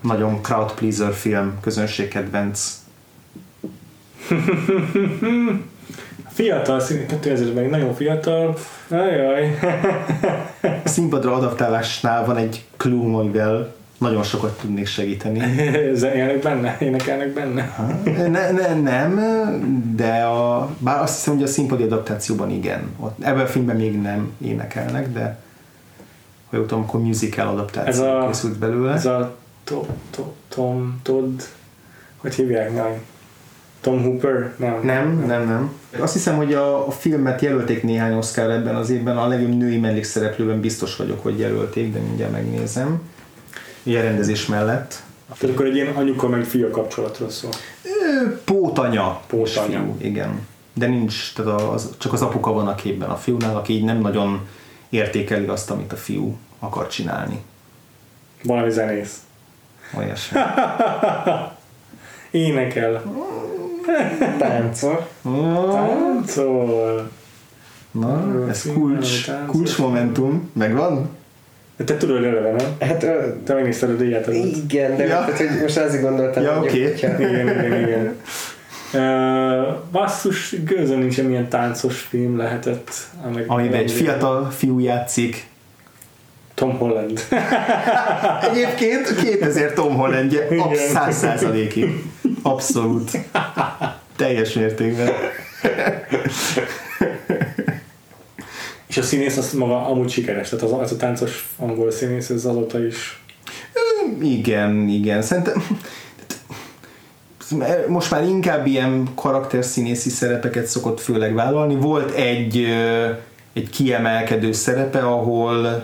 Nagyon crowd pleaser film, közönségkedvenc. Fiatal szín, 2000-ben nagyon fiatal. Ajaj. A színpadra adaptálásnál van egy clue, amivel nagyon sokat tudnék segíteni. Zenélnek benne? Énekelnek benne? Ne, ne, nem, de a, bár azt hiszem, hogy a színpadi adaptációban igen. Ott, ebben a filmben még nem énekelnek, de ha jól tudom, akkor musical adaptáció Ez a- készült belőle. Ez a to, to, Tom, Todd, hogy hívják? Nem. Tom Hooper? Nem. Nem, nem, nem. Azt hiszem, hogy a, a filmet jelölték néhány Oscar ebben az évben, a legjobb női mellékszereplőben biztos vagyok, hogy jelölték, de mindjárt megnézem. Ugye rendezés mellett. Tehát akkor egy ilyen anyuka meg fia kapcsolatról szól. Pótanya. Pótanya. fiú, Igen. De nincs, tehát az, csak az apuka van a képben a fiúnál, aki így nem nagyon értékeli azt, amit a fiú akar csinálni. Valami zenész. Olyasmi. Énekel. Táncol. Táncol. Na, ez kulcs, kulcs momentum. Megvan? Te tudod eleve, nem? Hát, Te megnézted a díját. igen, de Ja. tehát, hogy most azért gondoltam, Ja, hogy oké. hogyha- Igen, igen, igen. Uh, basszus, gőzön nincs milyen táncos film lehetett. Amiben egy fiatal fiú játszik. Tom Holland. Egyébként 2000 Tom Hollandje, absz- Igen. száz százalékig. Abszolút. Teljes mértékben. És a színész az maga amúgy sikeres, tehát az, az a táncos angol színész, ez azóta is Igen, igen. Szerintem most már inkább ilyen karakterszínészi szerepeket szokott főleg vállalni. Volt egy, egy kiemelkedő szerepe, ahol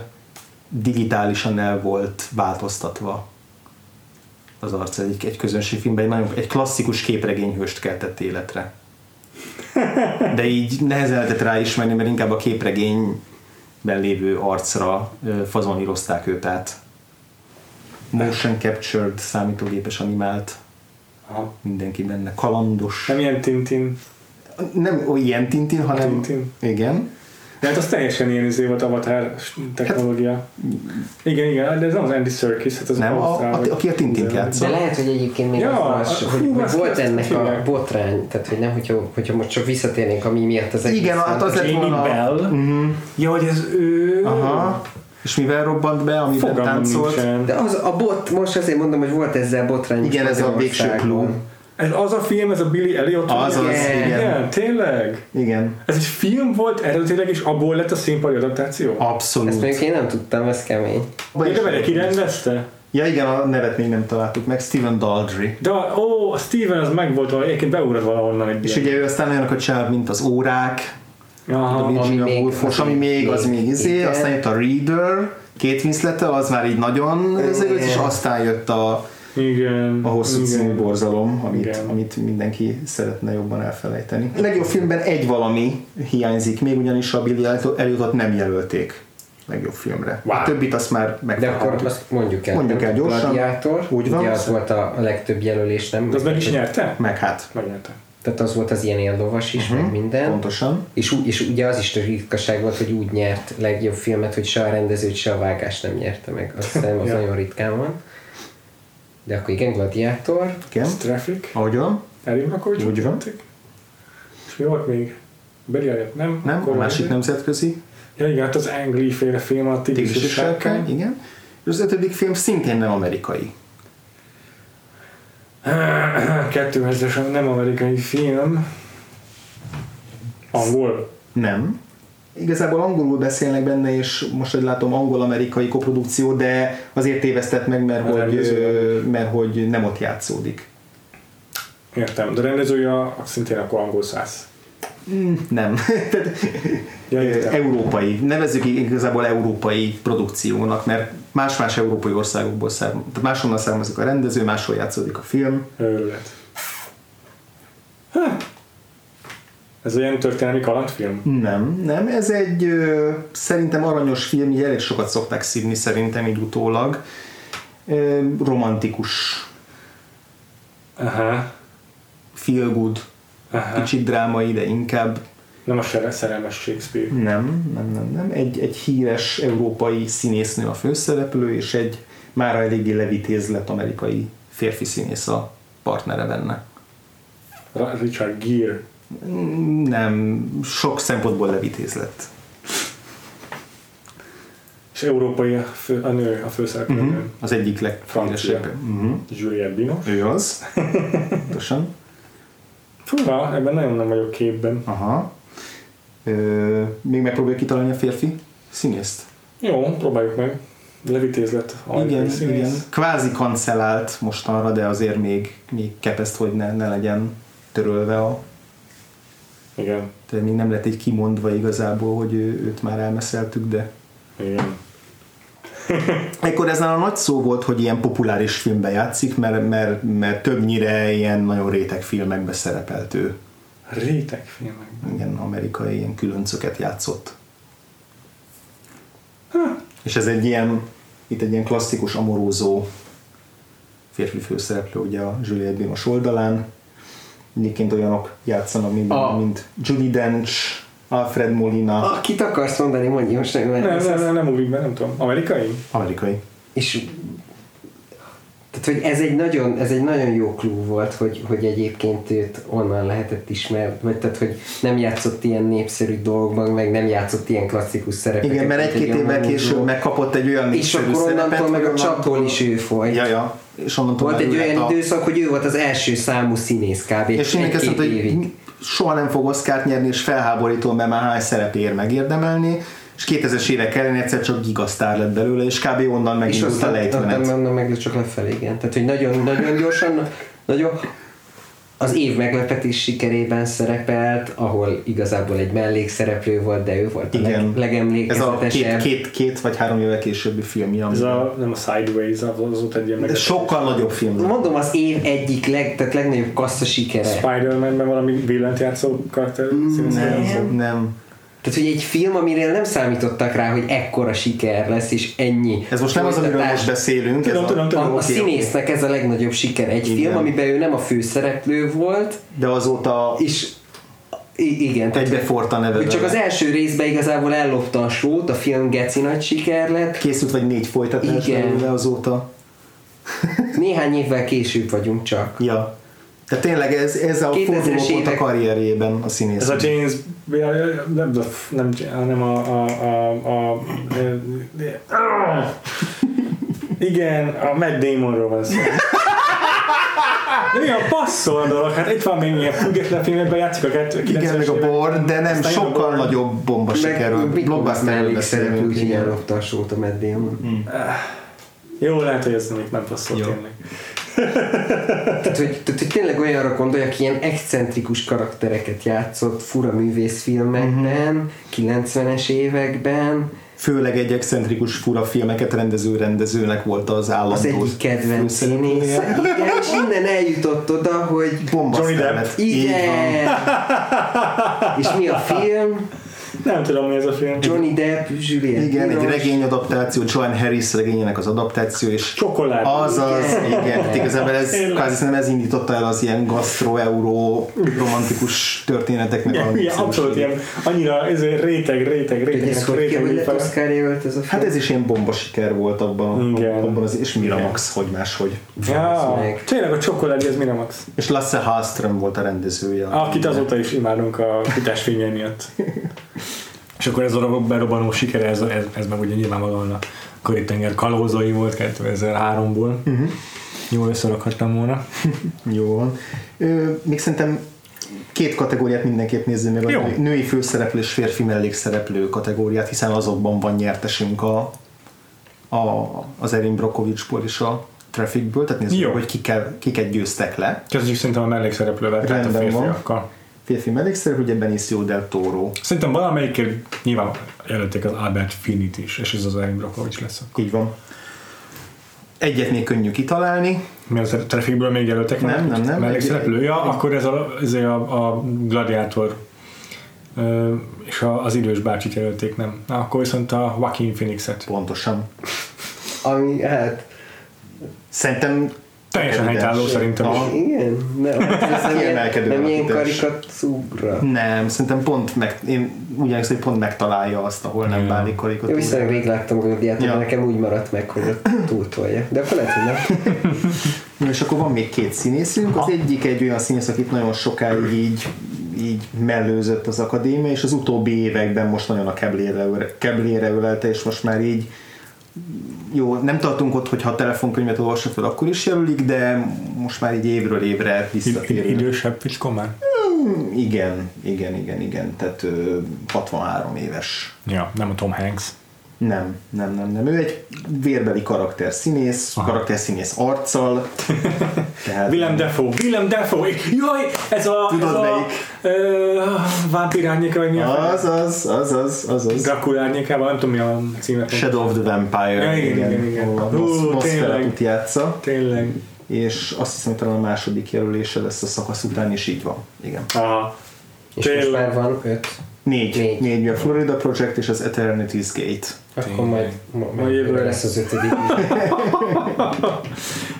digitálisan el volt változtatva az arca egy, egy közönségfilmben, egy, nagyon, egy klasszikus képregényhőst keltett életre. De így nehezen lehetett ráismerni, mert inkább a képregényben lévő arcra fazonírozták őt át. Motion captured, számítógépes animált, Aha. mindenki benne kalandos. nem ilyen Tintin. Nem ó, ilyen Tintin, hanem... Tintin. Igen. De hát az teljesen ilyen izé volt avatar technológia. igen, igen, de ez nem az Andy Serkis, hát az Nem, a- ausztrál, a- vagy- aki a Tintint izé. játszott. De lehet, hogy egyébként még Ja, az más, a- hogy, hú, hogy azt volt ennek a botrány, tehát hogy nem, hogyha, hogyha most csak visszatérnénk ami miatt az egész. Igen, hát az lett Jamie volna... Bell. Mhm. Ja, hogy ez ő... Aha. És mivel robbant be, amiben Fogalmam táncolt? nincsen. De az a bot, most azért mondom, hogy volt ezzel botrány. Igen, ez a végső Magyarországon. Ez az a film, ez a Billy Elliot? Az az, Igen. igen. Tényleg? Igen. Ez egy film volt eredetileg, és abból lett a színpadi adaptáció? Ezt Abszolút. mondjuk én nem tudtam, ez kemény. De vele ki rendezte? Ja igen, a nevet még nem találtuk meg, Steven Daldry. De a- ó, a Steven az meg volt egyébként beugrott valahonnan egy És ilyen. ugye ő aztán olyanokat csinál, mint az órák, a Aha, Virginia még- Woolfos, ami még, az még- még izé, aztán jött a Reader, két winslet az már így nagyon ezért, és aztán jött a, igen. a hosszú igen. című borzalom, amit, Igen. amit mindenki szeretne jobban elfelejteni. A legjobb filmben egy valami hiányzik, még ugyanis a Billy Elliotot nem jelölték legjobb filmre. Wow. A többit azt már De akkor azt mondjuk el. Mondjuk el gyorsan. Gladiátor, Úgy van. ugye az volt a, legtöbb jelölés, nem? De az meg is nyerte? Meg hát, Megnyerte. Tehát az volt az ilyen, ilyen lovas is, Mhm. meg minden. pontosan. És, és ugye az is a ritkaság volt, hogy úgy nyert legjobb filmet, hogy se a rendezőt, se a vágást nem nyerte meg. Azt hiszem, az Ja. nagyon ritkán van. De akkor igen, Gladiátor. Igen. Traffic. Ahogyan? Erin Brockovich Úgy van. És mi volt még? Elliot, nem? Nem, Akkor a másik van- nemzetközi. Ja igen, hát az Angry féle film, a Tigris Tigris és sárkány, igen. És az ötödik film szintén nem amerikai. 2000-es, nem amerikai film. Angol. Nem. Igazából angolul beszélnek benne, és most, hogy látom, angol-amerikai koprodukció, de azért tévesztett meg, mert, hogy, mert hogy nem ott játszódik. Értem, de rendezője szintén akkor angol száz. Mm, nem. Ja, értem. európai. Nevezzük igazából európai produkciónak, mert más-más európai országokból származik. Máshonnan származik a rendező, máshol játszódik a film. Őrület. Ez olyan történelmi kalandfilm? Nem, nem. Ez egy ö, szerintem aranyos film, így elég sokat szokták szívni szerintem így utólag. Ö, romantikus, Aha. feel good, Aha. kicsit drámai, de inkább Nem a szerelmes Shakespeare. nem, nem, nem, nem. Egy, egy híres európai színésznő a főszereplő, és egy mára eléggé levitézlet amerikai férfi színész a partnere benne. Richard Gere. Nem, sok szempontból levitézlet. És európai a, fő, a nő, a főszereplő Uh-huh. Az egyik Francia. legfényesebb. Uh-huh. Juliette Binoche. Ő az. Pontosan. Fura, ebben nagyon nem vagyok képben. Aha. Ö, még megpróbáljuk kitalálni a férfi színészt? Jó, próbáljuk meg. Levitézlet. igen, színész. igen. Kvázi kancellált mostanra, de azért még, még kepeszt, hogy ne, ne legyen törölve a Igen. tehát még nem lett egy kimondva igazából, hogy ő, őt már elmeszeltük, de Igen. ekkor ez a nagy szó volt, hogy ilyen populáris filmben játszik, mert, mert, mert többnyire ilyen nagyon réteg filmekbe szerepelt ő. Réteg filmek. Igen, amerikai ilyen különcöket játszott. És ez egy ilyen, itt egy ilyen klasszikus amorózó férfi főszereplő, ugye a Juliette Binoche oldalán. Egyébként olyanok játszanak, mint, A- mint Judy Dench, Alfred Molina. Ah, kit akarsz mondani, mondj most meg. Nem, nem, nem, nem movie nem tudom. Amerikai? Amerikai. És tehát, hogy ez egy nagyon, ez egy nagyon jó klú volt, hogy, hogy egyébként őt onnan lehetett ismerni, vagy tehát, hogy nem játszott ilyen népszerű dolgokban, meg nem játszott ilyen klasszikus szerepeket. Igen, mert egy-két évvel később megkapott egy olyan És népszerű akkor onnantól szerepet, meg a csapból is ő folyt. Ja, ja. És onnantól Volt egy olyan a- időszak, hogy ő volt az első számú színész kb. És én kezdtem, hogy soha nem fog Oscar-t nyerni, és felháborító, mert már hány szerepéért megérdemelni, és 2000-es évek elején egyszer csak gigasztár lett belőle, és kb. onnan És megindult a lejtmenet. aztán onnan meg csak lefelé, igen. Tehát, hogy nagyon, nagyon gyorsan, nagyon az év meglepetés sikerében szerepelt, ahol igazából egy mellékszereplő volt, de ő volt a leg, Igen. Ez a két, legemlékezetesebb. két, két vagy három évvel későbbi filmje. Ez ami- a, nem a Sideways, az volt egy ilyen sokkal nagyobb film. Mondom, az év egyik leg, tehát legnagyobb kassza sikere. Spider-Man-ben valami villant játszó karakter. játszó. Nem, nem. Tehát, hogy egy film, amire nem számítottak rá, hogy ekkora siker lesz, és ennyi. Ez most nem az, amiről most beszélünk. Tudom, ez tudom, tudom. A, a színésznek ez a legnagyobb siker. Egy Igen. film, amiben ő nem a főszereplő volt, De azóta és i- igen, tehát egybefort a neve. hogy csak az első részben igazából ellopta a sót, a film geci nagy siker lett. Készült vagy négy folytatás Igen. belőle azóta. Néhány évvel később vagyunk csak. Ja. Tehát tényleg ez, ez a 2000-es fordulópont a karrierjében a színész. Ez a James nem, nem, nem a, a, a, a, igen, a Matt Damonról van szó. Igen, passzol a dolog. Hát itt van még ilyen független filmekben játszik a kettő. Igen, meg a bor, de nem a sokkal Bourne. nagyobb bomba sikerül. Blockbusterről beszélünk. úgyhogy igen. ellopta a sót a Matt Damon. Jó, lehet, hogy ez még nem passzol tényleg. Tehát hogy, tehát, hogy tényleg olyanra gondolj, aki ilyen excentrikus karaktereket játszott fura művészfilmekben, 90-es években, Főleg egy excentrikus fura filmeket rendező rendezőnek volt az állandó az egyik kedvenc színész. Igen, és innen eljutott oda, hogy Bomba Johnny. Depp. Igen. És mi a film? Nem tudom, mi ez a film. Johnny Depp, Juliette Igen, egy Binoche. regényadaptáció, Joan Harris regényének az adaptáció, és Csokolád. Azaz, igen, igen. igazából ez, kvázi szerintem ez indította el az ilyen gastro-euró romantikus történeteknek Igen, a igen, abszolút ilyen, annyira ez egy réteg, réteg, réteg, ez hogy lett ez a film? Hát ez is ilyen bomba siker volt abban, Igen. abban az, és Miramax, hogy máshogy. Ja, tényleg a csokoládi, ez Miramax. És Lasse Hallström volt a rendezője. Akit azóta is imádunk a futásfilmjei miatt. És akkor ez a berobbanó sikere, ez, ez, ez meg ugye nyilvánvalóan a Karib-tenger kalózai volt 2003-ból. Uh-huh. Jól összerakhattam volna. Jó van. Még szerintem két kategóriát mindenképp nézzünk meg, a Jó. női- női főszereplő és férfi mellékszereplő kategóriát, hiszen azokban van nyertesünk a, a, az Erin Brockovicsból és a Trafficből, tehát nézzük, Jó. hogy kiket, kiket győztek le. Kezdjük szerintem a mellékszereplővel, tehát a Rendben van. Férfi mellékszereplő, ugye Benicio del Toro. Szerintem valamelyikért nyilván jelölték az Albert Finnit is, és ez az Erin Brockovich lesz. Így van. Egyet még könnyű kitalálni. Mi az a Trafficből még jelöltek? Nem, valakit? nem, nem. Mellékszereplő? Ja, Egy- akkor ez a, ez a, a gladiátor Ö, és a, az idős bácsit jelölték, nem. Na, akkor viszont a Joaquin Phoenixet. Pontosan. Ami, hát, Szerintem Teljesen helytálló szerintem. Aha. igen, nem, nem, nem ilyen alakítás. karikatúra. Nem, szerintem pont meg, én úgy emlékszem, hogy pont megtalálja azt, ahol nem válik Én karikatúra. viszonylag rég láttam Gladiátor, Ja. ja. nekem úgy maradt meg, hogy ott túltolja. De akkor lehet, hogy nem. Na, és akkor van még két színészünk. Az egyik egy olyan színész, akit nagyon sokáig így, így mellőzött az akadémia, és az utóbbi években most nagyon a keblére, keblére ölelte, és most már így jó, nem tartunk ott, hogyha a telefonkönyvet olvasod fel, akkor is jelölik, de most már így évről évre Id- visszatérő. idősebb fickó már? Igen, igen, igen, igen, tehát ö, 63 éves. Ja, nem a Tom Hanks. Nem, nem, nem, nem. Ő egy vérbeli karakter színész, Aha. karakter színész arccal. Tehát Willem Dafoe, Willem Dafoe, jaj, ez a, Tudod ez a melyik? ö, vámpír árnyéka, vagy mi a Az az, az az, az az. Dracula árnyékában, nem tudom mi a címe. Shadow of the Vampire. Ja, igen, igen, igen. a Hú, Nos- tényleg. Játsza, Tényleg. és azt hiszem, hogy talán a második jelölése lesz a szakasz után, és így van. Igen. Aha. És most Tényleg. már van öt. Négy. Négy. Négy. a Florida Project és az Eternity's Gate. Akkor majd, majd, Majd jövőre lesz az ötödik.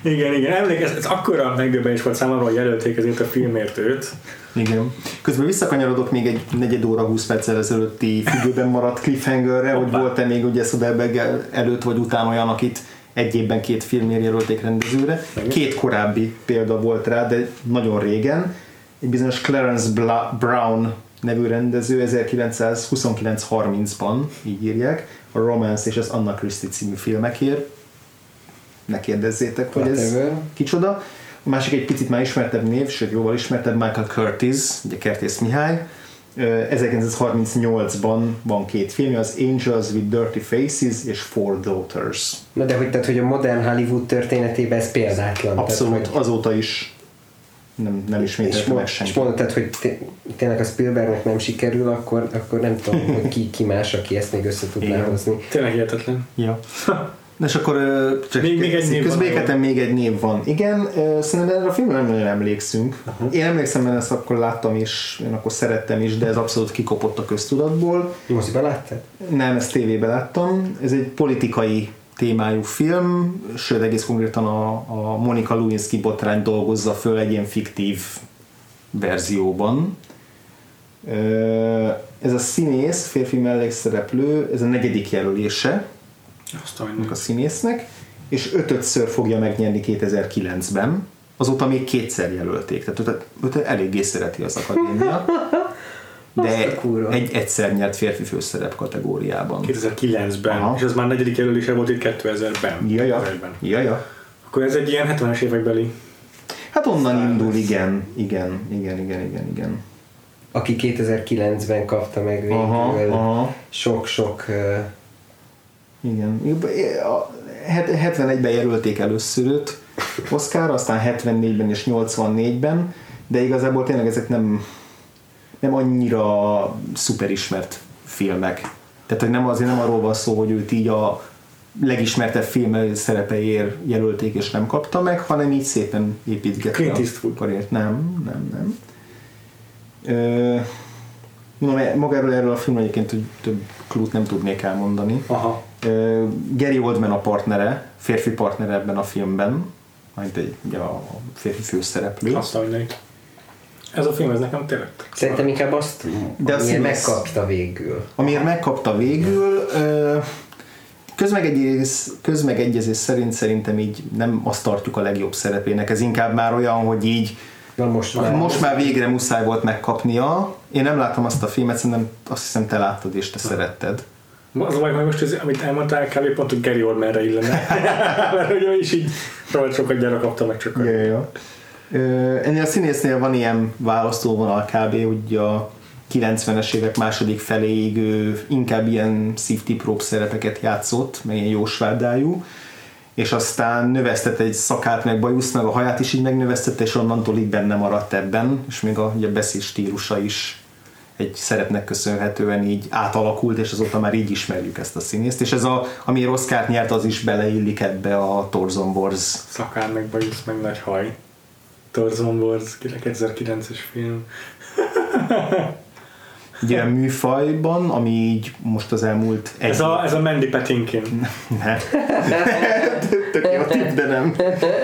Igen, igen, emlékez, ez akkora megdöbbenés volt számomra, hogy jelölték ezért a filmért őt. Igen. Közben visszakanyarodok még egy negyed óra 20 perccel ezelőtti függőben maradt cliffhangerre, hogy volt-e még ugye Soderbergh előtt vagy után olyan, akit egy évben két filmért jelölték rendezőre. Két korábbi példa volt rá, de nagyon régen. Egy bizonyos Clarence Bla- Brown nevű rendező 1929-30-ban, így írják, a Romance és az Anna Christie című filmekért. Ne kérdezzétek, hogy ez kicsoda. A másik egy picit már ismertebb név, sőt jóval ismertebb, Michael Curtis, ugye Kertész Mihály. Ö, 1938-ban van két film, az Angels with Dirty Faces és Four Daughters. Na de hogy, tehát, hogy a modern Hollywood történetében ez példátlan. Abszolút, Tehát, hogy, azóta is nem, nem és, ismételte meg és senki. mondtad, hogy té- tényleg a Spielbergnek nem sikerül, akkor, akkor nem tudom, hogy ki, ki más, aki ezt még össze tudná Igen. hozni. Tényleg hihetetlen. Ja. Na és akkor csak Még- még egy név van, közbéketem még egy név van. Igen, szerintem erre a filmre nem nagyon emlékszünk. Én emlékszem, mert ezt akkor láttam is, én akkor szerettem is, de ez abszolút kikopott a köztudatból. Moziba láttad? Nem, ezt tévében láttam. Ez egy politikai témájú film, sőt egész konkrétan a, a Monika Lewinsky botrány dolgozza föl egy ilyen fiktív verzióban. Ez a színész, férfi mellékszereplő, ez a negyedik jelölése Azt a színésznek, és ötödször fogja megnyerni 2009-ben, azóta még kétszer jelölték, tehát őt, őt eléggé szereti az akadémia, de egy egyszer nyert férfi főszerep kategóriában. 2009-ben, Aha. és az már negyedik jelölése volt itt 2000-ben. Jaja, 2000-ben. jaja. Akkor ez egy ilyen 70-es évekbeli. Hát onnan indul, igen, igen, igen, igen, igen, igen. Aki 2009-ben kapta meg végül Aha, sok-sok Igen. A 71-ben jelölték először őt Oscar, aztán 74-ben és 84-ben, de igazából tényleg ezek nem, nem annyira szuper ismert filmek. Tehát, hogy nem azért nem arról van szó, hogy őt így a legismertebb film szerepeiért jelölték és nem kapta meg, hanem így szépen építgette Clint Eastwood. karriert. Nem, nem, nem. Ö, mondom, magáról erről a filmről egyébként hogy több klút nem tudnék elmondani. Aha. Ö, Gary Oldman a partnere, férfi partnere ebben a filmben, majd egy, ugye a férfi főszereplő. Azt a mindenit. Ez a film, ez nekem tényleg. Szerintem inkább azt, De amiért színész- megkapta végül. Amiért megkapta végül, közmegegyezés, közmegegyezés szerint szerintem így nem azt tartjuk a legjobb szerepének, ez inkább már olyan, hogy így Na most már. most már végre muszáj volt megkapnia. Én nem láttam azt a filmet, szerintem azt hiszem te láttad és te szeretted. Az a baj, hogy most ez, amit elmondtál, kb. pont, hogy Gary Oldmanre illene. Mert hogy ő is így rohadt sokat gyára kapta meg csak. Ja, ja, ja. Ennél a színésznél van ilyen választóvonal kb. hogy a 90-es évek második feléig ő inkább ilyen szívtiprób szerepeket játszott, meg ilyen jósvárdájú, és aztán növesztett egy szakát, meg bajuszt, meg a haját is így megnövesztette, és onnantól így benne maradt ebben, és még a, ugye a beszéd stílusa is egy szerepnek köszönhetően így átalakult, és azóta már így ismerjük ezt a színészt, és ez a, ami Oscar nyert, az is beleillik ebbe a Torzon Wars Szakár meg bajusz, meg nagy haj. Tarzan Wars, 2009-es film. egy olyan műfajban, ami így most az elmúlt egy... Ez a, ez a Mandy Patinkin. Ne. Tök jó tipp, de nem.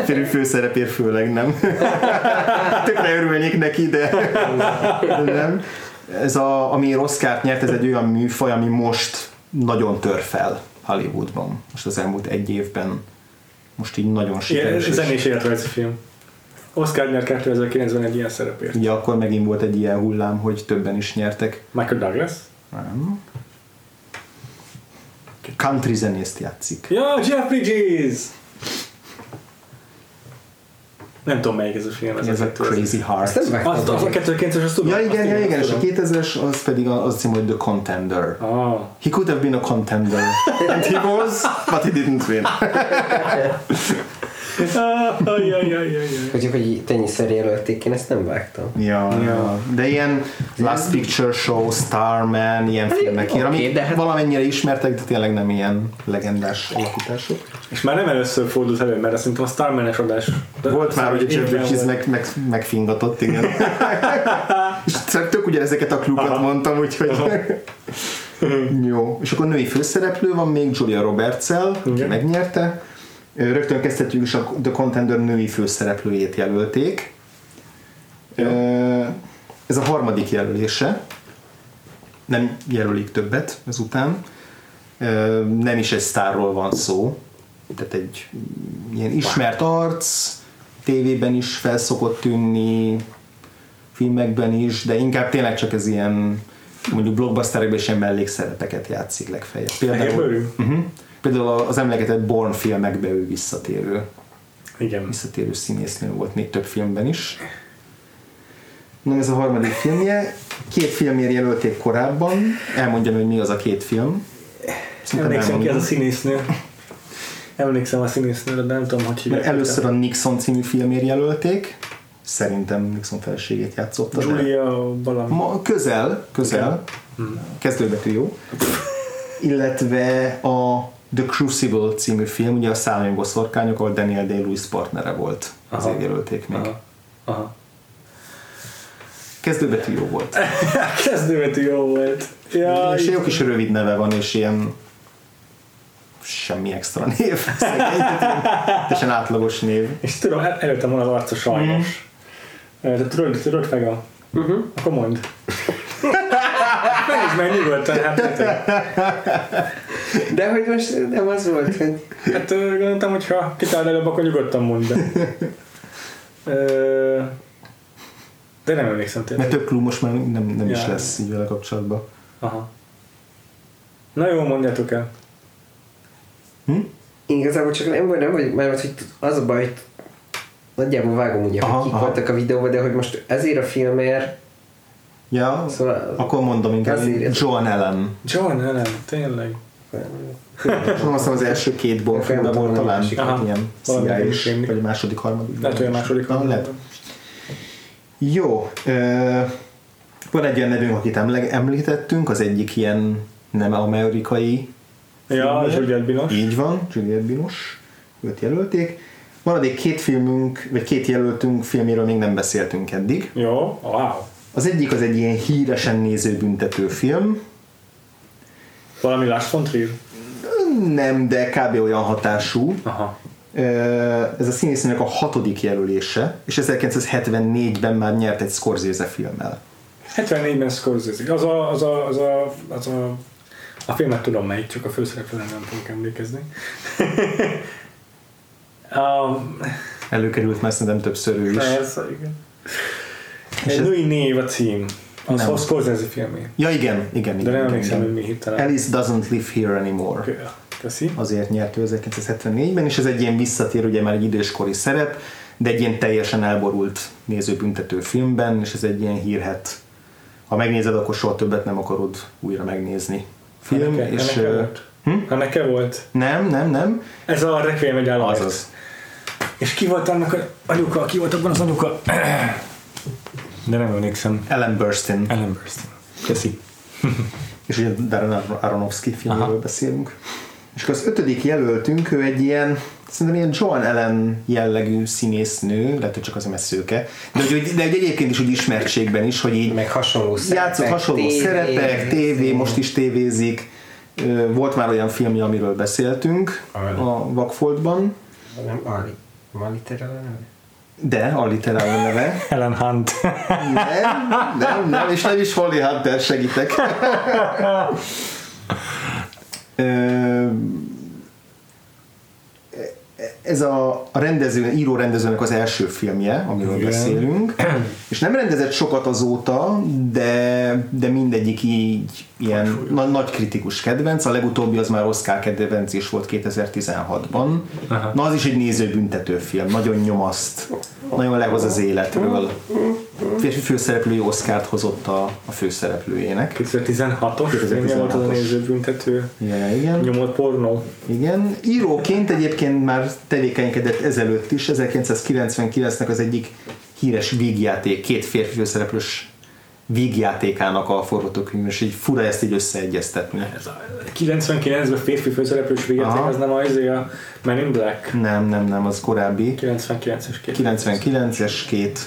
Férfi főszerepért főleg nem. Tökre örülnék neki, de, de nem. Ez a, ami Oscar-t nyert, ez egy olyan műfaj, ami most nagyon tör fel Hollywoodban. Most az elmúlt egy évben. Most így nagyon sikeres. és- zenés életrajzi film. Oscar nyert 2009-ben egy ilyen szerepért. Ugye akkor megint volt egy ilyen hullám, hogy többen is nyertek. Michael Douglas? Nem. Country zenészt játszik. Ja, Jeff Bridges! Nem tudom melyik ez a film. Ez a kettő, Crazy Heart. Ezt nem Az, a meg. 2009-es, azt tudom. Ja azt igen, ja igen, és azt a tudom. 2000-es az pedig a- az cím, hogy The Contender. Ah. He could have been a contender. And he was, but he didn't win. Hogy, hogy tenyiszer jelölték, én ezt nem vágtam. Ja, ja. De ilyen Last Picture Show, Starman, ilyen filmek, oké, ami de hát- valamennyire ismertek, de tényleg nem ilyen legendás alakítások. És már nem először fordult elő, mert azt szerintem a Starman-es adás. De Volt már, hogy a Jeff Bridges meg, meg, megfingatott, igen. és tök ugyanezeket a Aha. mondtam, úgyhogy... Jó, és akkor női főszereplő van még Julia Roberts-el, aki megnyerte. Rögtön kezdhetjük is a The Contender női főszereplőjét jelölték. Ö, Ez a harmadik jelölése. Nem jelölik többet ezután. Nem is egy sztárról van szó. Tehát egy ilyen ismert arc, tévében is felszokott tűnni, filmekben is, de inkább tényleg csak ez ilyen mondjuk blockbusterekben is ilyen mellékszerepeket játszik legfeljebb. Például, uh-huh, például az emlegetett Born filmekbe ő visszatérő, Igen. visszatérő színésznő volt még több filmben is. Na ez a harmadik filmje. Két filmért jelölték korábban. Elmondjam, hogy mi az a két film. Szerintem Emlékszem ki az a elmondom. színésznő. Emlékszem a színésznőre, de nem tudom, hogy hívják. Először a Nixon című filmért jelölték. Szerintem Nixon feleségét játszotta. de- Julia valami. Ma, közel, közel. Kezdőbetű jó. Illetve a The Crucible című film, ugye a Szállami boszorkányok, ahol Daniel Day-Lewis partnere volt. Aha. Azért jelölték még. Aha. Aha. Kezdőbetű jó volt. Kezdővetű jó volt. Ja, és jó kis rövid neve van, és ilyen semmi extra név. Teljesen átlagos név. És tudom, el- előttem van az arca sajnos. Mhm. De tudod, tudod Fega? Uh-huh. Akkor mondd. Menj meg nyugodtan, hát. De hogy most nem az volt, hogy Hát gondoltam, hogy ha kitál előbb, akkor nyugodtan mondd be. Ö, De nem emlékszem tényleg. Mert több klub most már nem, nem is Ja. lesz így vele kapcsolatban. Aha. Na jó, mondjátok el. igazából csak nem, nem vagy, mert hogy az a baj, hogy nagyjából vágom ugye, Aha, hogy kik aha. voltak a videóban, de hogy most ezért a filmért, Ja, szóval akkor mondom inkább. Joan Allen. John Ellen, tényleg. Azt hiszem az első két Bond filmben volt talán Másik. Aha. ilyen Valami CIA is, rémlik. vagy a második, harmadik. Lehet, hogy a második Na, lehet. harmadik. Jó. Van egy olyan nevünk, akit említettünk, az egyik ilyen nem amerikai. Ja. Juliette Binoche. Így van, Juliette Binoche. Őt jelölték. Maradék két filmünk, vagy két jelöltünk filméről még nem beszéltünk eddig. Jó, wow. Az egyik az egy ilyen híresen néző büntető film, Valami Lars von Trier? nem, de kb. olyan hatású. Aha. Ez a színésznőnek a hatodik jelölése, és 1974-ben már nyert egy Scorsese filmmel. 74-ben Scorsese. Az a, az a, az a, az a, a filmet tudom melyik, csak a főszereplőre nem fogok emlékezni. um, Előkerült már szerintem többször ő is. persze, igen. És Egy ez- női név a cím. Az Nem. a Scorsese filmé. Ja igen, igen, De igen. nem igen, emlékszem, hogy mi hirtelen. Alice doesn't live here anymore. Köszi. Azért nyert ő 1974-ben, és ez egy ilyen visszatér, ugye már egy időskori szerep, de egy ilyen teljesen elborult nézőbüntető filmben, és ez egy ilyen hírhet. Ha megnézed, akkor soha többet nem akarod újra megnézni. Film, Ennek, és... ennek ö, volt. hm? Ennek volt. Nem, nem, nem. Ez a Requiem egy államért. Azaz. És ki volt annak a anyuka? Ki volt abban az anyuka? De nem emlékszem. Ellen Burstyn. Ellen Burstyn. Köszi. És ugye Darren Aronofsky filmről Aha. beszélünk. És akkor az ötödik jelöltünk, ő egy ilyen, szerintem ilyen Joan Ellen jellegű színésznő, lehet, hogy csak az, mert szőke, de, hogy, de hogy egyébként is úgy ismertségben is, hogy így meg hasonló szerepek. játszott hasonló tévé, szerepek, tévé, most is tévézik. Volt már olyan filmje, amiről beszéltünk a Vakfoltban, Nem, Ali. A de a neve. Ellen Hunt. Nem, nem, nem, és nem is Holly Hunter, segítek. Ez a, a rendező, író rendezőnek az első filmje, amiről Igen. beszélünk, és nem rendezett sokat azóta, de, de mindegyik így ilyen na, nagy kritikus kedvenc, a legutóbbi az már Oscar kedvenc is volt 2016-ban. Aha. Na az is egy nézőbüntető film, nagyon nyomaszt, nagyon lehoz az életről. Férfi főszereplői Oscárt hozott a, a főszereplőjének. 2016-os filmje volt az a 2016-os. nézőbüntető Igen, igen. nyomott pornó. Igen, íróként egyébként már tevékenykedett ezelőtt is, 1999-nek az egyik híres vígjáték, két férfi főszereplős vígjátékának a forgatókönyv, és így fura ezt így összeegyeztetni. Ez a 99-ben férfi főszereplős végetek, Aha. az nem az a Men in Black. Nem, nem, nem, az korábbi. 99-es 99-es két,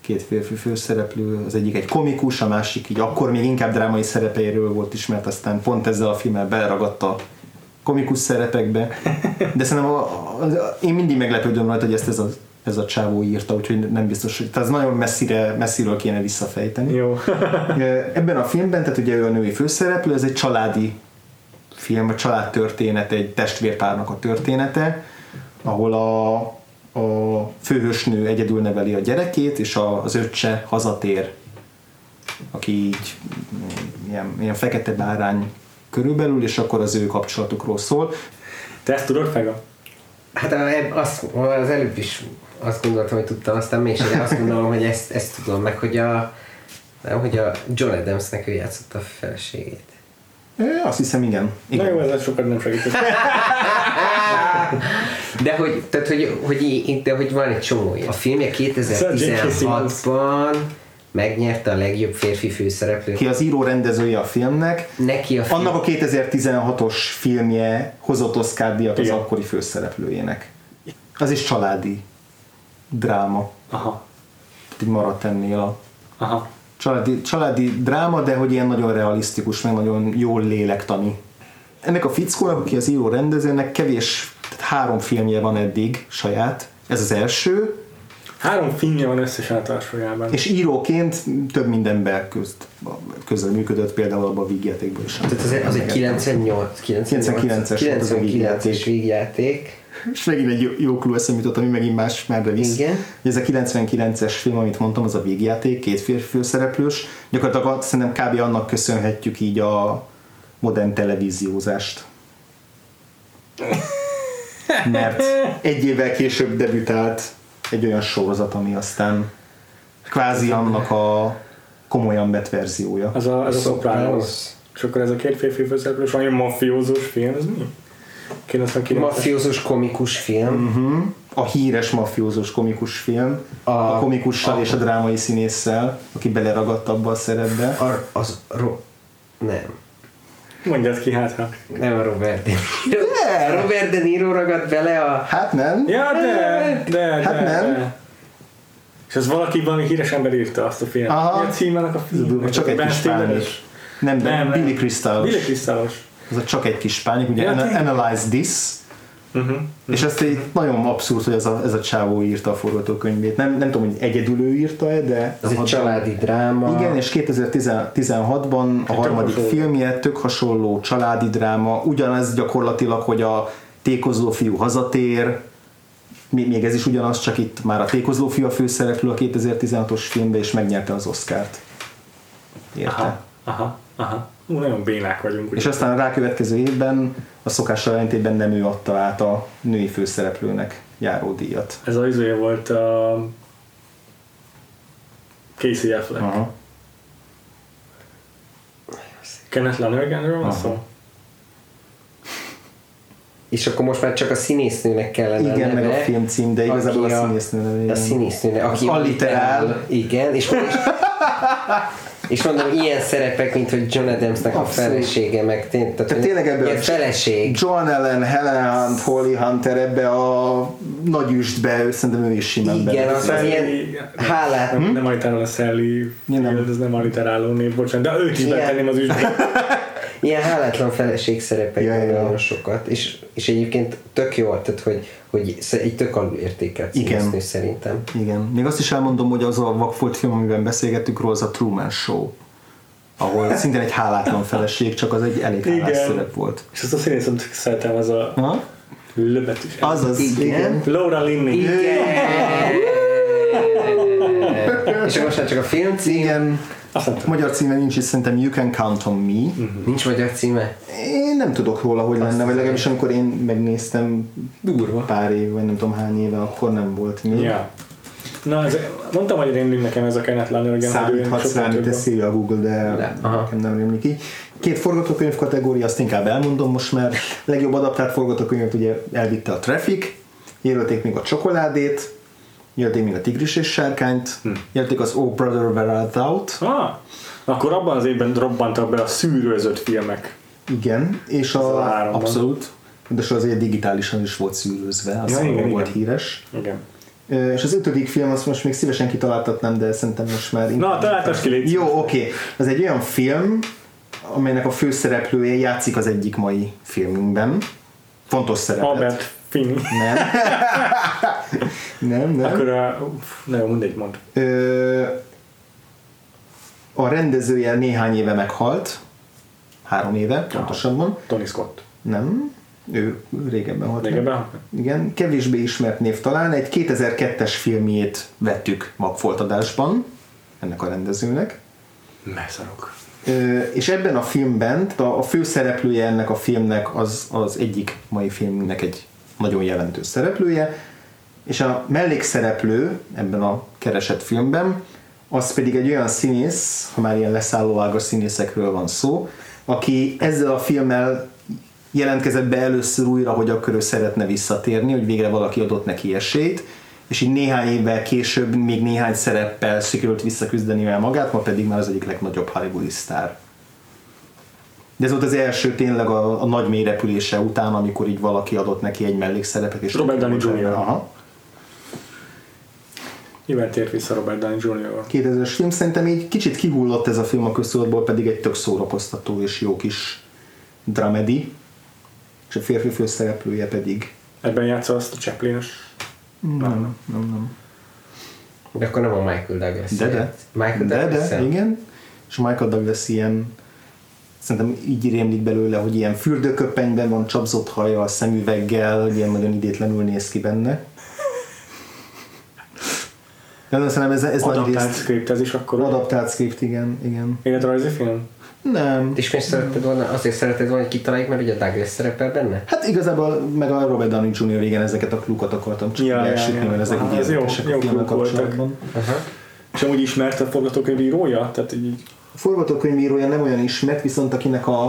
két férfi főszereplő, az egyik egy komikus, a másik így akkor még inkább drámai szerepeiről volt ismert, aztán pont ezzel a filmmel beleragadt a komikus szerepekbe, de szerintem a, a, a, én mindig meglepődöm rajta, hogy ezt ez a, ez a csávó írta, úgyhogy nem biztos, hogy tehát ez nagyon messzire, messziről kéne visszafejteni. Jó. Ebben a filmben, tehát ugye ő a női főszereplő, ez egy családi film, a családtörténet, egy testvérpárnak a története, ahol a, a főhősnő egyedül neveli a gyerekét, és a, az öccse hazatér, aki így ilyen, ilyen fekete bárány körülbelül, és akkor az ő kapcsolatukról szól. Te ezt tudod, Fega? Hát az, az előbb is azt gondoltam, hogy tudtam, aztán mégsem azt gondolom, hogy ezt, ezt tudom meg, hogy a, nem, hogy a John Adamsnek ő játszott a feleségét. É, azt hiszem, igen. igen. Na jó, ez sokat nem segített. De hogy, tehát, hogy, hogy, de hogy van egy csomó ilyen. A filmje 2016-ban megnyerte a legjobb férfi főszereplőt. Ki az író rendezője a filmnek. Neki a film... Annak a 2016-os filmje hozott Oscar díjat az Igen. akkori főszereplőjének. Az is családi dráma. Aha. Így maradt ennél a Aha. családi, családi dráma, de hogy ilyen nagyon realisztikus, meg nagyon jól lélektani. Ennek a fickónak, aki az író rendezőnek kevés, tehát három filmje van eddig saját. Ez az első, Három filmje van összesen a tartsójában. és íróként több mindenben közt, közzel működött, például abban a vígjátékban is. Tehát az, az egy 98, 99-es volt az a 99-es vígjáték. És megint egy jó, jó klú eszembe jutott, ami megint más merre visz. Igen. Ez a 99-es film, amit mondtam, az a végjáték, két férfi főszereplős. Gyakorlatilag szerintem kb. annak köszönhetjük így a modern televíziózást. Mert egy évvel később debütált egy olyan sorozat, ami aztán kvázi annak a komolyan vett verziója. Az a, az a Sopranos. Sopranos. És akkor ez a két férfi főszereplős, valami mafiózós film, ez mi? 99 Mafiózus komikus film. Mhm. A híres mafiózós komikus film, a, A- a komikussal a- és a drámai színésszel, aki beleragadt abba a szerepbe. A, az ro- nem. Mondjad ki, hát ha. Nem a Robert De Niro. De! Robert De Niro ragadt bele a... Hát nem? Ja, de, de, Hát de, nem. De. És az valaki, valami híres ember írta azt a filmet. Aha. Mi a címe annak a filmnek? Csak egy kis spányos. Nem, Nem, nem. Billy Crystal. Billy Crystal-os. Ez a csak egy kis spányik, ugye Ja. Analyze This, Uh-huh. és ezt egy nagyon abszurd, hogy ez a, ez a csávó írta a forgatókönyvét. Nem, nem tudom, hogy egyedül ő írta-e, de... Ez egy családi dráma. Igen, és 2016-ban a harmadik hasonló. filmje tök hasonló családi dráma, ugyanez gyakorlatilag, hogy a tékozló fiú hazatér, még még ez is ugyanaz, csak itt már a tékozló fiú a főszereplő a 2016-os filmben, és megnyerte az Oscárt. Érte? Aha, aha, aha. Ú, nagyon bénák vagyunk. És aztán a rákövetkező évben a szokással ellentétben nem ő adta át a női főszereplőnek járó díjat. Ez az izője volt a Casey Affleck. Aha. Kenneth Lonerganről van szó? És akkor most már csak a színésznőnek kellene Igen, a neve, meg a filmcím, de igazából aki a színésznő neve. A igen. színésznőnek, aki alliterál. Igen, és, és, és mondom, ilyen szerepek, mint hogy John Adamsnek a felesége, meg tény, tehát, Tehát tényleg ilyen a- feleség. John Ellen, Helen Hunt, Holly Hunter ebbe a nagy üstbe, szerintem ő is simán Igen, belefér. az az ilyen hálát. Nem, nem alliterál a Sally nem. Ez nem alliteráló név, bocsánat, de őt is betenném az ügybe. Ilyen hálátlan feleség szerepek Ja, ja, nagyon sokat, és, és egyébként tök jó, tehát hogy, hogy egy tök alulértékelt Igen. szerintem. Igen. Még azt is elmondom, hogy az a vakfolt film, amiben beszélgettük róla, az a Truman Show ahol szintén egy hálátlan feleség, csak az egy elég hálás Igen. szerep volt. És azt a színészet szeretem, az a Ha? löbetűs. Azaz, igen. Igen. igen. Laura Linney. és akkor most már csak a film cím, Igen. Azt. Magyar címe nincs, és szerintem You Can Count on Me. nincs magyar címe. Én nem tudok róla, hogy lenne, vagy legalábbis amikor én megnéztem Durva. pár év, vagy nem tudom hány éve, akkor nem volt még. Ja. Na, ez, mondtam, hogy rémlik nekem ez a Kenneth Lonergan. Számíthatsz rá, amit teszi a Google, de. Aha. nekem nem rémlik így. Két forgatókönyv kategória, azt inkább elmondom most már. Legjobb adaptált forgatókönyvet ugye elvitte a Traffic, jelölték még a Csokoládét, jelölték még a Tigris és Sárkányt, Hm. jelölték az Oh Brother Where Art Thou Ah, akkor abban az évben robbantak be a szűrőzött filmek. igen, és a a, háromban. abszolút, de azért digitálisan is volt szűrőzve, az Ja, igen, volt igen. híres. Igen. És az ötödik film, azt most még szívesen kitaláltatnám, de szerintem most már... Na, találtasd ki, légy Jó, oké. Az egy olyan film, amelynek a főszereplője játszik az egyik mai filmünkben. Fontos szerepet. Albert Finney. Nem. nem, nem. Akkor a... Uff, nem, mindegy, mond. Ö, a rendezője néhány éve meghalt. Három éve, pontosabban. Tony Scott. Nem. Ő régebben meg. Régebben? Igen, kevésbé ismert név talán. Egy 2002-es filmjét vettük magfoltadásban ennek a rendezőnek. Messzarok. Ö, és ebben a filmben, a, a főszereplője ennek a filmnek az, az egyik mai filmünknek egy nagyon jelentős szereplője, és a mellékszereplő ebben a keresett filmben, az pedig egy olyan színész, ha már ilyen leszállóágos színészekről van szó, aki ezzel a filmmel jelentkezett be először újra, hogy akkor ő szeretne visszatérni, hogy végre valaki adott neki esélyt, és így néhány évvel később még néhány szereppel sikerült visszaküzdeni el magát, ma pedig már az egyik legnagyobb hollywoodi sztár. De ez volt az első tényleg a, a nagy mélyrepülése után, amikor így valaki adott neki egy mellékszerepet. És Robert Downey Jr. Aha. Mivel tért vissza Robert Downey Jr. 2000-es film, szerintem így kicsit kihullott ez a film a köztudatból, pedig egy tök szórakoztató és jó kis dramedi, és a férfi főszereplője pedig Ebben játsza azt a Chaplin-os. nem, nem, nem, nem. De akkor nem a Michael Douglas. De, de. Michael de, Douglas. de, igen. És Michael Douglas ilyen szerintem így rémlik belőle, hogy ilyen fürdőköpenyben van csapzott haja, szemüveggel, hogy ilyen nagyon idétlenül néz ki benne. De szerintem ez, ez nagy Adaptált részt script ez is akkor. adaptált script, igen, igen. Életrajzi film? Nem. És miért szeretted volna, azért szeretted volna, hogy kitaláljuk, mert ugye a Douglas szerepel benne? Hát igazából meg a Robert Downey Jr. igen ezeket a klukat akartam csak Ja, ja, ja, elsütni, ja. mert ezek úgy ez jó- jó a voltak. kapcsolatban. Aha. És amúgy ismert a forgatókönyv írója? Tehát így A forgatókönyvírója nem olyan ismert, viszont akinek a,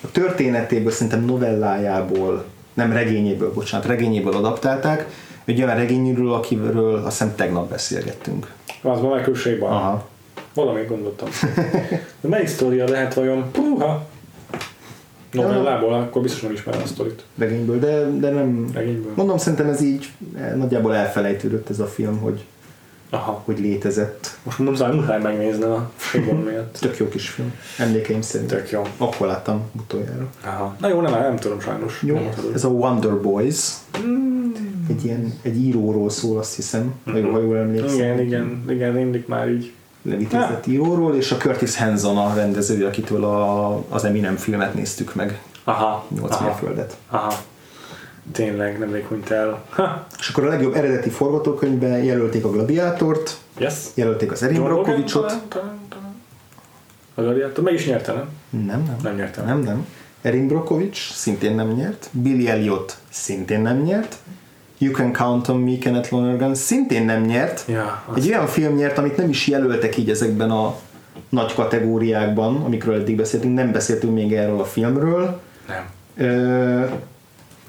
a történetéből, szerintem novellájából, nem regényéből, bocsánat, regényéből adaptálták, egy olyan regényről, akiről azt hiszem tegnap beszélgettünk. az van Michael. Aha. Valamit gondoltam. De melyik sztoria lehet vajon? Puha! Novellából, akkor biztos nem ismerem a sztorit. Regényből, de, de nem... Regényből. Mondom, szerintem ez így eh, nagyjából elfelejtődött ez a film, hogy, Aha. hogy létezett. Most muszáj, muszáj megnézni a Shea-ban miatt. Tök jó kis film. Emlékeim szerint. Tök jó. Akkor láttam utoljára. Aha. Na jó, nem, nem tudom sajnos. Jó, Nem tudom. ez a Wonder Boys. Egy ilyen, egy íróról szól, azt hiszem, ha jól, ha jól emlékszem. Igen, igen, igen, mindig már így. Levitézett íróról, és a Curtis Hanson a rendező, akitől a, az Eminem filmet néztük meg, Aha. 8 aha, mérföldet. aha. Tényleg, nemrég hunyt el. Ha. És akkor a legjobb eredeti forgatókönyvben jelölték a Gladiátort, Yes. jelölték az Erin talán. A Gladiator meg is nyerte, nem? Nem, nem. Nem nyerte. Nem, nem. Erin Brockovich szintén nem nyert. Billy Elliot szintén nem nyert. You Can Count on Me, Kenneth Lonergan szintén nem nyert. Ja, Egy olyan film nyert, amit nem is jelöltek így ezekben a nagy kategóriákban, amikről eddig beszéltünk, nem beszéltünk még erről a filmről. Nem. Ö,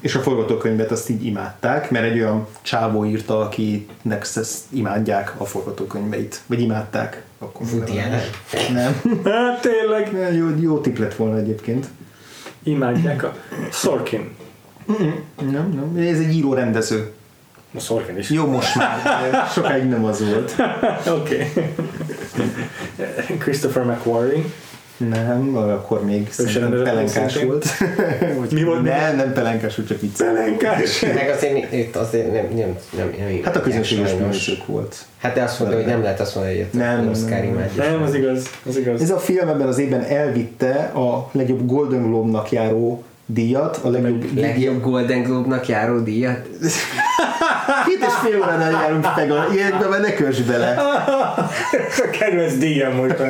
és a forgatókönyvet azt így imádták, mert egy olyan csávó írta, akinek ezt imádják a forgatókönyveit. Vagy imádták. Akkor. Nem. Hát tényleg. Nem, Jó, jó tipp lett volna egyébként. Imádják a Sorkin. Nem, nem. Ez egy író rendező. A Sorkin is. Jó, most már. Sokáig nem az volt. Oké. Christopher McQuarrie. Nem, akkor még szerintem pelenkás volt. Mi volt? Nem, nem pelenkás, volt, csak vicc. Pelenkás. Meg azért itt azért nem, nem, nem, nem Hát a közönséges bűnösök volt. Hát de azt mondta, hogy nem lehet azt mondani, hogy Nem, Oscar nem. Nem, az igaz. Az igaz. Ez a film ebben az évben elvitte a legjobb Golden Globe-nak járó díjat, a legjobb... Legjobb Golden Globe-nak járó díjat. Két és fél óránál járunk meg, a ilyenekbe már ne kös bele. A kedvenc díjam most.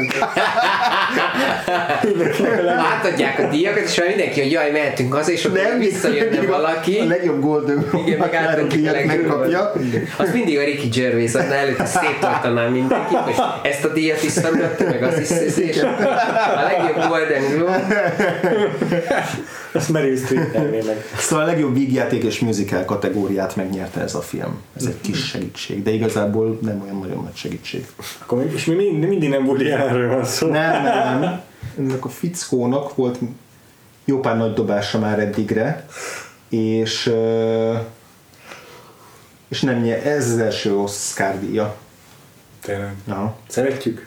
Átadják a díjakat, és már mindenki, hogy jaj, mehetünk haza, és akkor Nem, visszajönne a- valaki. A legjobb Golden Igen, Globe-nak a díjat megkapja. Azt mindig a Ricky Gervais adná előtt, hogy széttartanám mindenkit, és ezt a díjat is szemlette, meg az is, és a legjobb Golden Globe. Ezt Meryl Streep. Szóval a legjobb vígjáték és musical kategóriát megnyerte ez a film. Ez egy kis segítség, de igazából nem olyan nagyon nagy segítség. Akkor mi, és mi mindig, mindig nem Woody Allenről van szó. Nem, nem. Ennek a fickónak volt jó pár nagy dobása már eddigre, és és nem nyer, ez az első Oscar díja. Tényleg. Aha. Szeretjük.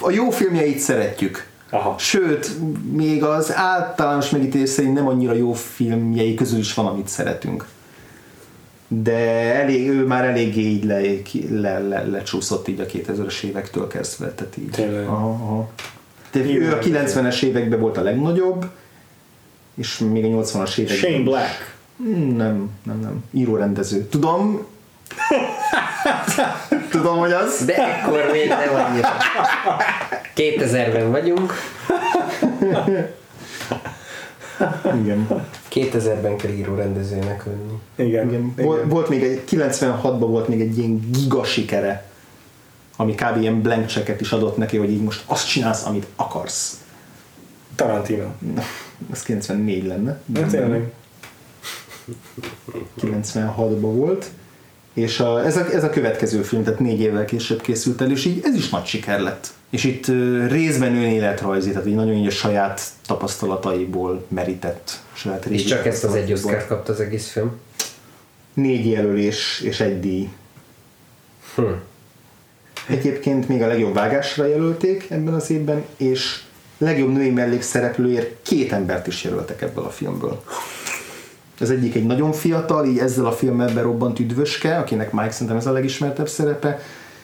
A jó filmjeit szeretjük. Aha. Sőt, még az általános megítélés szerint nem annyira jó filmjei közül is van, amit szeretünk. De elég, ő már eléggé így le, le, le, lecsúszott így a 2000-es évektől kezdve. Tehát így. Tényleg. Aha, aha. De ő a 90-es években volt a legnagyobb, és még a 80-as években. Shane. Black. Nem, nem, nem. Írórendező. Tudom. Tudom, hogy az. De ekkor még nem annyira. 2000-ben vagyunk, Igen. 2000-ben kell író rendezőnek lenni. Igen. Igen. Igen. Volt, volt még egy, 96-ban volt még egy ilyen giga sikere, ami kb. ilyen blank checket is adott neki, hogy így most azt csinálsz, amit akarsz. Tarantino. Na, ez 94 lenne. Ja, tényleg. 96-ban volt. És a, ez, a, ez a következő film, tehát négy évvel később készült el, és így ez is nagy siker lett. És itt részben önéletrajzi, tehát így nagyon így a saját tapasztalataiból merített. Saját És csak ezt az egy. Oscar kapta az egész film. Négy jelölés és egy díj. Hm. Egyébként még a legjobb vágásra jelölték ebben az évben, és legjobb női mellékszereplőért két embert is jelöltek ebből a filmből. Az egyik egy nagyon fiatal, így ezzel a filmmel berobbant üdvöske, akinek Mike szerintem ez a legismertebb szerepe,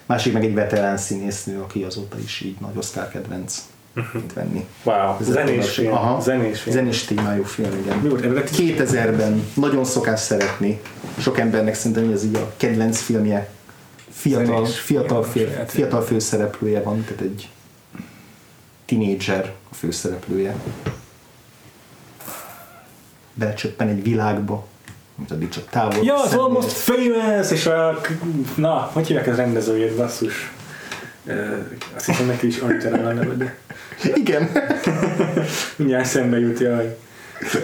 másik meg egy veterán színésznő, aki azóta is így nagy Oscar kedvenc mint venni. Wow. Ez Zenés film. Aha. Zenés film. Zenés témájú film, igen. Mi volt eredeti? 2000-ben nagyon szokás szeretni. Sok embernek szerintem ez így a kedvenc filmje. Fiatal, Zenés fiatal, fél, saját fiatal főszereplője van, tehát egy tinédzser a főszereplője. Belecsöppen egy világba, amit addig csak távol. Ja, az szemlél. Almost Famous, és a... Na, hogy hívják az rendezőjét, basszus? Uh, azt hiszem neki is Artera a neve, de Igen. mindjárt szembe jut, jaj.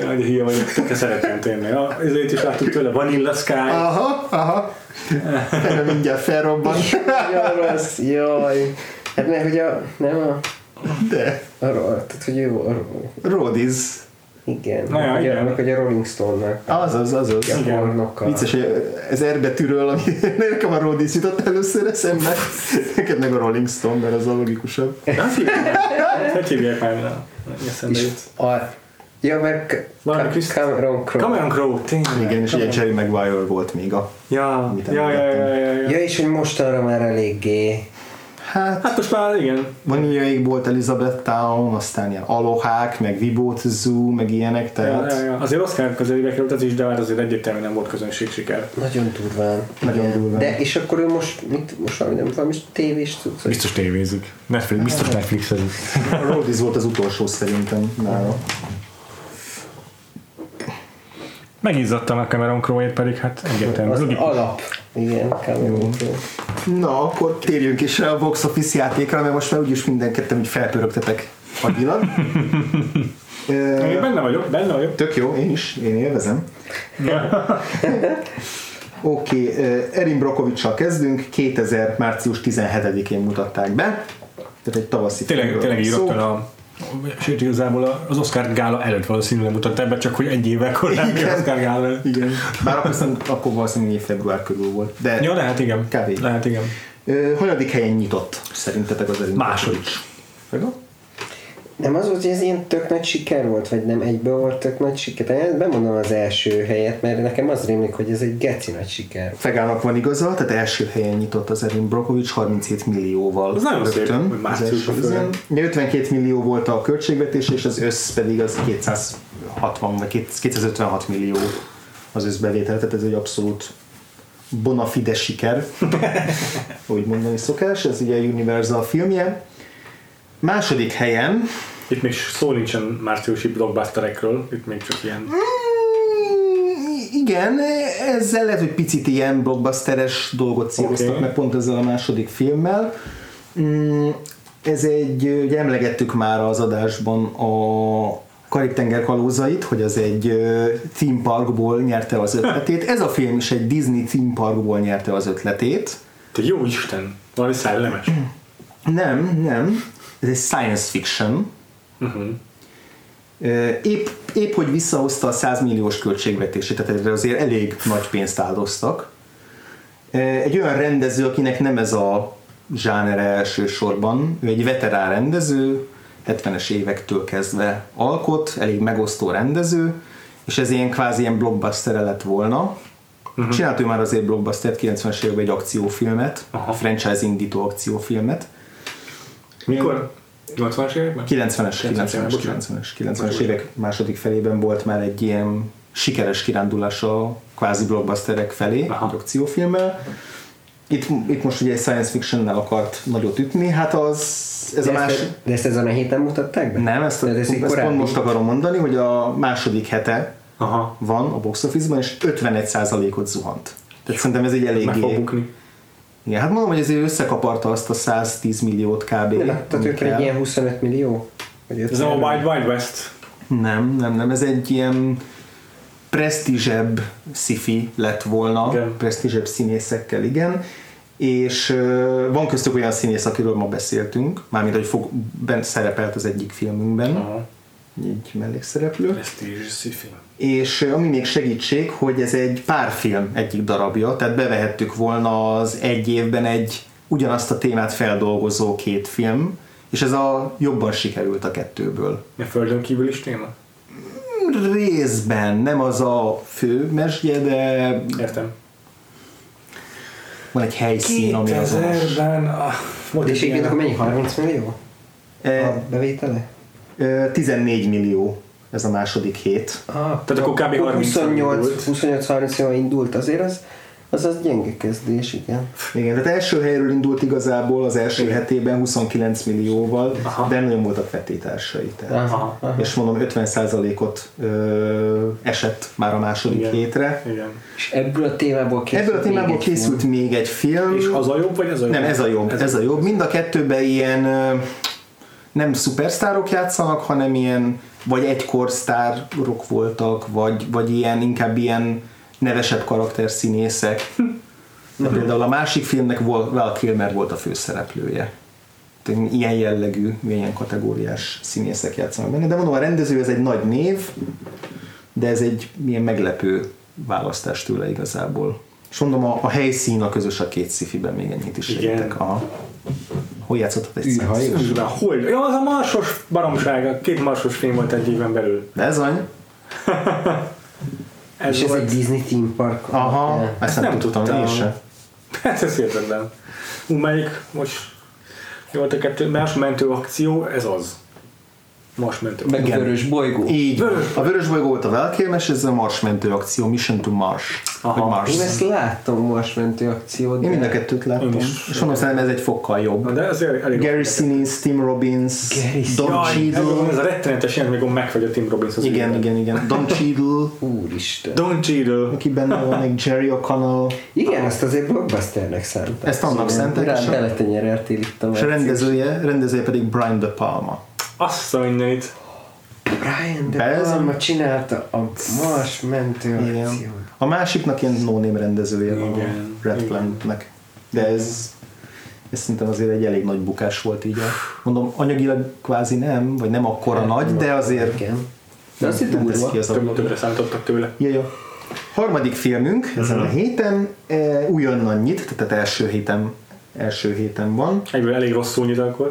De hülye vagyok, tökre szeretem tényleg. Ja, ezért is láttuk tőle Vanilla Sky. Aha, aha. Erre mindjárt felrobban. Jaj, rossz, jaj. Hát mert hogy a, nem a, De. arról, tehát hogy ő a, Rodiz. Igen, Na ja, hogy, igen. A, meg hogy a Rolling Stone-nak. Azaz, azaz. A Igen. pornokkal. Vicces, hogy ez R betűről, ami nekem a Rodis jutott először eszembe. Neked meg a Rolling Stone, mert az a logikusabb. Nem hívják. Hogy hívják már? Eszembe jut. a, ja, Chris- Cameron Crowe. Cameron Crowe, tényleg. Igen, és ugye Jerry Maguire volt még a... Ja, ja, ja, ja, ja, ja. Ja, és hogy mostanra már eléggé Hát, Hát most már igen. Vaniljaig volt Elizabeth Town, aztán ilyen Alohák, meg a Zoo, meg ilyenek, Ja, tehát ja, ja. Azért Oscar közelébe került az is, de hát azért egyértelműen nem volt közönség siker. nagyon durván. Nagyon Igen. durván. De és akkor ő most, mit, most valami nem valami tévés hogy- Biztos tévézik. Netflix, biztos Netflixezik. a Rodis volt az utolsó szerintem nála. Megizzadtam a Cameron Crowe-ét, pedig hát egyértelmű. Az Logikus. alap. Igen, Cameron Crowe. Na, akkor térjünk is rá a box office játékra, mert most már úgyis minden ketten úgy felpörögtetek agyilag. Én benne vagyok, benne vagyok. Tök jó, én is, én élvezem. Oké, okay, Erin Brokovicsal kezdünk, 2000. március 17-én mutatták be, tehát egy tavaszi Tényleg, tényleg így rögtön a Sőt, igazából az Oscar gála előtt valószínűleg mutatta be, csak hogy egy évvel korábbi. Oscar gála előtt. Igen, bár akkor, hiszem, akkor valószínűleg február körül volt. De Ja, lehet, igen. Kb. Lehet, igen. ö, hanyadik helyen nyitott szerintetek az Erin Második. Fega? Nem az volt, hogy ez ilyen tök nagy siker volt, vagy nem egyből volt tök nagy siker? Én bemondom az első helyet, mert nekem az rémlik, hogy ez egy geci nagy siker. Fegának van igaza, tehát első helyen nyitott az Erin Brockovich 37 millióval. Az nagyon szép, hogy az márciusban első főleg. üzen. 52 millió volt a költségvetés, és az össz pedig az 260 vagy 256 millió az összbevétel, tehát ez egy abszolút bona fide siker, úgy mondani szokás, ez ugye a Universal filmje. Második helyen Itt még szó nincsen márciusi blockbusterekről, itt még csak ilyen... Mm, Igen, ezzel lehet, hogy picit ilyen blockbusteres dolgot céloztak Oké. meg pont ezzel a második filmmel. Mm, Ez egy, ugye emlegettük már az adásban a Karib-tenger kalózait, hogy az egy theme parkból nyerte az ötletét. Ez a film is egy Disney theme parkból nyerte az ötletét. Te jó Isten, valami szellemes. Nem, nem. Ez egy science fiction. Uh-huh. Épp, épp hogy visszahozta a 100 milliós költségvetését, tehát erre azért elég nagy pénzt áldoztak. Egy olyan rendező, akinek nem ez a zsánere elsősorban. Ő egy veterán rendező, 70-es évektől kezdve alkot, elég megosztó rendező, és ez ilyen kvázi ilyen blockbuster lett volna. Uh-huh. Csinált ő már azért blockbuster 90-es években egy akciófilmet, Aha. franchise indító akciófilmet. Mikor? 80-as években? 90-es, 90-es, 90-es, 90-es évek második felében volt már egy ilyen sikeres kirándulás a kvázi blockbusterek felé, Aha. egy akciófilmmel. Itt, itt most ugye egy science fiction-nel akart nagyot ütni, hát az ez de a más... Ezt, de ezt ezen a héten mutatták be? Nem, ezt, ezt, ezt pont most akarom mondani, hogy a második hete Aha. van a box office-ban, és 51%-ot zuhant. Tehát szerintem ez egy eléggé... Meg fog bukni. Igen, hát mondom, hogy ezért összekaparta azt a 110 milliót kb. Nem, tehát ők egy ilyen 25 millió? Vagy ez a Wild Wild West? Nem, nem, nem, ez egy ilyen presztízsebb sci lett volna, igen. presztízsebb színészekkel, igen, és uh, van köztük olyan színész, akiről ma beszéltünk, mármint, hogy fog, bent szerepelt az egyik filmünkben, Aha. Egy mellékszereplő. Presztízs sci És ami még segítség, hogy ez egy párfilm egyik darabja, tehát bevehettük volna az egy évben egy ugyanazt a témát feldolgozó két film, és ez a jobban sikerült a kettőből. A földön kívül is téma? részben, nem az a fő mesdje, de... Értem. Van egy helyszín, ami az 2000-ben... A... És így akkor mennyi? 30 millió? E, a bevétele? E, 14 millió ez a második hét. Ah, Tehát akkor kb. 28-30 millió indult, azért az az az gyenge kezdés, igen. Igen, tehát első helyről indult igazából az első igen. hetében 29 millióval, aha. de nagyon voltak vetétársai. Tehát. Aha, aha. És mondom, 50%-ot ö, esett már a második igen. hétre. Igen. És ebből a témából készült, ebből a témából még, készült egy még egy film. És az a jobb, vagy ez a jobb? Nem, ez a jobb. Ez, ez a jobb. Mind a kettőben ilyen nem szupersztárok játszanak, hanem ilyen vagy egykor sztárok voltak, vagy, vagy ilyen inkább ilyen nevesebb karakterszínészek. De például a másik filmnek Val Kilmer volt a főszereplője. Ilyen jellegű, ilyen kategóriás színészek játszanak benne. De mondom, a rendező ez egy nagy név, de ez egy milyen meglepő választás tőle igazából. És mondom, a, a helyszín a közös a két szifiben még ennyit is segítek. Aha. Hol játszottad egy Hol? Ja, az a marsos baromság, két marsos film volt egy éven belül. Bezony. Ez és volt... ez egy Disney theme park. Aha, ezt, ezt nem, nem tudtam, tudtam. én sem. Hát ez hihetetlen. Melyik most jó, a kettő, más mentő akció, ez az. Marsmentő. Meg Igen. Vörös bolygó. Így. Vörös. A Vörös bolygó volt a Valkérmes, ez a Marsmentő akció, Mission to Mars. Aha. Mars. Én ezt láttam, Marsmentő akciót. Én mind a kettőt láttam. És, és mondom, szerintem ez egy fokkal jobb. De ez elég Gary Sinise, Tim Robbins, Gary Don Jaj, Cheadle. Ez a rettenetes ilyen, amikor megfagy a Tim Robbins. Az igen, igen, igen, igen. Don Cheadle. Úristen. Don Cheadle. Aki benne van, még Jerry O'Connell. Igen, ezt azért blockbusternek szánták. Ezt annak szánták. Rá beletenyereltél itt a rendezője, rendezője pedig Brian De Palma. Azt a mindenit. Brian De Palma csinálta a Mars mentő akciót. A másiknak ilyen no rendezője van a Red Planet-nek. De ez, ez szerintem azért egy elég nagy bukás volt így. A, mondom, anyagilag kvázi nem, vagy nem akkora nem, nagy, de azért igen. De azért nem tesz ki az a... Többre számítottak tőle. Ja, ja. Harmadik filmünk uh-huh. ezen a héten e, újonnan nyit, tehát első héten, első héten van. Egyből elég rosszul nyit akkor.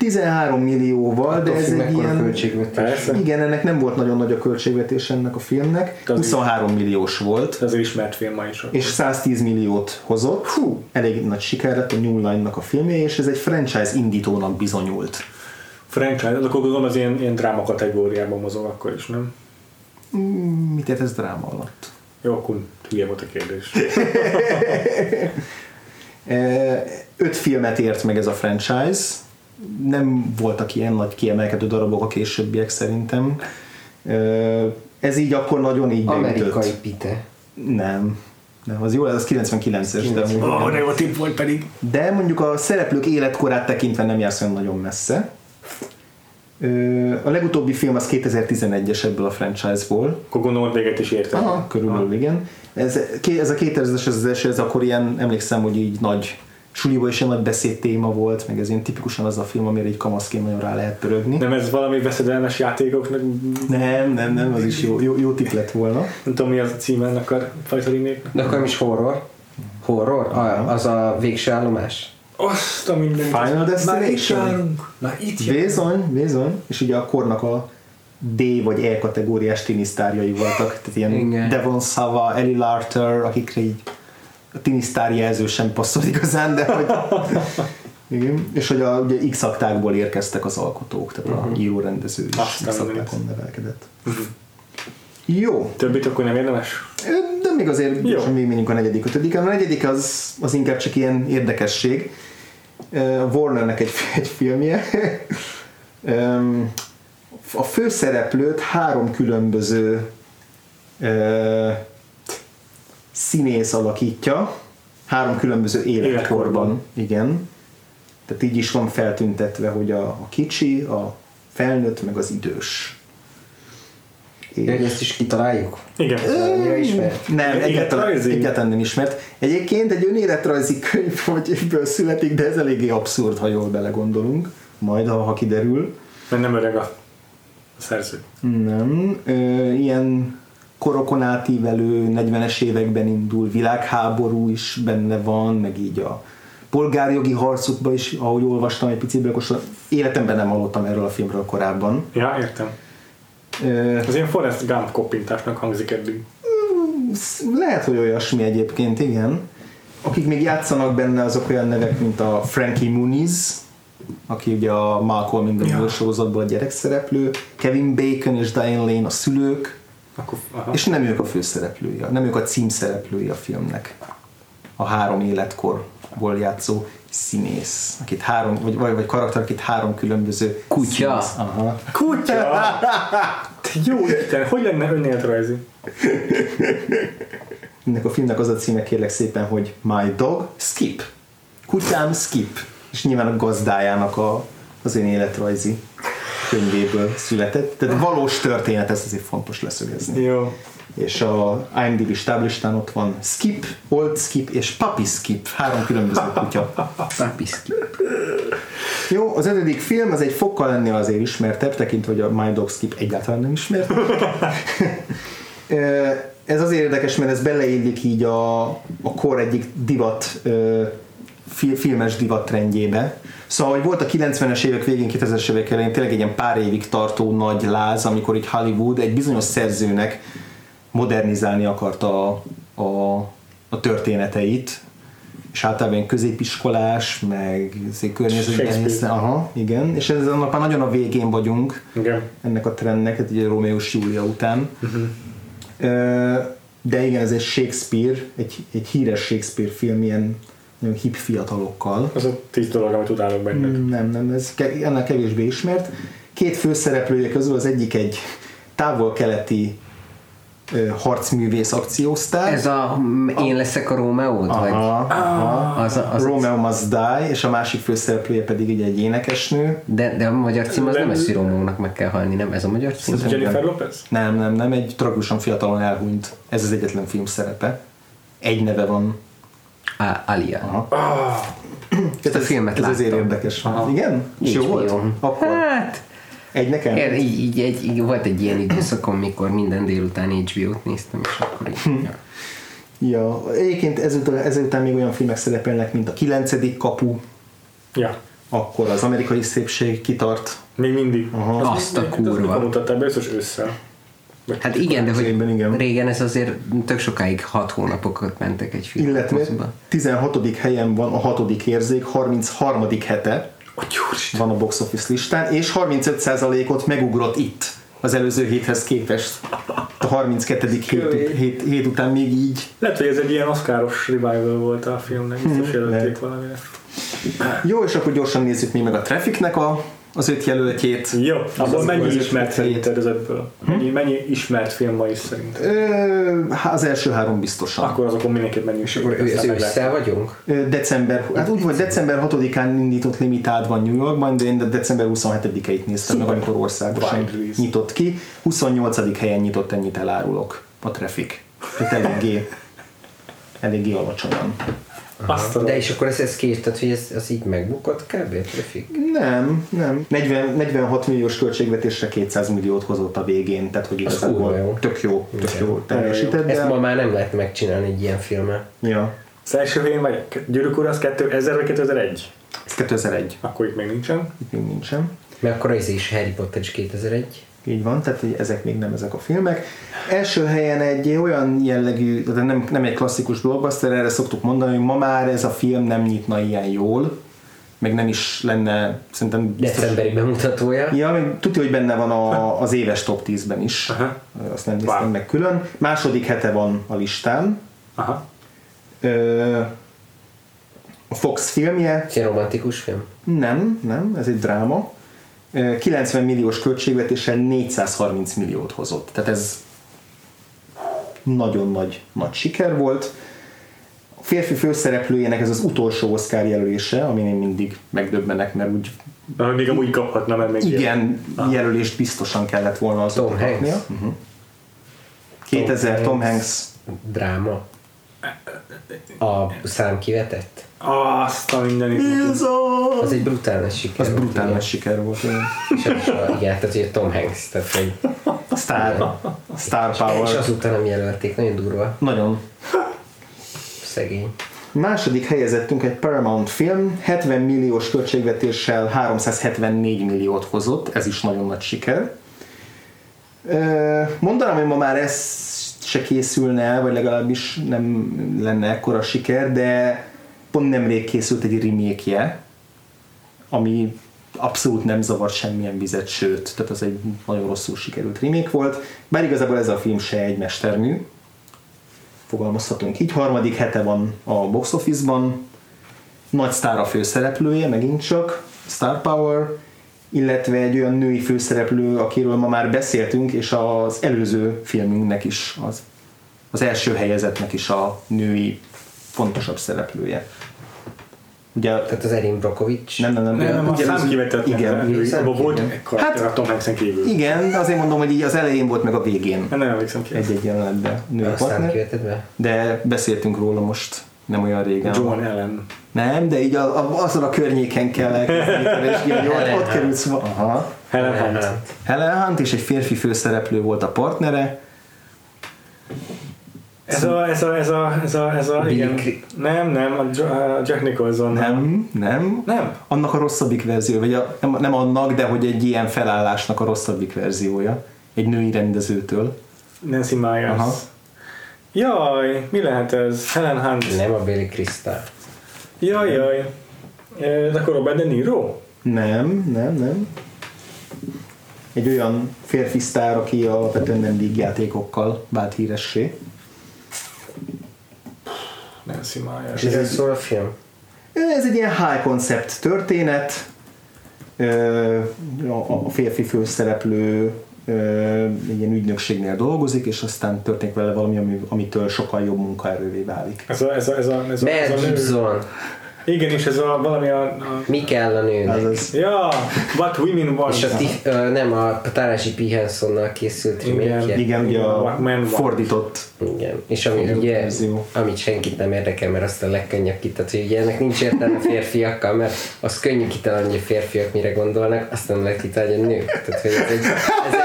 13 millióval, hát de ez egy ilyen... Költségvetés. Igen, ennek nem volt nagyon nagy a költségvetés ennek a filmnek. 23 milliós volt. Ez ismert film ma is. És 110 milliót hozott. Hú, elég nagy siker lett a New Line-nak a filmje, és ez egy franchise indítónak bizonyult. Franchise? Akkor gondolom az ilyen, ilyen dráma kategóriában mozog akkor is, nem? Mm, mit ért ez dráma alatt? Jó, akkor hülye volt a kérdés. Öt filmet ért meg ez a franchise, nem voltak ilyen nagy kiemelkedő darabok a későbbiek szerintem. Ez így akkor nagyon így Amerikai pite. Nem. Nem, az jó, ez az 99-es. De, oh, de jó tipp volt pedig. De mondjuk a szereplők életkorát tekintve nem jársz olyan nagyon messze. A legutóbbi film az 2011-es ebből a franchise-ból. Akkor gondolom véget is értem. Aha, körülbelül Aha. igen. Ez, ez a 2000-es ez, ez, ez akkor ilyen, emlékszem, hogy így nagy suliból is egy nagy beszéd téma volt, meg ez ilyen tipikusan az a film, amire egy kamaszként nagyon rá lehet pörögni. Nem ez valami veszedelmes játékoknak? Nem, nem, nem, az is jó, jó, jó tip lett volna. Nem tudom, mi az a címe ennek a fajta De akkor is horror? Horror? Ah, az a végső állomás? Azt a minden. Final Destination. Már itt járunk. Bizony, bizony. És ugye a kornak a D vagy E kategóriás tinisztárjai voltak, tehát ilyen Igen. Devon Sava, Ellie Larter, akikre így a tinisztár jelző sem passzol igazán, de hogy igen. És hogy a ugye x aktákból érkeztek az alkotók, tehát a író-rendező is Azt x aktákon nevelkedett. Jó, Többit akkor nem érdemes? de még azért Jó. gyorsan végigmenjünk a negyedik, ötödik. A negyedik az, az inkább csak ilyen érdekesség. Uh, Warnernek egy, egy filmje. Um, a főszereplőt három különböző uh, színész alakítja, három különböző életkorban. Életkorban. Igen. Tehát így is van feltüntetve, hogy a, a kicsi, a felnőtt, meg az idős. De hogy ezt is kitaláljuk? Igen. Ismert? Nem, egyáltalán, egyáltalán nem ismert. Egyébként egy önéletrajzi könyv, hogy ebből születik, de ez eléggé abszurd, ha jól belegondolunk. Majd, ha, ha kiderül. Mert nem öreg a a szerző. Nem. Ö, ilyen korokon átívelő 40-es években indul világháború is benne van, meg így a polgárjogi harcokban is, ahogy olvastam egy picit, akkor életemben nem hallottam erről a filmről korábban. Ja, értem. Ö, Az ilyen Forrest Gump koppintásnak hangzik eddig. Lehet, hogy olyasmi egyébként, igen. Akik még játszanak benne, azok olyan nevek, mint a Frankie Muniz, aki ugye a Malcolm in the Ja. Sorozatból a gyerekszereplő, Kevin Bacon és Diane Lane a szülők, Akkor, aha. és nem ők a főszereplői, nem ők a címszereplői a filmnek. A három életkorból játszó színész, akit három, vagy, vagy, vagy karakter, akit három különböző Kutya. színész- Aha. Kutya! Jó Isten, hogy lenne önéletrajzi? Ennek a filmnek az a címe kérlek szépen, hogy My Dog Skip. Kutyám Skip. És nyilván a gazdájának a, az én életrajzi könyvéből született. Tehát valós történet, ez azért fontos leszögezni. Jó. És a IMDb stáblistán ott van Skip, Old Skip és Puppy Skip. Három különböző kutya. Papiszki. Jó, az ötödik film az egy fokkal ennél azért ismertebb, tekintve, hogy a My Dog Skip egyáltalán nem ismert. Ez azért érdekes, mert ez beleillik így a, a kor egyik divat, filmes divat trendjébe. Szóval, hogy volt a 90-es évek végén, 2000-es évek elején tényleg egy ilyen pár évig tartó nagy láz, amikor így Hollywood egy bizonyos szerzőnek modernizálni akarta a, a, a történeteit, és általában középiskolás, meg környezetben Aha, igen, és ez annak már nagyon a végén vagyunk Igen. ennek a trendnek, hát ugye Romeo és Júlia után. Ö, De igen, ez egy Shakespeare, egy, egy híres Shakespeare film, ilyen hip fiatalokkal. Az a tíz dolog, amit utálok bennük. Nem, nem, ez ke- ennél kevésbé ismert. Két főszereplője közül az egyik egy távol-keleti harcművész akciósztár. Ez a Én leszek a Rómeód? Vagy? Aha, aha. Az a- az Romeo Must Die, és a másik főszereplője pedig így egy énekesnő. De, de a magyar cím az nem Nem- ez, hogy Rómeónak meg kell halni, nem? Ez a magyar cím? Ez Jennifer Lopez? Nem, nem, nem, egy tragikusan fiatalon elhunyt. Ez az egyetlen film szerepe. Egy neve van. Á, Alia. Aha. Ah, Ez, a filmet ez azért láttam. érdekes. Igen? És jó volt? Akkor Hát, egy nekem? én, így, így, egy, így, volt egy ilyen időszakom, mikor minden délután HBO-t néztem, és akkor így, ja. Ja, egyébként ezután, ezután még olyan filmek szerepelnek, mint a kilencedik kapu, ja. akkor az amerikai szépség kitart. Még mindig. Aha. Azt a Azt kurva. mikor mutattál be, biztos ősszel. Vagy Hát igen, de hogy igen. régen ez azért tök sokáig hat hónapokat mentek egy film. Illetve moziba. 16. helyen van a hatodik érzék, 33. hete van a box office listán, és 35%-ot megugrott itt az előző héthez képest. A 32. hét, hét, hét után még így. Lehet, hogy ez egy ilyen oszkáros revival volt a filmnek, biztos jelölték lehet. valamire. Jó, és akkor gyorsan nézzük még meg a Trafficnek a, az öt jelöltjét. Jó, abból az mennyi az ismert szerinted ez ebből? Mennyi, mennyi ismert film ma is szerinted? Ö, az első három biztosan. Akkor azokon mindenképp menjünk. És Akkor ősszel vagyunk? December, hát úgy vagy december 6-án indított limitád van New Yorkban, de én de december 27-eit néztem meg, amikor országosan nyitott ki. 28. helyen nyitott, ennyit elárulok a Traffic. Tehát eléggé, eléggé alacsonyan. Azt a De és akkor ez, ez két, tehát hogy ez, ez így megbukott kb. Traffic? Nem, nem. 40, 46 milliós költségvetésre 200 milliót hozott a végén, tehát hogy kurva jó. igazából tök jó, tök jó teljesített, Ezt ma már nem lehet megcsinálni egy ilyen filmmel. Ja. Az első film, vagy Gyűrűk Ura, az 2000 vagy 2001? Ez 2001. Akkor itt még nincsen. Itt még nincsen. Mert akkor ez is Harry Potter is 2001. Így van, tehát hogy ezek még nem ezek a filmek. Első helyen egy olyan jellegű, de nem, nem egy klasszikus blockbuster, erre szoktuk mondani, hogy ma már ez a film nem nyitna ilyen jól, meg nem is lenne, szerintem biztos, Decemberi bemutatója. Ja, meg tudja, hogy benne van a, az éves top 10-ben is. Aha. Azt nem néztem Wow. meg külön. Második hete van a listán. Aha. Ö, a Fox filmje, Ez egy romantikus film. nem, nem, ez egy dráma. Ö, 90 milliós költségvetéssel 430 milliót hozott. Tehát ez nagyon nagy, nagy siker volt. A férfi főszereplőjének ez az utolsó Oscar jelölése, amin én mindig megdöbbenek, mert úgy Na, még amúgy kaphatna, mert még igen, jelölést biztosan kellett volna az Tom Hanks. Uh-huh. 2000 Tom Hanks. Dráma. A szám kivetett. Azt a mindenit. Ez a... Az egy brutális siker. Az brutális siker volt. igen. igen. És tehát hogy a Tom Hanks, tehát hogy Star, Star és Power. azután nem jelölték, nagyon durva, Nagyon. szegény. Második helyezettünk egy Paramount film, 70 milliós költségvetéssel 374 milliót hozott, ez is nagyon nagy siker. Mondanám, hogy ma már ez se készülne el, vagy legalábbis nem lenne ekkora siker, de pont nemrég készült egy remake ami abszolút nem zavart semmilyen vizet, sőt, tehát az egy nagyon rosszul sikerült remake volt, bár igazából ez a film se egy mestermű, fogalmazhatunk így. Harmadik hete van a box office-ban, nagy sztár a főszereplője, megint csak, Star Power, illetve egy olyan női főszereplő, akiről ma már beszéltünk, és az előző filmünknek is, az, az első helyezetnek is a női fontosabb szereplője. Ugye, Tehát az Erin Brockovich. nem, nem, nem, Nem, nem, a ugye szám az- kivetett. Igen, Abban volt Hát- a Tom Hanks-en kívül. igen, azért mondom, hogy így az elején volt meg a végén Nem, nem emlékszem ki. egy-egy jelenetben női A szám partner, be? de beszéltünk róla most nem olyan régen. John Allen. Nem, de így a, a, azon a környéken kell elkezdeni keresni, hogy ott, ott szó. Aha. Helen. Hunt. Helen Hunt és egy férfi főszereplő volt a partnere. Ez a, ez a, ez a, ez a, ez a, igen. Nem, nem, a a Jack Nicholson. Nem, nem. Nem. Annak a rosszabbik verzió, vagy a, nem, nem annak, de hogy egy ilyen felállásnak a rosszabbik verziója. Egy női rendezőtől. Nancy Myers. Aha. Jaj, mi lehet ez? Helen Hunt. Nem a Billy Crystal. Jaj, jaj. De akkor Robert De Niro? Nem, nem, nem. Egy olyan férfi sztár, aki alapvetően nem vígjátékokkal vált híressé. Nancy És Myers. ez egy szól a film? Ez egy ilyen high concept történet. A a férfi főszereplő egy ilyen ügynökségnél dolgozik, és aztán történik vele valami, ami, amitől sokkal jobb munkaerővé válik. Ez a, ez a, ez a, ez a, ez a nő. Igen, és ez a valami a... a Mi kell a nőnek? Azaz, ja, What Women Want. És a tif, nem, a Tarási P. Hensonnal készült Igen. remake igen, ugye a fordított Igen, és ami Igen, ugye, amit senkit nem érdekel, mert azt a legkönnyebb kitat, hogy ugye ennek nincs értelme férfiakkal, mert az könnyű kitalálni, hogy a férfiak mire gondolnak, azt nem lehet kitalálni, hogy a nők. Tehát, hogy ez egy, ez egy,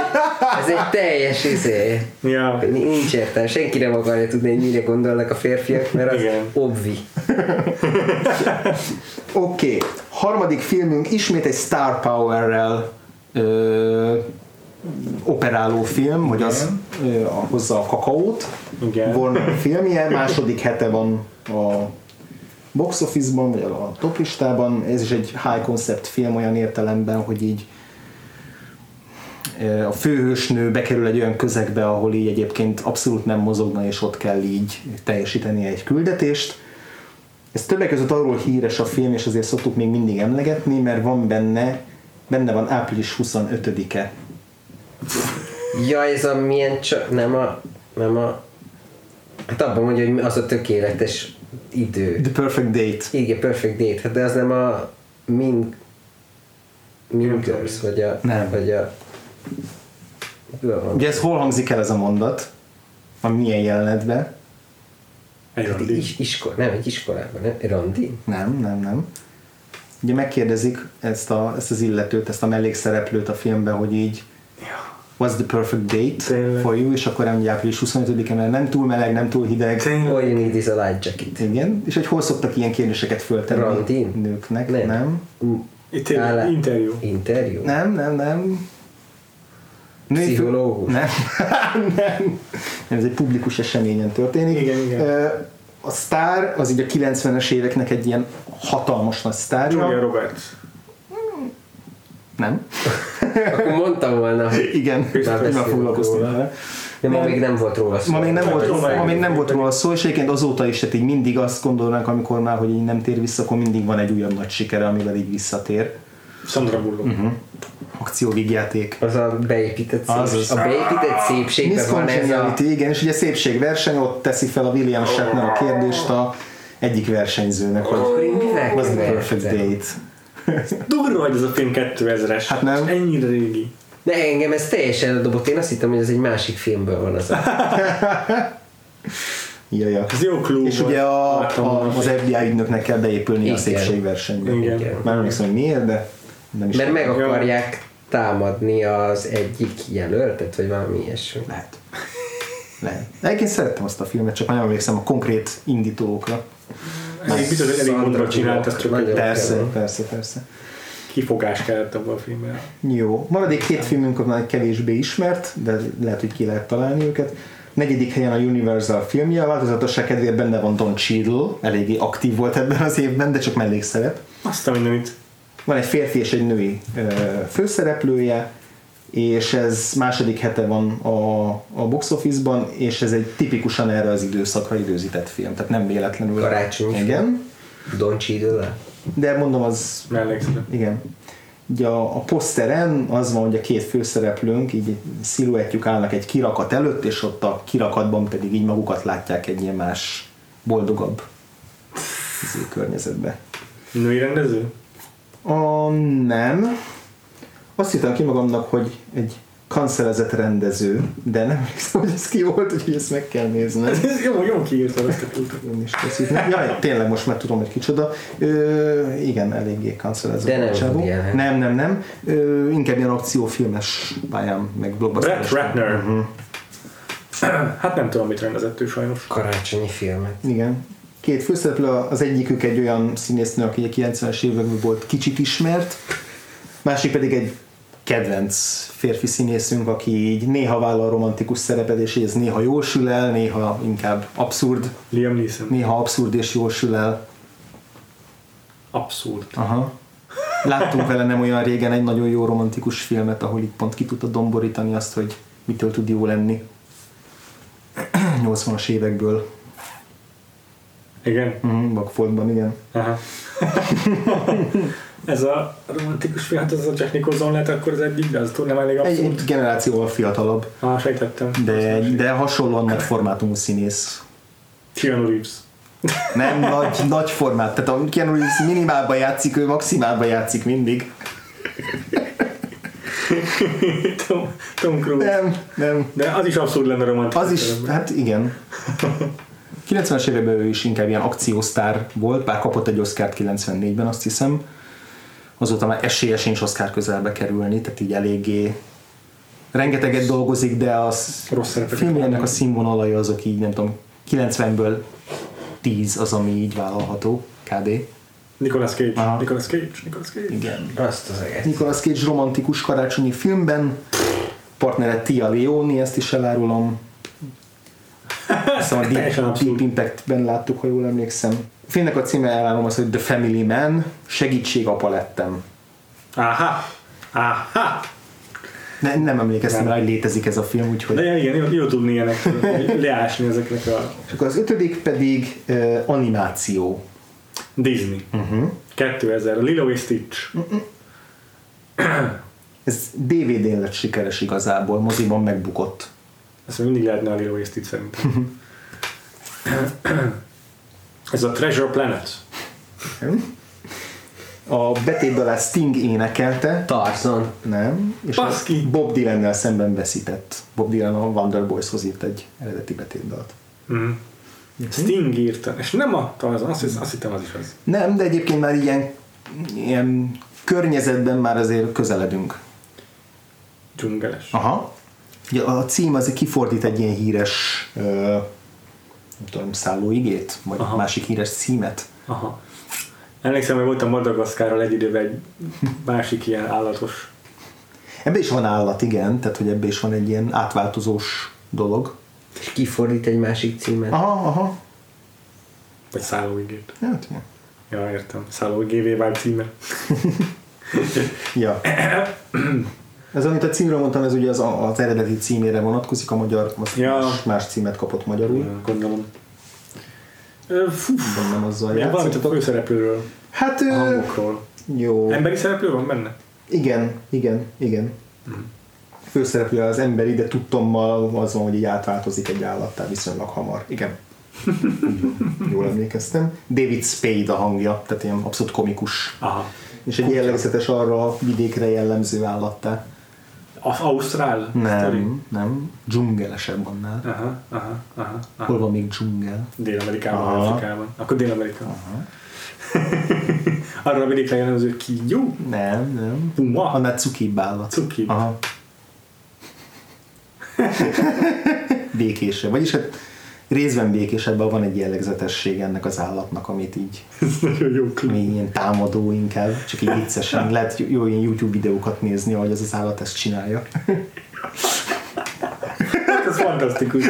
ez egy teljes izé. Ja. Nincs értelme, senki nem akarja tudni, hogy mire gondolnak a férfiak, mert az Igen. obvi. Oké, okay. harmadik filmünk ismét egy Star Power-rel ö, operáló film, hogy az ö, a- hozza a kakaót. Igen. Warner filmje, második hete van a box office-ban, vagy a toplistában. Ez is egy high concept film olyan értelemben, hogy így a főhősnő bekerül egy olyan közegbe, ahol így egyébként abszolút nem mozogna, és ott kell így teljesíteni egy küldetést. Ez többek között arról híres a film, és azért szoktuk még mindig emlegetni, mert van benne, benne van április 25-e. Ja, ez a milyen csak, nem a, nem a, hát abban mondja, hogy az a tökéletes idő. The Perfect Date. Igen, Perfect Date, hát de az nem a Min, Mean Girls, vagy a, Nem. vagy a? Ugye ez hol hangzik el ez a mondat? A milyen jelenetben? Egy Hát randi. is, iskol, nem, egy iskolában, nem? Randi? Nem, nem, nem. Ugye megkérdezik ezt, a, ezt az illetőt, ezt a mellékszereplőt a filmben, hogy így What's the perfect date Tényleg. for you, és akkor elmondja április 25-e, mert nem túl meleg, nem túl hideg. Tényleg. All you need is a light jacket. Igen, és hogy hol szoktak ilyen kérdéseket föltenni Randin? nőknek? Nem. Nem. Itt tényleg Áll- interjú. Interjú? Nem, nem, nem. Pszichológus? Nem. nem. Ez egy publikus eseményen történik. Igen, igen. A sztár az így a 90-es éveknek egy ilyen hatalmas nagy sztárja. Julia Roberts. Nem. Akkor mondtam volna, hogy Igen, Már róla. vele. de ma Nem. még nem volt róla szó. Ma még nem, volt, ma még nem volt róla szó, és egyébként azóta is, tehát így mindig azt gondolnánk, amikor már, hogy így nem tér vissza, akkor mindig van egy újabb nagy sikere, amivel így visszatér. Sandra Bullock. Mhm. Akcióvígjáték. Az a beépített Az szép, az. a beépített szépségben Miss van ez a... Igen, és ugye szépségverseny, ott teszi fel a William Shatner a kérdést a egyik versenyzőnek, hogy mivel what's the perfect date? Durva, hogy ez a film 2000-es. Hát nem. Ennyire régi. De engem ez teljesen eldobott, én azt hittem, hogy ez egy másik filmből van az a... Ja, ja. Ez jó klub És ugye a, a, az FBI ügynöknek kell beépülni a Igen. szépségversenybe. Igen. Már nem emlékszem, hogy miért, de nem is Mert meg akarják támadni az egyik jelöltet, vagy valami ilyesmi. Lehet. Lehet. Egyébként szerettem azt a filmet, csak már nem emlékszem a konkrét indítókra. Elég biztos, hogy elég mondva csinált, ez Bullock. csak Nagyon egy Persze, persze, persze. kifogás kellett abban a filmben. Jó. Maradék két filmünk már kevésbé ismert, de lehet, hogy ki lehet találni őket. Negyedik helyen a Universal filmje, a változatosság kedvéért benne van Don Cheadle, eléggé aktív volt ebben az évben, de csak mellékszerep. Azt a mindenit. Van egy férfi és egy női ö, főszereplője, és ez második hete van a, a box office-ban, és ez egy tipikusan erre az időszakra időzített film, tehát nem véletlenül. Karácsonyi film. Igen, Don Cheadle de mondom, az Mellékszerep. igen. Ugye a, a poszteren az van, hogy a két főszereplőnk így sziluettjük állnak egy kirakat előtt, és ott a kirakatban pedig így magukat látják egy ilyen más, boldogabb környezetbe. Női rendező? A, nem. Azt hittem ki magamnak, hogy egy kancelezett rendező, de nem emlékszem, hogy ez ki volt, úgyhogy ezt meg kell néznem. Ez jó, jó kiírtad ezt a kultúrát. Én is készítem. Jaj, tényleg most már tudom, hogy kicsoda. Ö, igen, eléggé kancelezett. De nem csávó. Allen. Nem, nem, nem. Ö, inkább ilyen akciófilmes pályám, meg blockbuster. Brett Ratner. Hát nem tudom, mit rendezett ő sajnos. Karácsonyi filmet. Igen. Két főszereplő, az egyikük egy olyan színésznő, aki a 90-es években volt kicsit ismert, másik pedig egy kedvenc férfi színészünk, aki így néha vállal romantikus szerepet, és így ez néha jól sül el, néha inkább abszurd, Liam Neeson. néha abszurd és jól sül el. Abszurd. Aha. Láttunk vele nem olyan régen egy nagyon jó romantikus filmet, ahol itt pont ki tudta domborítani azt, hogy mitől tud jó lenni. 80-as évekből. Igen? Mhm, Vagfoldban, igen. Aha. ez a romantikus ez a Jack Nicholson lett akkor de az túl nem elég Egy, abszurd. egy generációval fiatalabb, Ah, sejtettem. de, de hasonlóan nagy formátumú színész. Keanu Reeves. Nem nagy, nagy formát, tehát a Keanu Reeves minimálban játszik, ő maximálban játszik mindig. Tom, Tom Cruise. Nem, nem. De az is abszurd lenne romantikus. Az is, hát igen. 90-es években ő is inkább ilyen akciósztár volt, bár kapott egy Oscar-t 94-ben, azt hiszem. Azóta már esélye sincs Oscar közelbe kerülni, tehát így eléggé rengeteget dolgozik, de az Rossz szerepeket filmjének a színvonalai azok így, nem tudom, 90-ből 10 az, ami így vállalható, KD. Nicolas Cage. Aha. Nicolas Cage. Nicolas Cage. Igen. Azt az eget. Nicolas Cage romantikus karácsonyi filmben, partnere Tia Leoni, ezt is elárulom. Szóval a Deep, abszurd. Deep Impact-ben láttuk, ha jól emlékszem. A filmnek a címe elárulom az, hogy The Family Man, segítség apa lettem. Aha. Aha. Ne, nem emlékeztem rá, hogy létezik ez a film, úgyhogy... De igen, jó, jó tudni ilyenek, leásni ezeknek a És akkor az ötödik pedig uh, animáció. Disney. Uh-huh. 2000, Lilo és Stitch. Ez DVD-n lett sikeres igazából, moziban megbukott. Ezt mindig lehetne a Lilo és Stitch szerintem. Ez a Treasure Planet. A betétből a Sting énekelte, Tarzan. nem, és Baszki! a Bob Dylan-nel szemben veszített. Bob Dylan a Wonder Boys-hoz írt egy eredeti betétdalt. Mm. Sting írta. És nem a Tarzan, azt, hisz, azt hittem az is az. Nem, de egyébként már ilyen, ilyen környezetben már azért közeledünk. Dzsungeles. Aha. Ja, a cím az kifordít egy ilyen híres ö, nem tudom, szállóigét, vagy Aha. másik híres címet. Aha. Emlékszem, hogy voltam Madagaszkárral egy időben egy másik ilyen állatos. Ebben is van állat, igen, tehát hogy ebben is van egy ilyen átváltozós dolog. És kifordít egy másik címet. Aha, aha. Vagy szállóigét. Hát, ja. Ja, értem. Szállóigévé vált címe. ja. Ez, amit a címről mondtam, ez ugye az, az eredeti címére vonatkozik, a magyar az ja. más, más címet kapott magyarul. Ja, gondolom. Fú, nem azzal ja, Valamit a főszereplőről. Hát, a hangokról. Jó. Emberi szereplő van benne? Igen, igen, igen. Mm. Főszereplő az emberi, de tudtommal az van, hogy így átváltozik egy állattá viszonylag hamar. Igen. Jól emlékeztem. David Spade a hangja, tehát ilyen abszolút komikus. Aha. És egy jellegzetes arra a vidékre jellemző állattá. Az Ausztrál? Nem, story? nem. Dzsungelesebb annál. Aha, aha, aha, aha. Hol van még dzsungel? Dél-Amerikában, Afrikában. Akkor Dél-Amerika. Aha. Arra a vidékre jellemző kígyó? Nem, nem. Puma? Annál cukibb állat. Cukibb. Aha. Békésebb. Vagyis hát részben békésebben van egy jellegzetesség ennek az állatnak, amit így nagyon jó még ilyen támadó inkább, csak így viccesen. Lehet jó ilyen YouTube videókat nézni, ahogy az az állat ezt csinálja. Hát ez fantasztikus.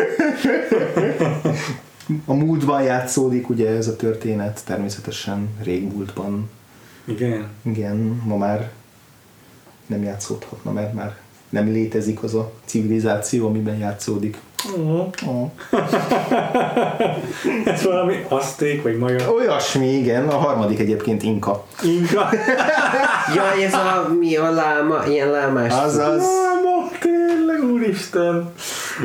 A múltban játszódik ugye ez a történet, természetesen régmúltban. Igen. Igen, ma már nem játszódhatna, mert már nem létezik az a civilizáció, amiben játszódik. Oh. Oh. Ez valami aszték, vagy maja? Olyasmi, igen. A harmadik egyébként Inka. Inka? ja, ez a, mi a láma, ilyen lámás. Azaz. Láma, tényleg, úristen.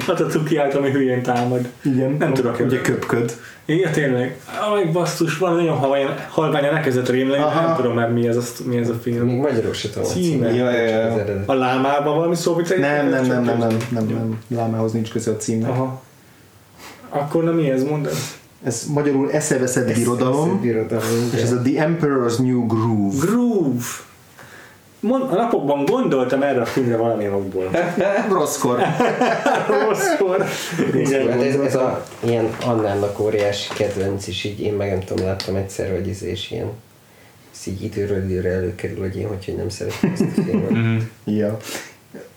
Hát a cuki állt, ami hülyén támad. Igen. Nem tudok. Ugye köpköd. Igen, tényleg. Amíg basszus, van nagyon halvány, halványan elkezdett rémleni, nem tudom már mi ez a, mi ez a film. Még magyarul se tudom. Címe. Ja, ja, ja. A lámában valami szó vicc? Nem, nem, nem, nem, nem, nem, nem. Lámához nincs köze a címnek. Aha. Akkor nem mi ez, mondd Ez magyarul eszeveszett birodalom, birodalom és ez a The Emperor's New Groove. Groove. Mond, a napokban gondoltam erre a filmre valamilyen okból. Rosszkor. Rosszkor. Igen, hát ez, ez a ilyen Annának óriási kedvenc, és így én meg nem tudom, láttam egyszer, hogy ez és ilyen ez így időről időre előkerül, hogy én hogy nem szeretem ezt a filmet. Mhm. ja.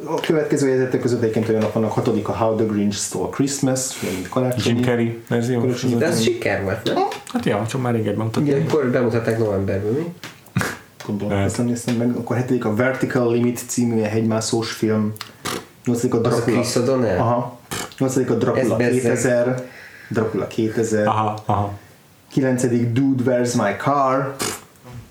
A következő jegyzetek között egyébként olyanok vannak, hatodik a How the Grinch Stole Christmas, mint karácsonyi. Jim Carrey verzió. De ez siker volt, nem? Hát ja, csak már régebben mutatták. Igen. Akkor bemutatták novemberben, mi? Nem néztem meg. Akkor hetedik a Vertical Limit című hegymászós film. Nyolcadik a Az a Dracula. Chris O'Donnell? Aha. Nyolcadik a Dracula Ez bezzeg. 2000. Dracula 2000. Aha, aha. Kilencedik Dude, Where's My Car?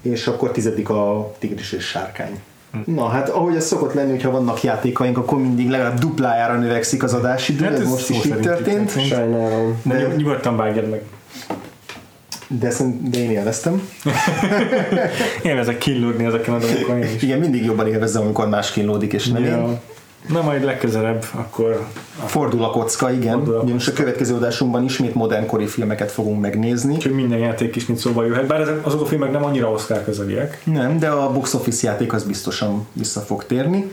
És akkor tizedik a Tigris és Sárkány. Na hát, ahogy ez szokott lenni, hogyha vannak játékaink, akkor mindig legalább duplájára növekszik az adásidő, Hát ez ez most is így történt. Sajnálom. De De- nyug- nyugodtan vágjad meg. De, szerint- de én élveztem. Élvezek killódni ezeken a dolgokon én is. Igen, mindig jobban élvezem, amikor más kínlódik, és nem én. Ja. Na majd legközelebb, akkor Fordul a kocka, igen. Fordul a Ugyanis a következő adásunkban ismét modernkori filmeket fogunk megnézni. Úgyhogy minden játék is mint szóba jöhet, bár ezek, azok a filmek nem annyira Oscar közeliek. Nem, de a box office játék az biztosan vissza fog térni.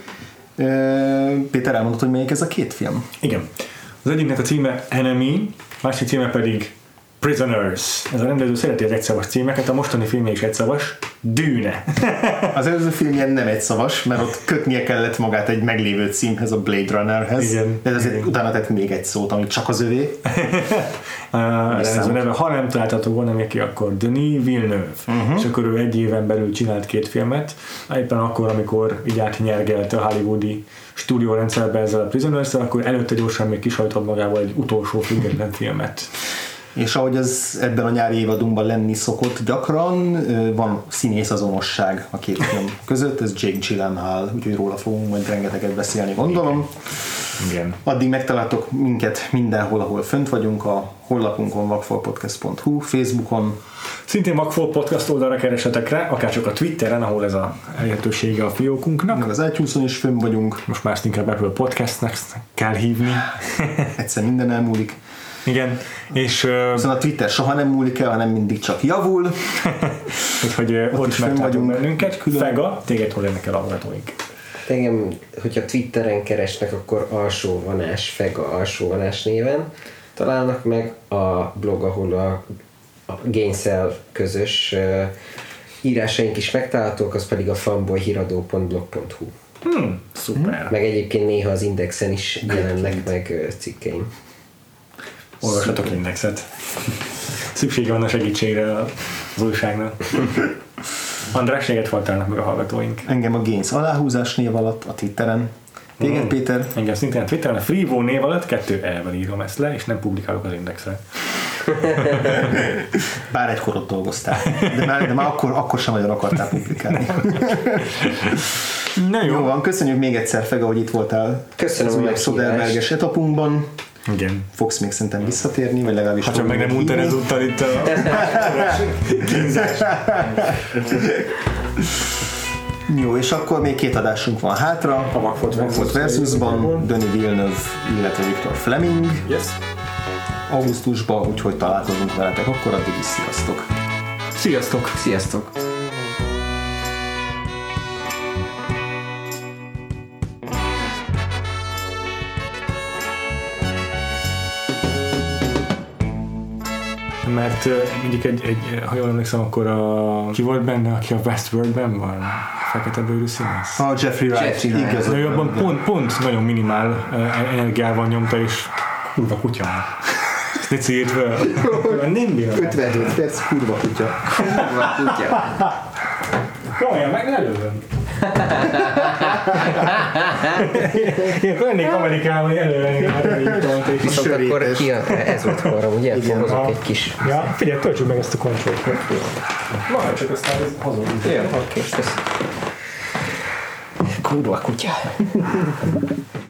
Péter elmondott, hogy melyik ez a két film? Igen. Az egyiknek a címe Enemy, másik címe pedig Prisoners. Ez a rendező szereti az egyszavas címeket, a mostani filmje is egyszavas. Dűne. Az előző filmjen nem egy szavas, mert ott kötnie kellett magát egy meglévő címhez, a Blade Runnerhez. Igen. De azért Igen. utána tett még egy szót, ami csak az övé. Ez a neve, ha nem találtatok volna neki, akkor Denis Villeneuve. Uh-huh. És akkor ő egy éven belül csinált két filmet, éppen akkor, amikor így átnyergelte a hollywoodi stúdiórendszerbe ezzel a prisoners akkor előtte gyorsan még kisajtott magával egy utolsó független filmet. És ahogy ez ebben a nyári évadunkban lenni szokott gyakran, van színész azonosság a két film között, ez Jake Gyllenhaal, úgyhogy róla fogunk majd rengeteget beszélni, gondolom. Igen. Addig megtaláltok minket mindenhol, ahol fönt vagyunk, a honlapunkon vakfolpodcast.hu, Facebookon, Szintén Magfol Podcast oldalra keresetek rá, akár csak a Twitteren, ahol ez a elérhetősége a fiókunknak. meg az iTunes-on is fönn vagyunk, Most már ezt inkább Apple Podcastnek kell hívni. egyszer minden elmúlik. Igen, és uh, Viszont a Twitter soha nem múlik el, hanem mindig csak javul. úgyhogy uh, ott is fönn megtalálunk vagyunk. bennünket. Külön. Fega, téged hol érnek el a hallgatóink? Engem, hogyha Twitteren keresnek, akkor alsó vanás, fega alsó vanás néven találnak meg a blog, ahol a, a Gainsell közös uh, írásaink is megtalálhatók, az pedig a fanboyhiradó.blog.hu Hmm, szuper. Meg egyébként néha az Indexen is jelennek meg cikkeim. Olvassatok Indexet. Szüksége van a segítségre az újságnak. András, téged voltálnak meg a hallgatóink. Engem a Gains aláhúzás név alatt a Twitteren. Téged, Mm. Péter? Engem szintén a Twitteren a Freevo név alatt kettő elvel írom ezt le, és nem publikálok az Indexre. Bár egykor ott dolgoztál. De már, de már akkor, akkor sem nagyon akartál publikálni. Na Jó van, köszönjük még egyszer, Fega, hogy itt voltál Köszönöm az a újabb. Soderberges etapunkban. Igen. Fogsz még szerintem visszatérni, vagy legalábbis Hát csak meg nem unta ezúttal itt a kínzás. Jó, és akkor még két adásunk van hátra. A Vakfolt Vakfolt versusban Denis Villeneuve, illetve Viktor Fleming Yes. augusztusban, úgyhogy találkozunk veletek akkor, addig is sziasztok! Sziasztok! Sziasztok! Mert mondjuk egy, egy, ha jól emlékszem, akkor a, ki volt benne, aki a Westworldben van? Fekete bőrű színész? A Jeffrey Wright, ő van. abban pont, pont nagyon minimál energiával nyomta, és kurva kutya. Ne círt fel. Nem bírom. 57 perc, kurva kutya. Kurva kutya. Komolyan, meg előlöm. Én lennék Amerikában, hogy elővenni a Viszont akkor ki a, ez volt ugye? Igen. Hozok egy kis... Ja, figyelj, töltsük meg ezt a kontrollt. Majd csak aztán hozom. Jó, oké, köszönöm. Kurva kutya.